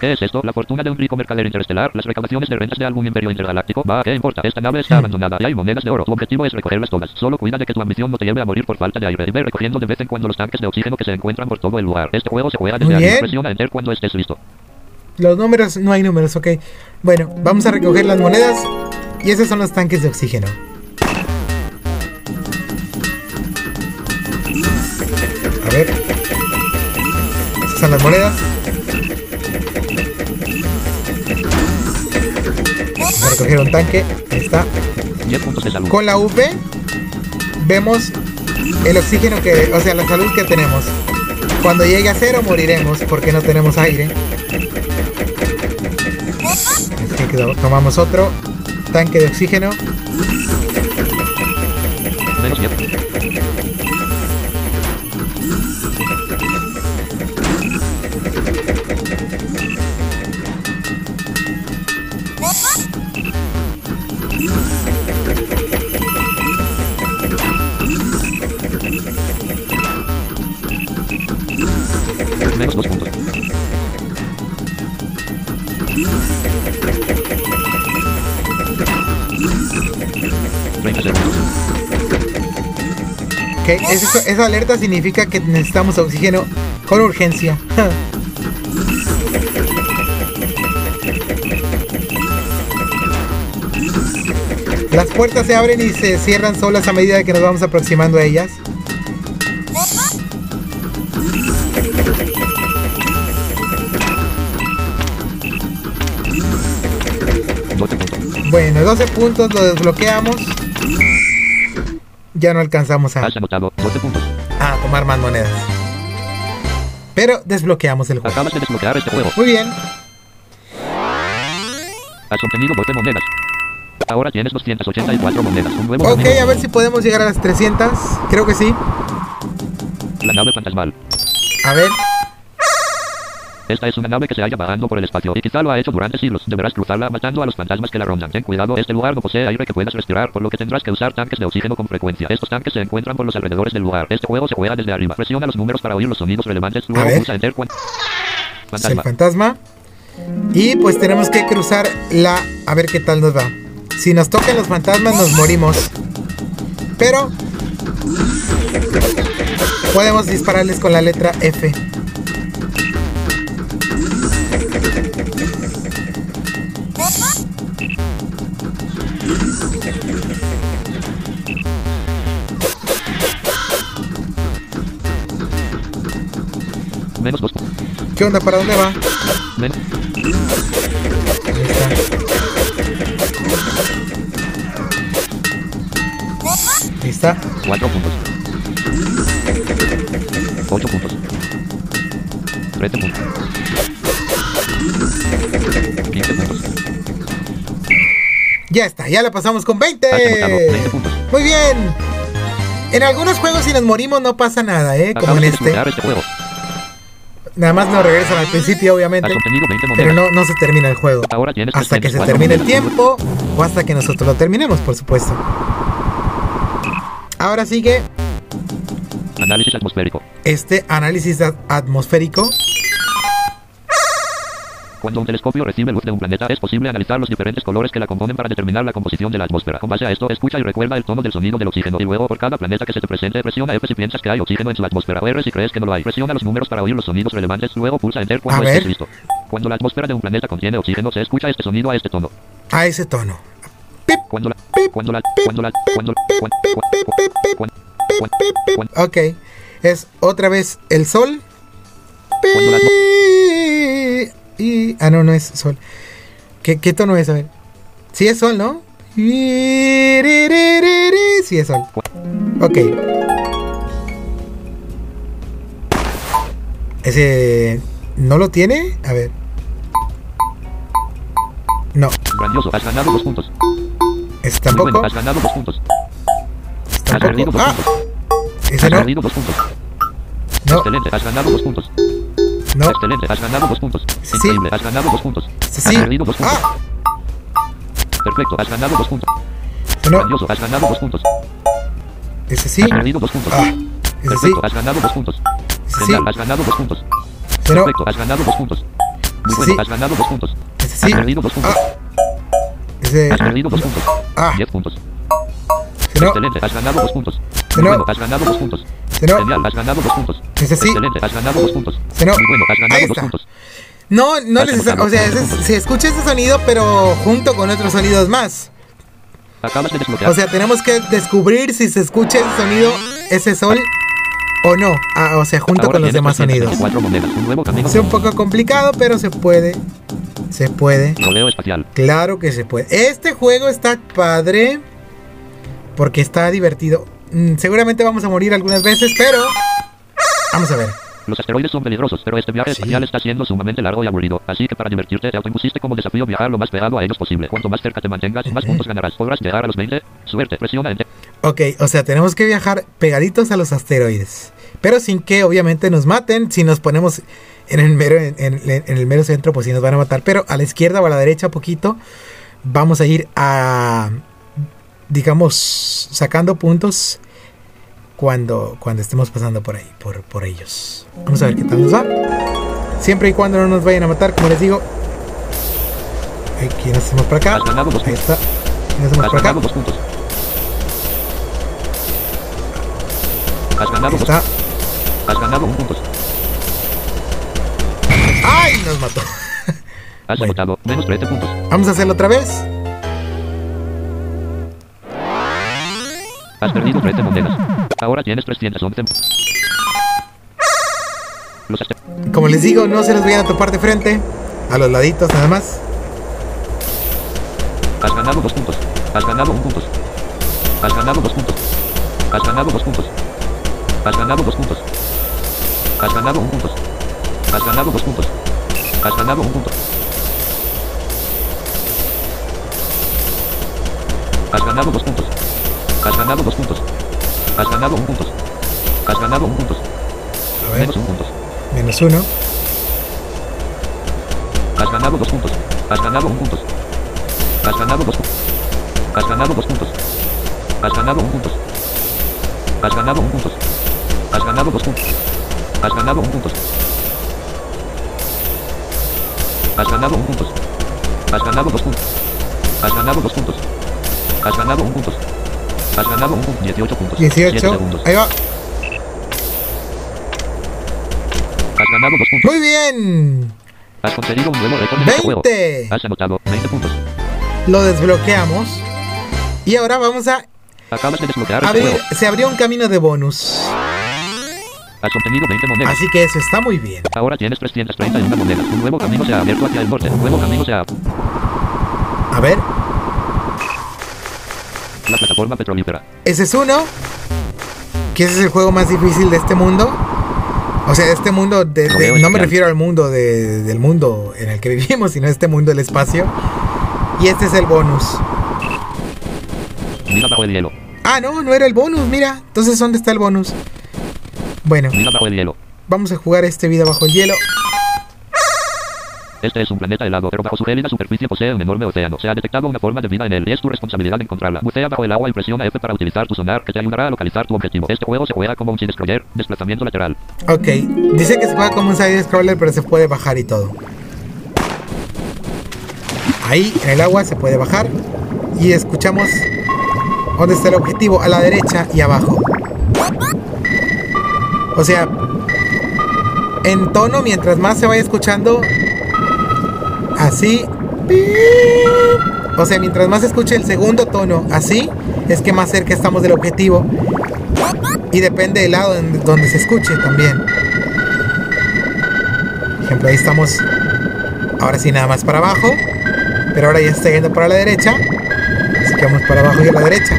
¿Qué es esto? La fortuna de un rico mercader interestelar. Las recaudaciones de rentas de algún imperio intergaláctico. Va, ¿qué importa? Esta nave está abandonada y hay monedas de oro. Tu objetivo es recogerlas todas. Solo cuida de que tu ambición no te lleve a morir por falta de aire. Y ve recogiendo de vez en cuando los tanques de oxígeno que se encuentran por todo el lugar. Este juego se juega desde bien. Presiona Enter cuando estés listo. Los números, no hay números, ok. Bueno, vamos a recoger las monedas. Y esos son los tanques de oxígeno. A ver. Esas son las monedas. A recoger un tanque. Ahí está. 10 puntos de salud. Con la V vemos el oxígeno que, o sea, la salud que tenemos. Cuando llegue a cero moriremos porque no tenemos aire. Así que to- tomamos otro tanque de oxígeno. Esa, alerta significa que necesitamos oxígeno con urgencia. Las puertas se abren y se cierran solas a medida que nos vamos aproximando a ellas. Bueno, 12 puntos lo desbloqueamos. Ya no alcanzamos a, Has anotado 12 puntos. a tomar más monedas. Pero desbloqueamos el juego. Acabas de desbloquear este juego. Muy bien. Has obtenido 12 monedas. Ahora tienes 284 monedas. Un nuevo Ok, camino. a ver si podemos llegar a las 300. Creo que sí. La nave fantasmal. A ver. Esta es una nave que se halla vagando por el espacio y quizá lo ha hecho durante siglos. Deberás cruzarla matando a los fantasmas que la rondan. Ten cuidado, este lugar no posee aire que puedas respirar, por lo que tendrás que usar tanques de oxígeno con frecuencia. Estos tanques se encuentran por los alrededores del lugar. Este juego se juega desde arriba. Presiona los números para oír los sonidos relevantes. Luego ver. pulsa enter cuando... Es el Fantasma. fantasma. Y pues tenemos que cruzar la... A ver qué tal nos va. Si nos tocan los fantasmas nos morimos. Pero... Podemos dispararles con la letra F. Menos 2. ¿Qué onda? ¿Para dónde va? Menos... Ahí está. 4 puntos. 8 puntos. 13 puntos. 15 puntos. Ya está, ya la pasamos con 20. Has anotado 20 puntos. Muy bien. En algunos juegos si nos morimos no pasa nada, ¿eh? Como en este. este juego. Nada más nos regresan al principio, obviamente. Has obtenido 20 Pero no, no se termina el juego. Hasta que se 304 termine el tiempo o hasta que nosotros lo terminemos, por supuesto. Ahora sigue Análisis atmosférico. este análisis at- atmosférico. Cuando un telescopio recibe luz de un planeta, es posible analizar los diferentes colores que la componen para determinar la composición de la atmósfera. Con base a esto, escucha y recuerda el tono del sonido del oxígeno. Y luego, por cada planeta que se te presente, presiona F si piensas que hay oxígeno en su atmósfera. O R si crees que no lo hay. Presiona los números para oír los sonidos relevantes. Luego pulsa Enter cuando estés listo. Cuando la atmósfera de un planeta contiene oxígeno, se escucha este sonido a este tono. A ese tono. Cuando la... Pip. Cuando la, cuando la, cuando, cuando, cuando, cuando, Ok, es otra vez el sol. Cuando las- Y, ah, no, no es sol. ¿Qué, qué tono es? A ver. Sí es sol, ¿no? Sí es sol. Ok. Ese... ¿No lo tiene? A ver. No, grandioso, has ganado dos puntos. ese Muy bueno, tampoco. has ganado dos puntos. Has Tampoco. perdido dos Ah, puntos. ese Has no. perdido dos puntos. No, Excelente, has ganado dos puntos. No. Excelente, has ganado dos puntos. Sí. Increíble, has ganado dos puntos. Ese Has sí. perdido dos puntos. Ah, Perfecto, has ganado dos puntos. no. Grandioso, has ganado dos puntos. Ese sí. Has perdido dos puntos. Ah, ese sí. Perfecto, has ganado dos puntos. Ese sí. Genial, has ganado dos puntos. No. Perfecto, has ganado dos puntos. Muy Sí, bueno, sí. has ganado dos puntos. Ese Has sí. perdido dos puntos. Ah, ese. Has perdido dos puntos. Ah, Diez puntos. No. Excelente, has ganado dos puntos. Muy no. bueno, has ganado dos puntos. No. Genial, has ganado dos puntos. Ese sí. Excelente, has ganado dos puntos. No. Muy bueno, has ganado Ahí dos puntos. No, no Has anotado. O sea, ese- se escucha ese sonido, pero junto con otros sonidos más. Acabas de desbloquear. O sea, tenemos que descubrir si se escucha ese sonido, ese sol, o no. Ah, o sea, junto Ahora con los demás sonidos. 324 monedas, un nuevo camino. Es un poco complicado, pero se puede. Se puede. Rodeo espacial. Claro que se puede. Este juego está padre. Porque está divertido. Mm, seguramente vamos a morir algunas veces, pero. Vamos a ver. Los asteroides son peligrosos, pero este viaje Sí. espacial está siendo sumamente largo y aburrido. Así que para divertirte te autoimpusiste como desafío viajar lo más pegado a ellos posible. Cuanto más cerca te mantengas, más puntos ganarás. Podrás llegar a los 20. Suerte, presiona Enter. Ok, o sea, tenemos que viajar pegaditos a los asteroides. Pero sin que obviamente nos maten. Si nos ponemos en el mero, en, en- en el mero centro, pues sí nos van a matar. Pero a la izquierda o a la derecha poquito. Vamos a ir a. Digamos. sacando puntos. Cuando, cuando estemos pasando por ahí, por, por ellos. Vamos a ver qué tal nos va. Siempre y cuando no nos vayan a matar, como les digo. Aquí nos hacemos para acá. Has ganado dos Ahí está. Aquí nos hacemos para acá. dos puntos. Has ganado Ahí dos. está. Has ganado un punto. ¡Ay! Nos mató. Has Bueno. menos 13 puntos. Vamos a hacerlo otra vez. Has perdido 13 monedas. Ahora tienes 311. Los aste- Como les digo, no se los vayan a topar de frente. A los laditos nada más. Has ganado dos puntos. Has ganado un punto. Has ganado dos puntos. Has ganado dos puntos. Has ganado dos puntos. Has ganado un punto. Has ganado dos puntos. Has ganado un punto. Has ganado dos puntos. Has ganado dos puntos. Has ganado un punto. Has ganado un punto. A ver, Menos un punto. menos uno. Has ganado dos puntos. Has ganado un punto. Has ganado dos puntos. Has ganado dos puntos. Has ganado un punto. Has ganado un punto. Has ganado dos puntos. Has ganado un punto. Has ganado un punto. Has ganado dos puntos. Has ganado dos puntos. Has ganado un punto. Has ganado un punto. 18 puntos. 7 18. segundos. Ahí va. Has ganado dos puntos. Muy bien. Has conseguido un nuevo récord en este juego. 20. Has anotado 20 puntos. Lo desbloqueamos. Y ahora vamos a Acabas de desbloquear este abrir. juego. Se abrió un camino de bonus. Has obtenido 20 monedas. Así que eso está muy bien. Ahora tienes 331 monedas. Un nuevo camino se ha abierto hacia el norte. Un nuevo camino se ha... A ver. La plataforma petrolífera. Ese es uno. Que ese es el juego más difícil de este mundo. O sea, de este mundo. de- de- Romeo no me refiero al mundo de- del mundo en el que vivimos, sino este mundo del espacio. Y este es el bonus. Mira bajo el hielo. Ah, no, no era el bonus, mira. Entonces, ¿dónde está el bonus? Bueno, Mira bajo el hielo. vamos a jugar este vida bajo el hielo. Este es un planeta helado, pero bajo su gélida superficie posee un enorme océano. Se ha detectado una forma de vida en él y es tu responsabilidad encontrarla. Bucea bajo el agua y presiona F para utilizar tu sonar que te ayudará a localizar tu objetivo. Este juego se juega como un Sea Destroyer, desplazamiento lateral. Ok, dice que se juega como un side scroller, pero se puede bajar y todo. Ahí, en el agua, se puede bajar. Y escuchamos dónde está el objetivo, a la derecha y abajo. O sea, en tono, mientras más se vaya escuchando, así. o sea, mientras más escuche el segundo tono así, es que más cerca estamos del objetivo. Y depende del lado en donde se escuche también. Por ejemplo, ahí estamos. Ahora sí, nada más para abajo. Pero ahora ya está yendo para la derecha. Así que vamos para abajo y a la derecha.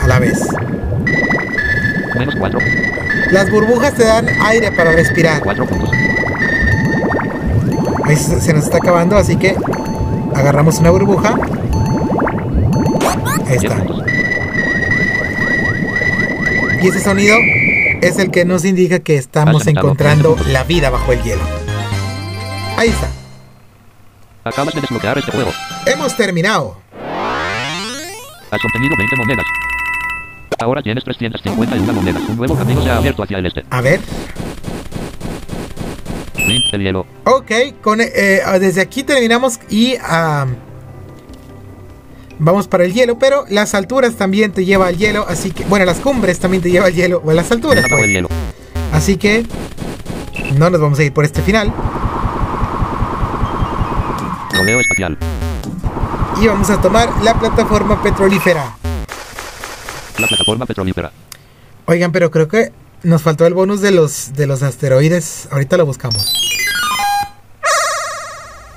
A la vez. Menos 4. Las burbujas te dan aire para respirar. 4 puntos. Ahí se se nos está acabando, así que agarramos una burbuja. Ahí 10 está. Y ese sonido es el que nos indica que estamos encontrando 15 la vida bajo el hielo. Ahí está. Acabas de desbloquear este juego. Hemos terminado. Has obtenido 20 monedas. Ahora tienes 351 monedas. Un nuevo camino se ha abierto hacia el este. A ver. Hielo. Ok, con, eh, desde aquí terminamos y ah, vamos para el hielo, pero las alturas también te lleva al hielo, así que, bueno, las cumbres también te lleva al hielo, o a las alturas. Pues. el hielo. Así que no nos vamos a ir por este final Rodeo espacial. y vamos a tomar la plataforma petrolífera. La plataforma petrolífera. Oigan, pero creo que nos faltó el bonus de los de los asteroides. Ahorita lo buscamos.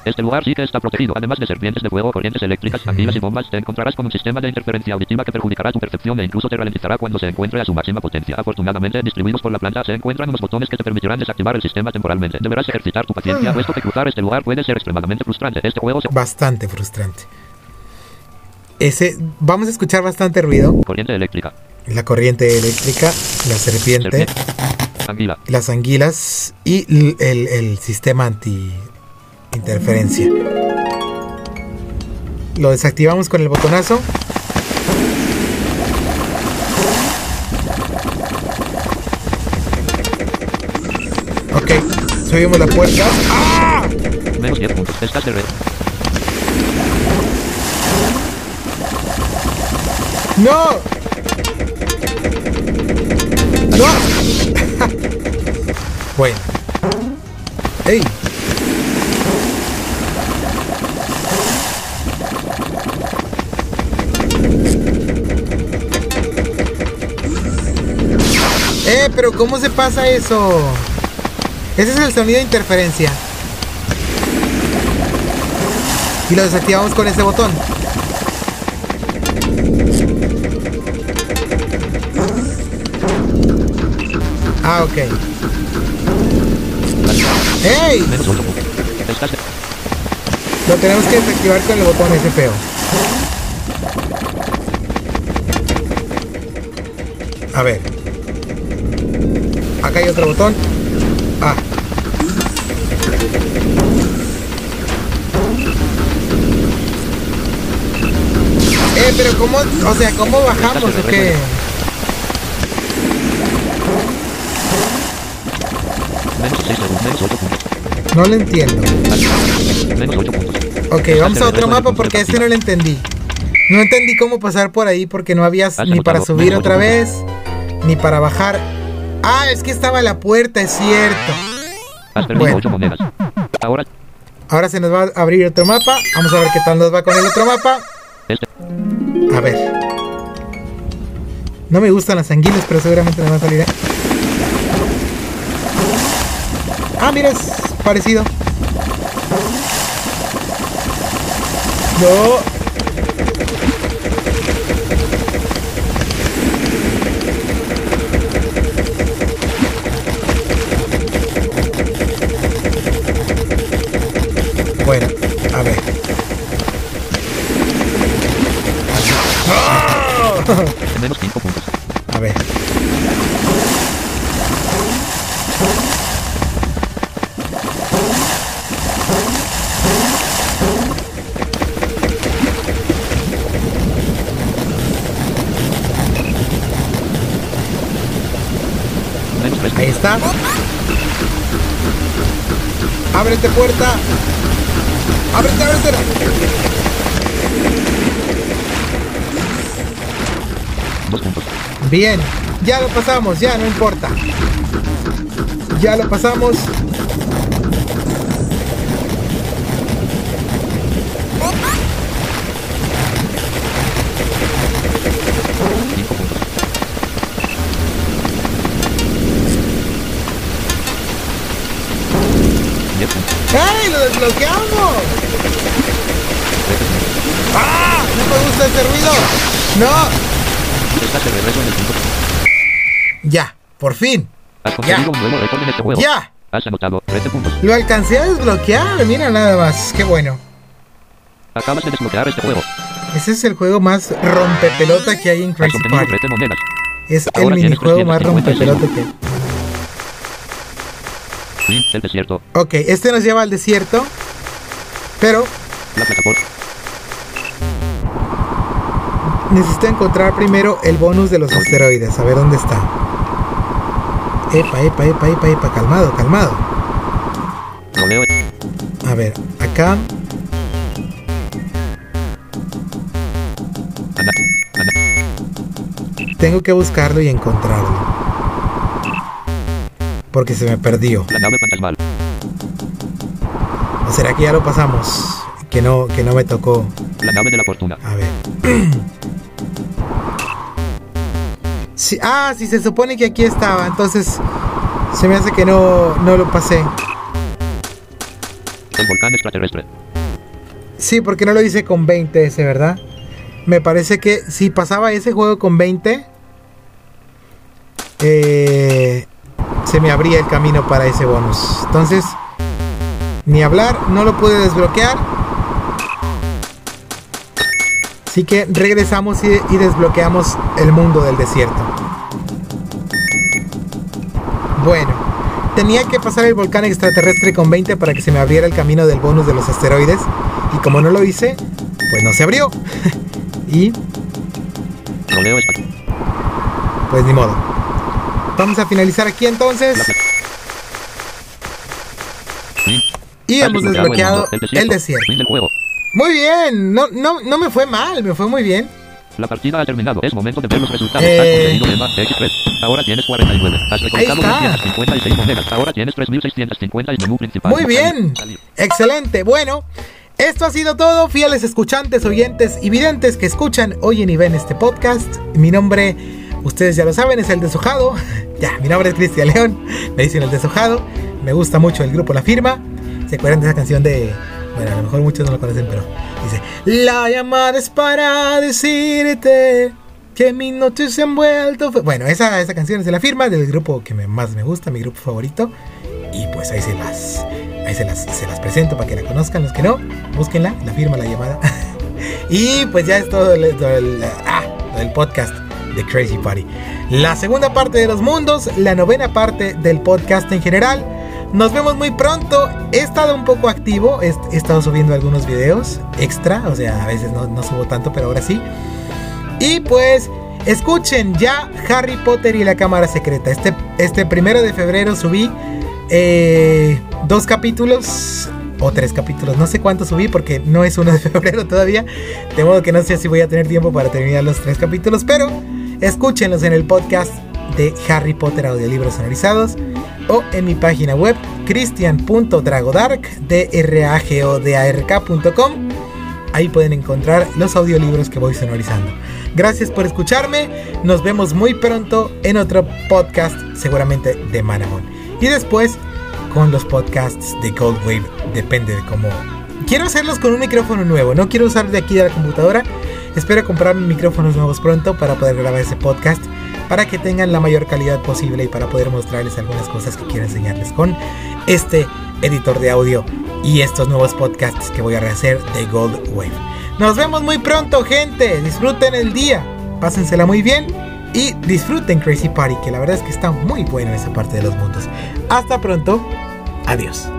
Este lugar sí que está protegido. Además de serpientes de fuego, corrientes eléctricas, anguilas y bombas, te encontrarás con un sistema de interferencia auditiva que perjudicará tu percepción e incluso te ralentizará cuando se encuentre a su máxima potencia. Afortunadamente, distribuidos por la planta, se encuentran unos botones que te permitirán desactivar el sistema temporalmente. Deberás ejercitar tu paciencia, Ah. puesto que cruzar este lugar puede ser extremadamente frustrante. Este juego se... Bastante frustrante. Ese vamos a escuchar bastante ruido. Corriente eléctrica. La corriente eléctrica, la serpiente, Serpiente. Anguila. las anguilas y el, el sistema anti interferencia. Lo desactivamos con el botonazo. Ok, subimos la puerta. ¡Ah! Menos 10 puntos. Estás de red. ¡No! ¡No! bueno. ¡Ey! ¡Eh! ¿Pero cómo se pasa eso? Ese es el sonido de interferencia. Y lo desactivamos con ese botón. Ah, ok. ¡Ey! Menos 8 puntos. Estás de... Lo tenemos que desactivar con el botón ese feo. A ver. Acá hay otro botón. Ah. Eh, pero ¿cómo? O sea, ¿cómo bajamos o qué? Menos 6 segundos. Menos 8 puntos. No lo entiendo. Menos 8 puntos. Ok, vamos a otro mapa porque este no lo entendí. No entendí cómo pasar por ahí porque no había ni para subir otra vez, ni para bajar. Ah, es que estaba la puerta, es cierto. Bueno. 8 monedas. Ahora, se nos va a abrir otro mapa. Vamos a ver qué tal nos va con el otro mapa. A ver. No me gustan las anguilas, pero seguramente me va a salir. ¿eh? Ah, mira, es parecido. No. Bueno, a ver. Menos 5 puntos. Ábrete puerta. Ábrete, ábrete. Bien, ya lo pasamos, ya no importa. Ya lo pasamos. ¡No! El. Ya, por fin. En este juego. ¡Ya! Has anotado 13 puntos. Lo alcancé a desbloquear, mira nada más. Qué bueno. Acabas de desbloquear este juego. Ese es el juego más rompepelota que hay en Crazy obtenido Party. 13 monedas. Es el Ahora tienes minijuego más 356. rompepelota que hay. Fin del desierto. Ok, este nos lleva al desierto. Pero La plataforma. Necesito encontrar primero el bonus de los asteroides. A ver dónde está. Epa, epa, epa, epa, epa. Calmado, calmado. A ver, acá. Tengo que buscarlo y encontrarlo. Porque se me perdió. ¿O será que ya lo pasamos? Que no, que no me tocó. La nave de la fortuna. A ver. Sí, ah, sí, se supone que aquí estaba. Entonces, se me hace que no, no lo pasé. El volcán extraterrestre. Sí, porque no lo hice con 20 ese, ¿verdad? Me parece que si pasaba ese juego con 20, eh, se me abría el camino para ese bonus. Entonces, ni hablar, no lo pude desbloquear. Así que regresamos y, y desbloqueamos el mundo del desierto. Bueno, tenía que pasar el volcán extraterrestre con 20 para que se me abriera el camino del bonus de los asteroides. Y como no lo hice, pues no se abrió. y Roleo espacial. pues ni modo. Vamos a finalizar aquí entonces. Y hemos desbloqueado desbloqueado el desierto. Muy bien, no, no, no me fue mal, me fue muy bien. La partida ha terminado. Es momento de ver los resultados. Eh. Has conseguido Emma X3. Ahora tienes 49. Has recolectado está. 256 monedas. Ahora tienes 3650 y menú principal. Muy bien. Salir. Excelente. Bueno, esto ha sido todo, fieles escuchantes, oyentes y videntes que escuchan, oyen y ven este podcast. Mi nombre, ustedes ya lo saben, es el deshojado. Ya, mi nombre es Cristian León, me dicen el deshojado. Me gusta mucho el grupo La Firma. ¿Se acuerdan de esa canción de... Bueno, a lo mejor muchos no la conocen, pero dice... La llamada es para decirte que mis noches se han vuelto... fe-". Bueno, esa, esa canción es de La Firma, del grupo que me- más me gusta, mi grupo favorito. Y pues ahí se las, ahí se las, se las presento para que la conozcan. Los que no, búsquenla, la firma, la llamada. y pues ya es todo el, todo el- ah, el podcast de Crazy Party. La segunda parte de los mundos, la novena parte del podcast en general. Nos vemos muy pronto. He estado un poco activo, he, estado subiendo algunos videos extra, o sea, a veces no, no subo tanto, pero ahora sí. Y pues escuchen ya Harry Potter y la Cámara Secreta. Este, este primero de febrero subí eh, dos capítulos o tres capítulos. No sé cuántos subí porque no es uno de febrero todavía. De modo que no sé si voy a tener tiempo para terminar los tres capítulos. Pero escúchenlos en el podcast de Harry Potter audiolibros sonorizados o en mi página web cristian.dragodark d-r-a-g-o-d-a-r-k.com Ahí pueden encontrar los audiolibros que voy sonorizando. Gracias por escucharme. Nos vemos muy pronto en otro podcast, seguramente de Manamon. Y después con los podcasts de Gold Wave. Depende de cómo. Quiero hacerlos con un micrófono nuevo. No quiero usar de aquí de la computadora. Espero comprar micrófonos nuevos pronto para poder grabar ese podcast. Para que tengan la mayor calidad posible y para poder mostrarles algunas cosas que quiero enseñarles con este editor de audio y estos nuevos podcasts que voy a rehacer de Gold Wave. Nos vemos muy pronto, gente. Disfruten el día, pásensela muy bien y disfruten Crazy Party, que la verdad es que está muy bueno esa parte de los mundos. Hasta pronto, adiós.